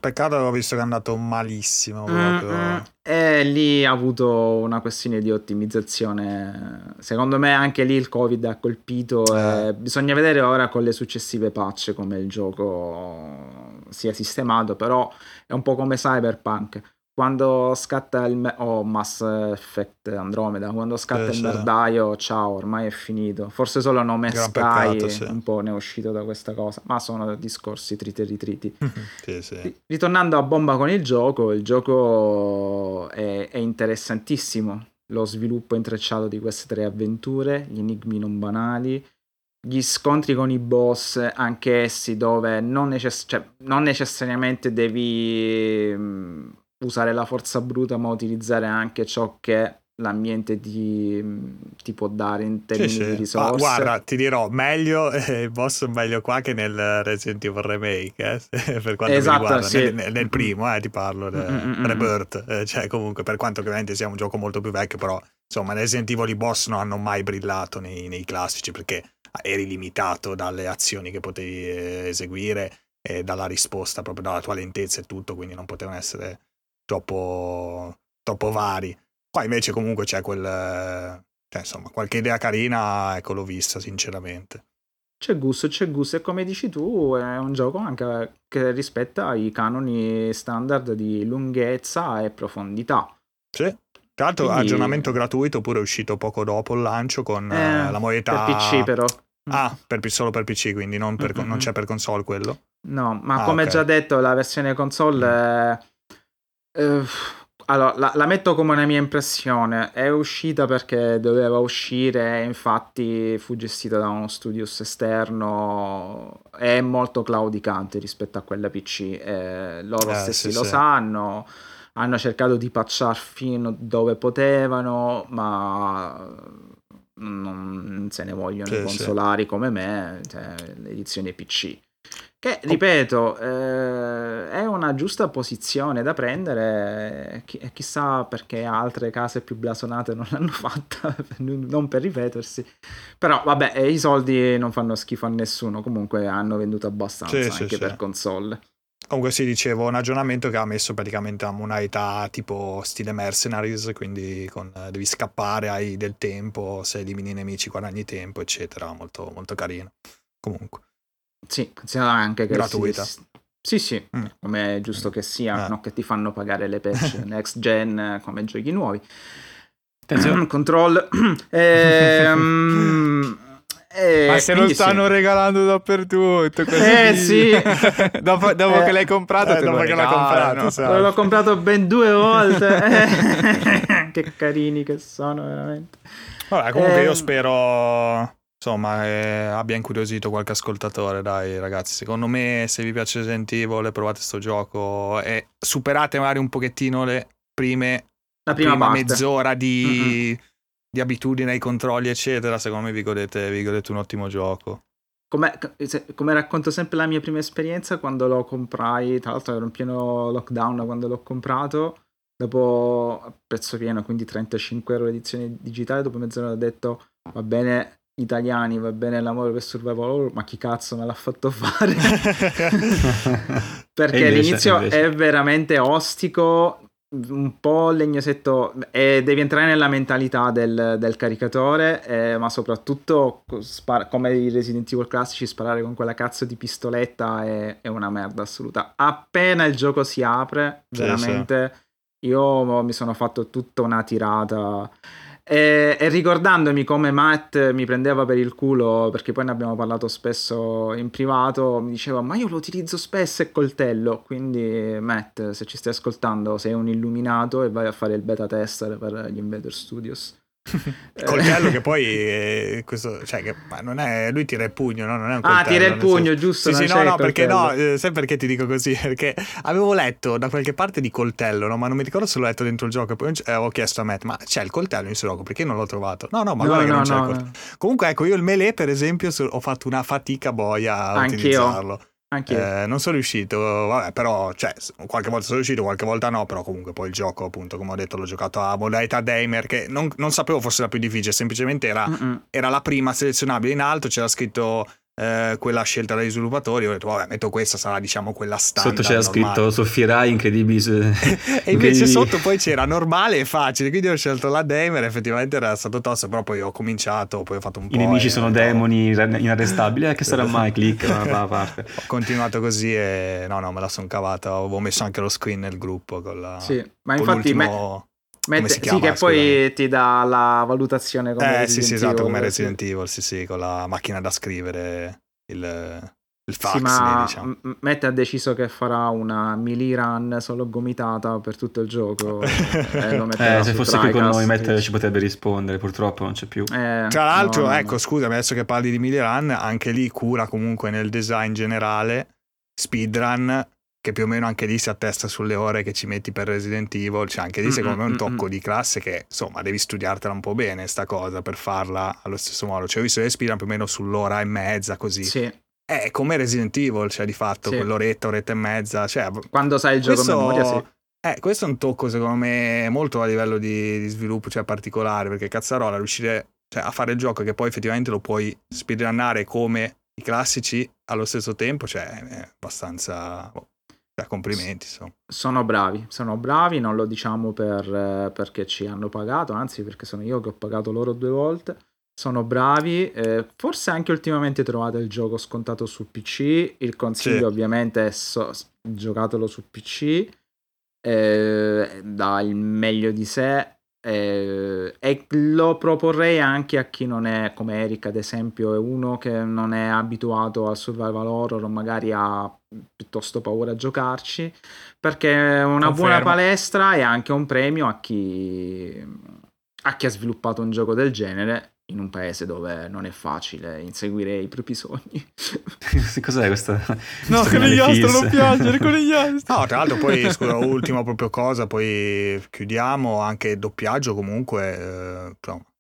Peccato avevo visto che è andato malissimo. Proprio. Mm-hmm. E lì ha avuto una questione di ottimizzazione. Secondo me anche lì il Covid ha colpito. Eh. bisogna vedere ora con le successive patch come il gioco sia sistemato, però è un po' come Cyberpunk quando scatta il oh, Mass Effect Andromeda, quando scatta sì, il merdaio, ciao, ormai è finito. Forse solo Nome Gran Sky peccato, sì. un po' ne è uscito da questa cosa, ma sono discorsi triti e ritriti. sì, Ritornando a bomba con il gioco, il gioco è, è interessantissimo. Lo sviluppo intrecciato di queste tre avventure, gli enigmi non banali, gli scontri con i boss, anche essi dove non, necess- cioè, non necessariamente devi usare la forza bruta, ma utilizzare anche ciò che l'ambiente ti, ti può dare in termini sì, di risorse. Ma guarda, ti dirò, meglio eh, il boss meglio qua che nel Resident Evil Remake, eh, per quanto esatto, mi riguarda, sì. nel, nel, primo, eh, ti parlo, del mm-hmm. Rebirth, eh, cioè comunque per quanto ovviamente sia un gioco molto più vecchio, però insomma Resident Evil i boss non hanno mai brillato nei, nei classici perché eri limitato dalle azioni che potevi eh, eseguire e dalla risposta, proprio dalla tua lentezza e tutto, quindi non potevano essere troppo, troppo vari. Qua invece comunque c'è quel... Cioè, insomma, qualche idea carina, ecco, l'ho vista sinceramente. C'è gusto, c'è gusto e come dici tu è un gioco anche che rispetta i canoni standard di lunghezza e profondità. Sì. Tra l'altro Quindi... aggiornamento gratuito pure uscito poco dopo il lancio con eh, la modalità... Per PC però. Ah, per, solo per PC, quindi non, per, mm-hmm. non, c'è per console quello? No, ma ah, come okay. già detto la versione console... Mm. È Uh, allora, la, la, metto come una mia impressione. È uscita perché doveva uscire, infatti fu gestita da uno studios esterno. È molto claudicante rispetto a quella PC. Eh, loro eh, stessi sì, lo sì. sanno. Hanno cercato di patchare fino dove potevano, ma non se ne vogliono sì, i consolari come me, cioè, l'edizione PC. Che, ripeto, eh, è una giusta posizione da prendere e chissà perché altre case più blasonate non l'hanno fatta, non per ripetersi. Però vabbè, eh, i soldi non fanno schifo a nessuno, comunque hanno venduto abbastanza sì, anche sì, per sì. console. Comunque si diceva un aggiornamento che ha messo praticamente a moneta tipo stile Mercenaries, quindi con, eh, devi scappare, hai del tempo, se elimini i nemici guadagni tempo, eccetera, molto, molto carino. Comunque. Sì, considera anche che gratuita. Si, sì, sì, mm. come è giusto che sia, eh. non che ti fanno pagare le patch next gen come giochi nuovi. Attenzione. Control. ehm, eh, Ma se lo stanno sì. regalando dappertutto. Così. Eh sì. dopo, dopo eh, che l'hai comprato, eh, dopo che l'hai comprato. So. L'ho comprato ben due volte. che carini che sono, veramente. Vabbè, comunque io ehm, spero insomma eh, abbia incuriosito qualche ascoltatore dai ragazzi. Secondo me se vi piace Resident Evil provate sto gioco e superate magari un pochettino le prime la prima, prima mezz'ora di, di, abitudine ai controlli eccetera secondo me vi godete, vi godete un ottimo gioco. Come, come, racconto sempre la mia prima esperienza quando lo comprai tra l'altro ero in pieno lockdown quando l'ho comprato dopo prezzo pieno quindi 35 euro l'edizione digitale dopo mezz'ora ho detto va bene italiani va bene l'amore per Survival Horror, ma chi cazzo me l'ha fatto fare? Perché invece, l'inizio invece. è veramente ostico, un po' legnosetto, e devi entrare nella mentalità del, del caricatore, eh, ma soprattutto spar- come i Resident Evil classici, sparare con quella cazzo di pistoletta è, è una merda assoluta. Appena il gioco si apre, sì, veramente, sì. io mi sono fatto tutta una tirata e, e, ricordandomi come Matt mi prendeva per il culo, perché poi ne abbiamo parlato spesso in privato, mi diceva ma io lo utilizzo spesso e coltello, quindi Matt se ci stai ascoltando sei un illuminato e vai a fare il beta tester per gli Invader Studios. Coltello che poi è questo, cioè che, ma non è, lui tira il pugno, no? Non è un coltello. Ah, tira il pugno, senso, giusto? Sì, sì, no, no, perché no, eh, sai perché ti dico così? Perché avevo letto da qualche parte di coltello, no? Ma non mi ricordo se l'ho letto dentro il gioco e poi eh, ho chiesto a Matt, ma c'è il coltello in questo gioco? Perché non l'ho trovato? No, no, ma no, guarda no, che non c'è il coltello. Comunque ecco, io il melee per esempio ho fatto una fatica boia a Anch'io. utilizzarlo. Eh, non sono riuscito, vabbè, però cioè, qualche volta sono riuscito, qualche volta no, però comunque poi il gioco, appunto, come ho detto, l'ho giocato a modalità Damer, che non, non sapevo fosse la più difficile, semplicemente era, era, la prima selezionabile in alto, c'era scritto eh, quella scelta dagli sviluppatori, ho detto vabbè metto questa, sarà diciamo quella standard. Sotto c'era normale. scritto soffrirai incredibili. e invece sotto poi c'era normale e facile, quindi ho scelto la Damer, effettivamente era stato tosto, però poi ho cominciato, poi ho fatto un po'. I nemici sono demoni inarrestabili, eh, che sarà mai click da una parte. Ho continuato così e no no me la sono cavata, avevo messo anche lo screen nel gruppo con la... Sì, ma infatti... Me... Mette, chiama, sì, che poi ti dà la valutazione come eh, sì, sì, esatto, come Resident Evil, sì, sì, con la macchina da scrivere, il, il fax. Sì, ma diciamo. Mette ha deciso che farà una melee run solo gomitata per tutto il gioco. eh, se fosse qui con noi, Mette ci potrebbe rispondere, purtroppo non c'è più. Eh, Tra l'altro, no, ecco, no. scusami, adesso che parli di melee run, anche lì cura comunque nel design generale, speedrun che più o meno anche lì si attesta sulle ore che ci metti per Resident Evil, cioè anche lì secondo me è un tocco di classe che insomma devi studiartela un po' bene sta cosa per farla allo stesso modo, cioè ho visto le speedrun più o meno sull'ora e mezza così. Sì. È come Resident Evil, cioè di fatto sì. quell'oretta, oretta e mezza, cioè, quando sai il gioco questo, memoria, sì. Eh, questo è un tocco secondo me molto a livello di, di sviluppo, cioè particolare, perché cazzarola riuscire cioè, a fare il gioco che poi effettivamente lo puoi speedrunnare come i classici allo stesso tempo, cioè è abbastanza boh, cioè, complimenti. Insomma. Sono bravi, sono bravi, non lo diciamo per, eh, perché ci hanno pagato, anzi perché sono io che ho pagato loro due volte. Sono bravi, eh, forse anche ultimamente trovate il gioco scontato su PC, il consiglio sì. ovviamente è so- giocatelo su PC, eh, dà il meglio di sé, eh, e lo proporrei anche a chi non è come Eric ad esempio è uno che non è abituato al survival horror o magari ha piuttosto paura a giocarci perché è una Confermo. buona palestra e anche un premio a chi, a chi ha sviluppato un gioco del genere in un paese dove non è facile inseguire i propri sogni. Cos'è questa? No, conigliastro, non piangere, conigliastro. No, tra l'altro poi, scusa, ultima proprio cosa, poi chiudiamo anche doppiaggio comunque, eh,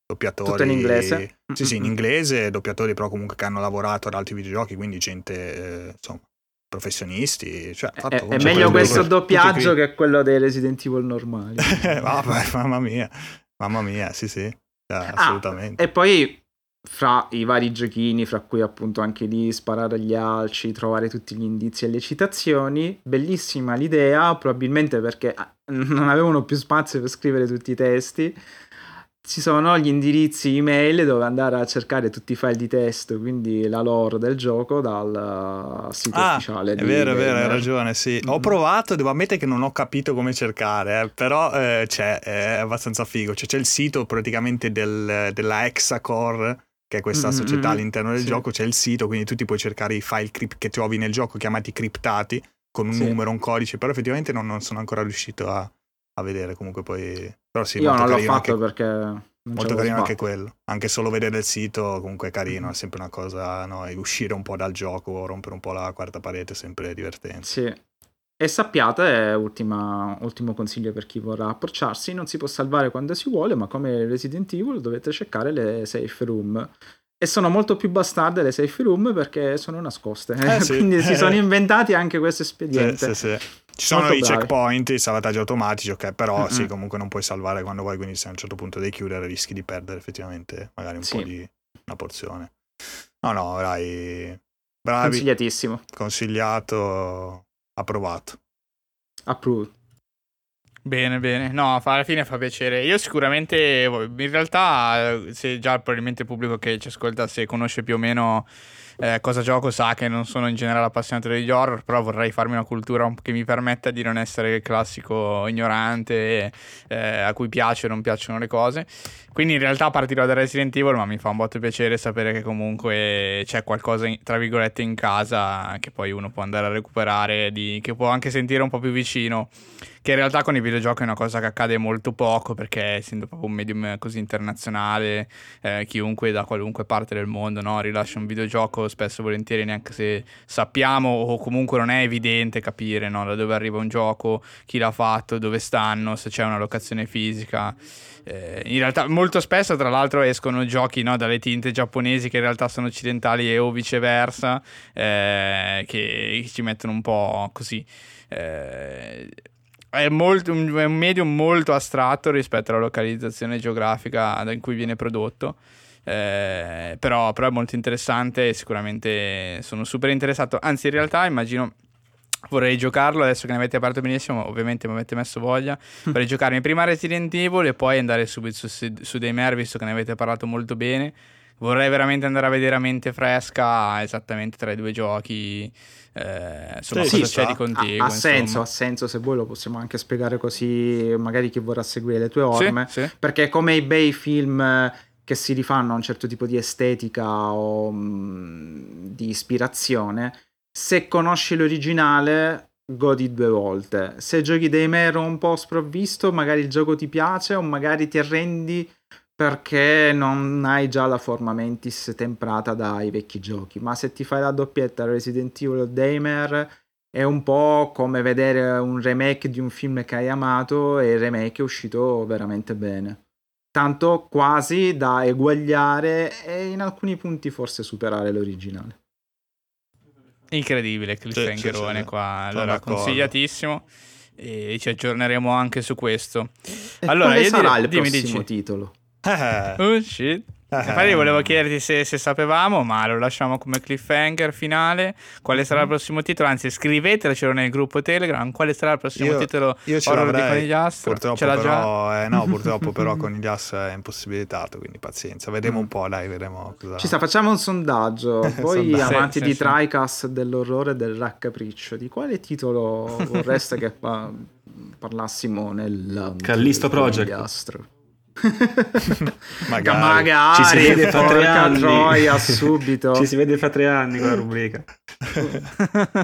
doppiatori... Tutto in inglese? Sì, sì, in inglese, doppiatori però comunque che hanno lavorato ad altri videogiochi, quindi gente, eh, insomma, professionisti. Cioè, fatto, è, è meglio questo doppiaggio che quello dei Resident Evil normali. Vabbè, mamma mia, mamma mia, sì, sì. Ah, assolutamente. E poi fra i vari giochini, fra cui appunto anche lì sparare agli alci, trovare tutti gli indizi e le citazioni, bellissima l'idea, probabilmente perché ah, non avevano più spazio per scrivere tutti i testi ci sono gli indirizzi email dove andare a cercare tutti i file di testo, quindi la lore del gioco dal sito ah, ufficiale. È vero, è vero, hai ragione, sì. Ho mm. provato, devo ammettere che non ho capito come cercare, eh, però eh, c'è, è abbastanza figo. Cioè, c'è il sito praticamente del, della Hexacore, che è questa mm-hmm. società all'interno del sì. gioco, c'è il sito, quindi tu ti puoi cercare i file crypt che trovi nel gioco chiamati criptati, con un sì. numero, un codice, però effettivamente non, non sono ancora riuscito a a vedere comunque poi... Però sì, Io non l'ho fatto anche... perché... Molto carino anche quello, anche solo vedere il sito comunque è carino, mm-hmm. è sempre una cosa, no, uscire un po' dal gioco, rompere un po' la quarta parete è sempre divertente. Sì, e sappiate, ultima, ultimo consiglio per chi vorrà approcciarsi, non si può salvare quando si vuole, ma come Resident Evil dovete cercare le safe room. E sono molto più bastarde le safe room perché sono nascoste. Eh, sì. Quindi si sono inventati anche questo espediente. Sì, sì. Ci sono Molto i bravi. checkpoint, i salvataggi automatici, ok, però mm-hmm. sì, comunque non puoi salvare quando vuoi, quindi se a un certo punto devi chiudere rischi di perdere effettivamente magari un po' di una porzione. No, no, dai, bravi. Consigliatissimo. Consigliato, approvato. Approved. Bene, bene. No, alla fine fa piacere. Io sicuramente, in realtà, se già probabilmente il pubblico che ci ascolta, se conosce più o meno eh, cosa gioco sa che non sono in generale appassionato degli horror, però vorrei farmi una cultura che mi permetta di non essere il classico ignorante eh, a cui piace o non piacciono le cose. Quindi in realtà partirò da Resident Evil, ma mi fa un botto piacere sapere che comunque c'è qualcosa, in, tra virgolette, in casa che poi uno può andare a recuperare, di, che può anche sentire un po' più vicino che in realtà con i videogiochi è una cosa che accade molto poco perché essendo proprio un medium così internazionale eh, chiunque da qualunque parte del mondo no, rilascia un videogioco spesso e volentieri neanche se sappiamo o comunque non è evidente capire no, da dove arriva un gioco, chi l'ha fatto, dove stanno, se c'è una locazione fisica. Eh, in realtà molto spesso tra l'altro escono giochi no, dalle tinte giapponesi che in realtà sono occidentali e o viceversa eh, che ci mettono un po' così eh, è, molto, è, un medium molto astratto rispetto alla localizzazione geografica in cui viene prodotto. Eh, però, però, è molto interessante e sicuramente sono super interessato. Anzi, in realtà immagino vorrei giocarlo adesso che ne avete aperto benissimo. Ovviamente mi avete messo voglia. Mm. Vorrei giocarmi prima Resident Evil e poi andare subito su, su Daymare, visto che ne avete parlato molto bene. Vorrei veramente andare a vedere a mente fresca esattamente tra i due giochi. Eh, insomma, sì, cosa sì, c'è di contiguo. Ha, ha senso, ha senso. Se vuoi lo possiamo anche spiegare così, magari chi vorrà seguire le tue orme. Sì, sì. Perché come i bei film che si rifanno a un certo tipo di estetica o mh, mm, di ispirazione, se conosci l'originale godi due volte. Se giochi dei mero un po' sprovvisto, magari il gioco ti piace o magari ti arrendi perché non hai già la forma mentis temprata dai vecchi giochi. Ma se ti fai la doppietta Resident Evil Daymare è un po' come vedere un remake di un film che hai amato e il remake è uscito veramente bene tanto quasi da eguagliare e in alcuni punti forse superare l'originale. Incredibile, cliffhangerone qua, allora consigliatissimo e ci aggiorneremo anche su questo. E allora, io sarà direi, il dimmi, prossimo dici. titolo? Oh shit. Infatti volevo chiederti se, se, sapevamo, ma lo lasciamo come cliffhanger finale. Quale sarà il mm-hmm. prossimo titolo? Anzi, scrivetecelo nel gruppo Telegram. Quale sarà il prossimo io, titolo io ce horror di Conigliastro? Purtroppo, però, eh, no, purtroppo però Conigliastro è impossibilitato, quindi pazienza. Vedremo un po', dai, vedremo cosa... Ci sta, facciamo un sondaggio. Voi sondaggio. amanti sì, di sì, Tricast, dell'orrore e del raccapriccio, di quale titolo vorreste che pa- parlassimo nel... Callisto Project. magari, magari ci si vede fra tre anni. troia subito. Ci si vede fra tre anni con la rubrica.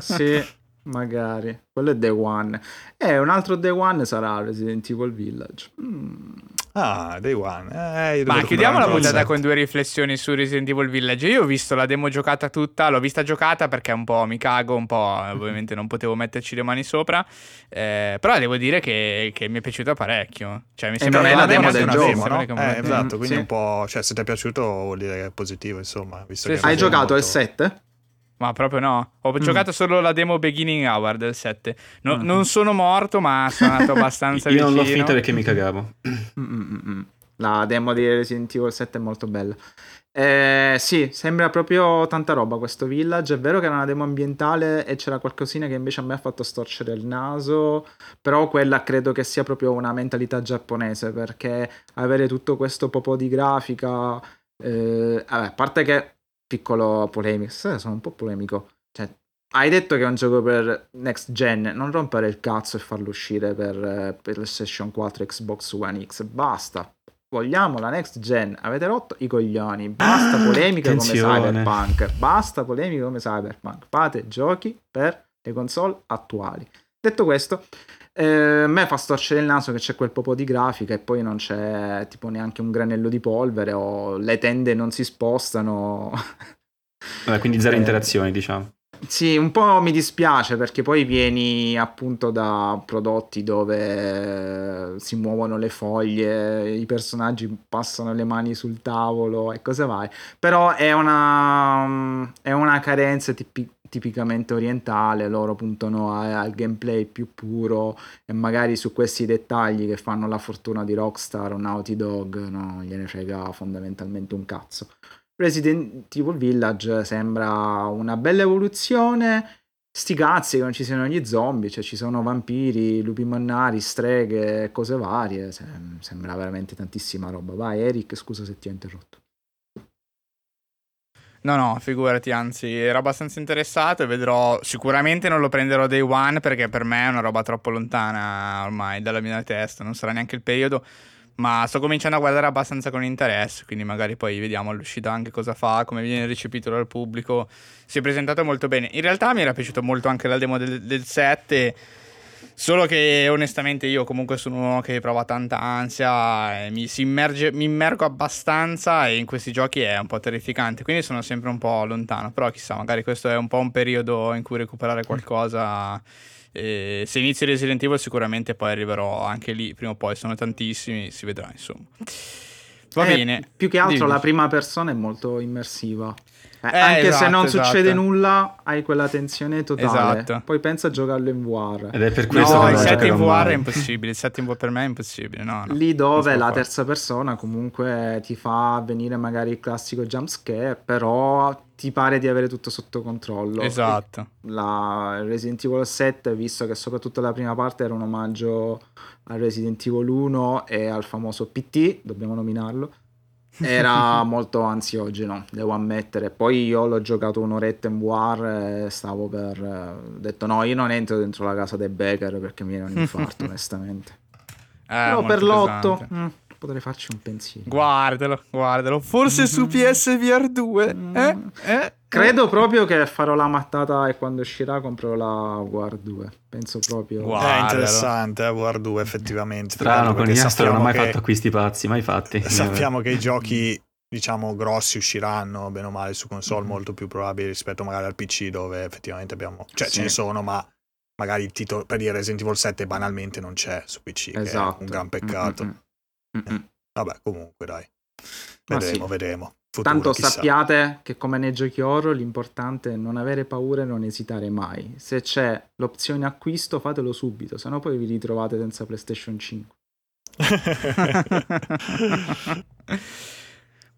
Sì magari. Quello è Day One. E eh, un altro Day One sarà Resident Evil Village. Mm. Ah, Day One. Eh, Ma chiudiamo la puntata con due riflessioni su Resident Evil Village. Io ho visto la demo giocata tutta, l'ho vista giocata perché un po' mi cago, un po' ovviamente non potevo metterci le mani sopra. Eh, però devo dire che, che, mi è piaciuta parecchio. Cioè, mi sembra una demo del gioco, no? eh, esatto, quindi sì. un po'... Cioè, se ti è piaciuto vuol dire che è positivo, insomma. Visto sì, Hai giocato molto... il 7? Ma proprio no. Ho mm. giocato solo la demo Beginning Hour del 7. No, mm. Non sono morto, ma sono andato abbastanza Io vicino. non l'ho finita perché mi cagavo. Mm, la demo di Resident Evil 7 è molto bella. Eh, sì, sembra proprio tanta roba questo village. È vero che era una demo ambientale e c'era qualcosina che invece a me ha fatto storcere il naso. Però quella credo che sia proprio una mentalità giapponese perché avere tutto questo popo di grafica. Eh, vabbè, a parte che piccolo polemico, sono un po' polemico. Cioè, hai detto che è un gioco per next gen, non rompere il cazzo e farlo uscire per, eh, per PlayStation 4 Xbox One X, basta. Vogliamo la next gen, avete rotto i coglioni, basta ah, polemica attenzione. come Cyberpunk, basta polemica come Cyberpunk, fate giochi per le console attuali. Detto questo, eh, a me fa storcere il naso che c'è quel po' di grafica e poi non c'è tipo neanche un granello di polvere o le tende non si spostano. Vabbè, quindi zero eh, interazioni, diciamo. Sì, un po' mi dispiace perché poi vieni appunto da prodotti dove si muovono le foglie, i personaggi passano le mani sul tavolo e cose vai. Però è una, è una carenza tipi- tipicamente orientale, loro puntano al gameplay più puro e magari su questi dettagli che fanno la fortuna di Rockstar o Naughty Dog non gliene frega fondamentalmente un cazzo. Resident Evil Village sembra una bella evoluzione. Sti cazzi che non ci siano gli zombie, cioè ci sono vampiri, lupi mannari, streghe, cose varie. Sembra veramente tantissima roba. Vai, Eric, scusa se ti ho interrotto. No, no, figurati, anzi, ero abbastanza interessato e vedrò. Sicuramente non lo prenderò day one perché per me è una roba troppo lontana ormai dalla mia testa, non sarà neanche il periodo. Ma sto cominciando a guardare abbastanza con interesse, quindi magari poi vediamo all'uscita anche cosa fa, come viene recepito dal pubblico. Si è presentato molto bene. In realtà mi era piaciuto molto anche la demo del, del 7 Solo che onestamente io comunque sono uno che prova tanta ansia, mi, immerge, mi immergo abbastanza e in questi giochi è un po' terrificante, quindi sono sempre un po' lontano, però chissà, magari questo è un po' un periodo in cui recuperare qualcosa. E se inizio Resident Evil sicuramente poi arriverò anche lì, prima o poi sono tantissimi, si vedrà insomma. Va eh, bene. Più che altro Dimmi. la prima persona è molto immersiva. Eh, anche esatto, se non esatto. succede nulla, hai quella tensione totale. Esatto. Poi pensa a giocarlo in VR. Ed è per questo no, che il set in VR è impossibile. Il set in VR per me è impossibile. No, no. Lì dove la terza persona comunque ti fa venire magari il classico jumpscare, però ti pare di avere tutto sotto controllo. Esatto. La Resident Evil 7, visto che soprattutto la prima parte era un omaggio a Resident Evil 1 e al famoso PT, dobbiamo nominarlo era molto ansiogeno, devo ammettere. Poi io l'ho giocato un'oretta in VR e stavo per... Ho detto no, io non entro dentro la casa dei Becker perché mi viene un infarto, onestamente. Eh, Però per l'otto mh, mm, potrei farci un pensiero. Guardalo, guardalo. Forse mm-hmm. su PSVR 2. Mm-hmm. Eh? Eh? Credo proprio che farò la mattata e quando uscirà comprerò la War 2. Penso proprio. Wow, è interessante, eh, War 2 effettivamente. Strano, con Astro non ho mai che... fatto acquisti pazzi, mai fatti. Sappiamo che i giochi diciamo grossi usciranno bene o male su console mm-hmm. molto più probabili rispetto magari al PC dove effettivamente abbiamo cioè sì. ce ne sono ma magari il titolo per dire Resident Evil 7 banalmente non c'è su PC esatto. che è un esatto. gran peccato mm-hmm. Mm-hmm. vabbè comunque dai vedremo sì. vedremo Futuro, Tanto chissà. sappiate che come nei giochi horror l'importante è non avere paura e non esitare mai. Se c'è l'opzione acquisto fatelo subito, sennò poi vi ritrovate senza PlayStation 5.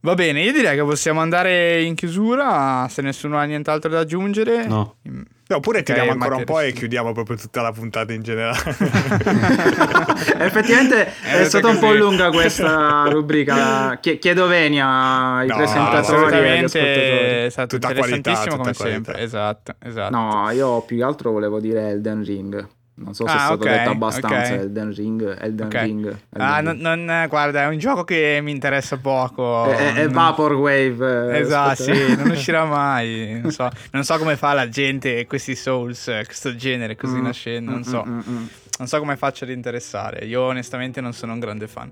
Va bene, io direi che possiamo andare in chiusura se nessuno ha nient'altro da aggiungere. No. No, oppure okay, tiriamo ancora un po' e chiudiamo proprio tutta la puntata in generale. Effettivamente è, è stata un po' lunga questa rubrica. Chiedo venia ai no, presentatori e agli ascoltatori. È stato tutta interessantissimo qualità, come qualità. sempre. Esatto, esatto. No, io più che altro volevo dire Elden Ring. Non so se ah, è stato okay, detto abbastanza okay. Elden Ring. Elden okay. Ring Elden ah, Ring. Non, non, guarda, è un gioco che mi interessa poco. È, è Vaporwave. Eh, esatto, sì, non uscirà mai. Non so, non so, come fa la gente questi Souls, questo genere così mm, nascendo. Non mm, so. Mm, mm, mm, non so come faccia ad interessare. Io onestamente non sono un grande fan.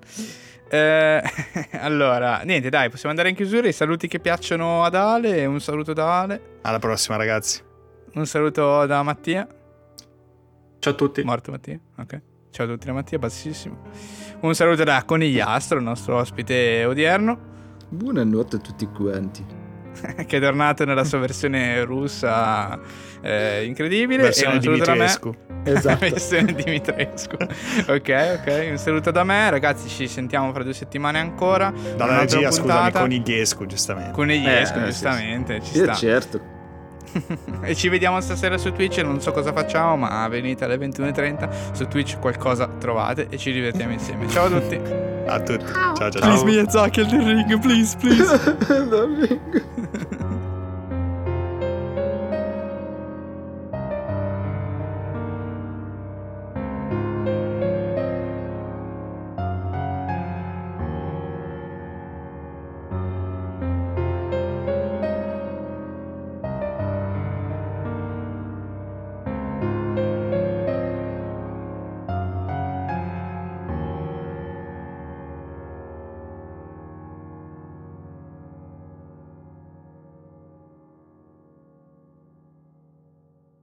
Eh, allora, niente, dai, possiamo andare in chiusura. I saluti che piacciono ad Ale. Un saluto da Ale. Alla prossima, ragazzi. Un saluto da Mattia. Ciao a tutti. Morto Mattia? Ok. Ciao a tutti da Mattia, bassissimo. Un saluto da Conigliastro, il nostro ospite odierno. Buonanotte a tutti quanti. che è tornato nella sua versione russa eh, incredibile. Versione e un saluto Dimitrescu. da me. Esatto. versione Dimitrescu. ok, ok. Un saluto da me. Ragazzi, ci sentiamo fra due settimane ancora. Dalla regia, scusami, Conigliescu, giustamente. Conigliescu, eh, giustamente. Sì, ci sta. certo. E ci vediamo stasera su Twitch. Non so cosa facciamo, ma venite alle 21.30 su Twitch. Qualcosa trovate e ci divertiamo insieme. Ciao a tutti. A tutti. Ciao ciao ciao. Please Miyazaki, Elden Ring, please, please.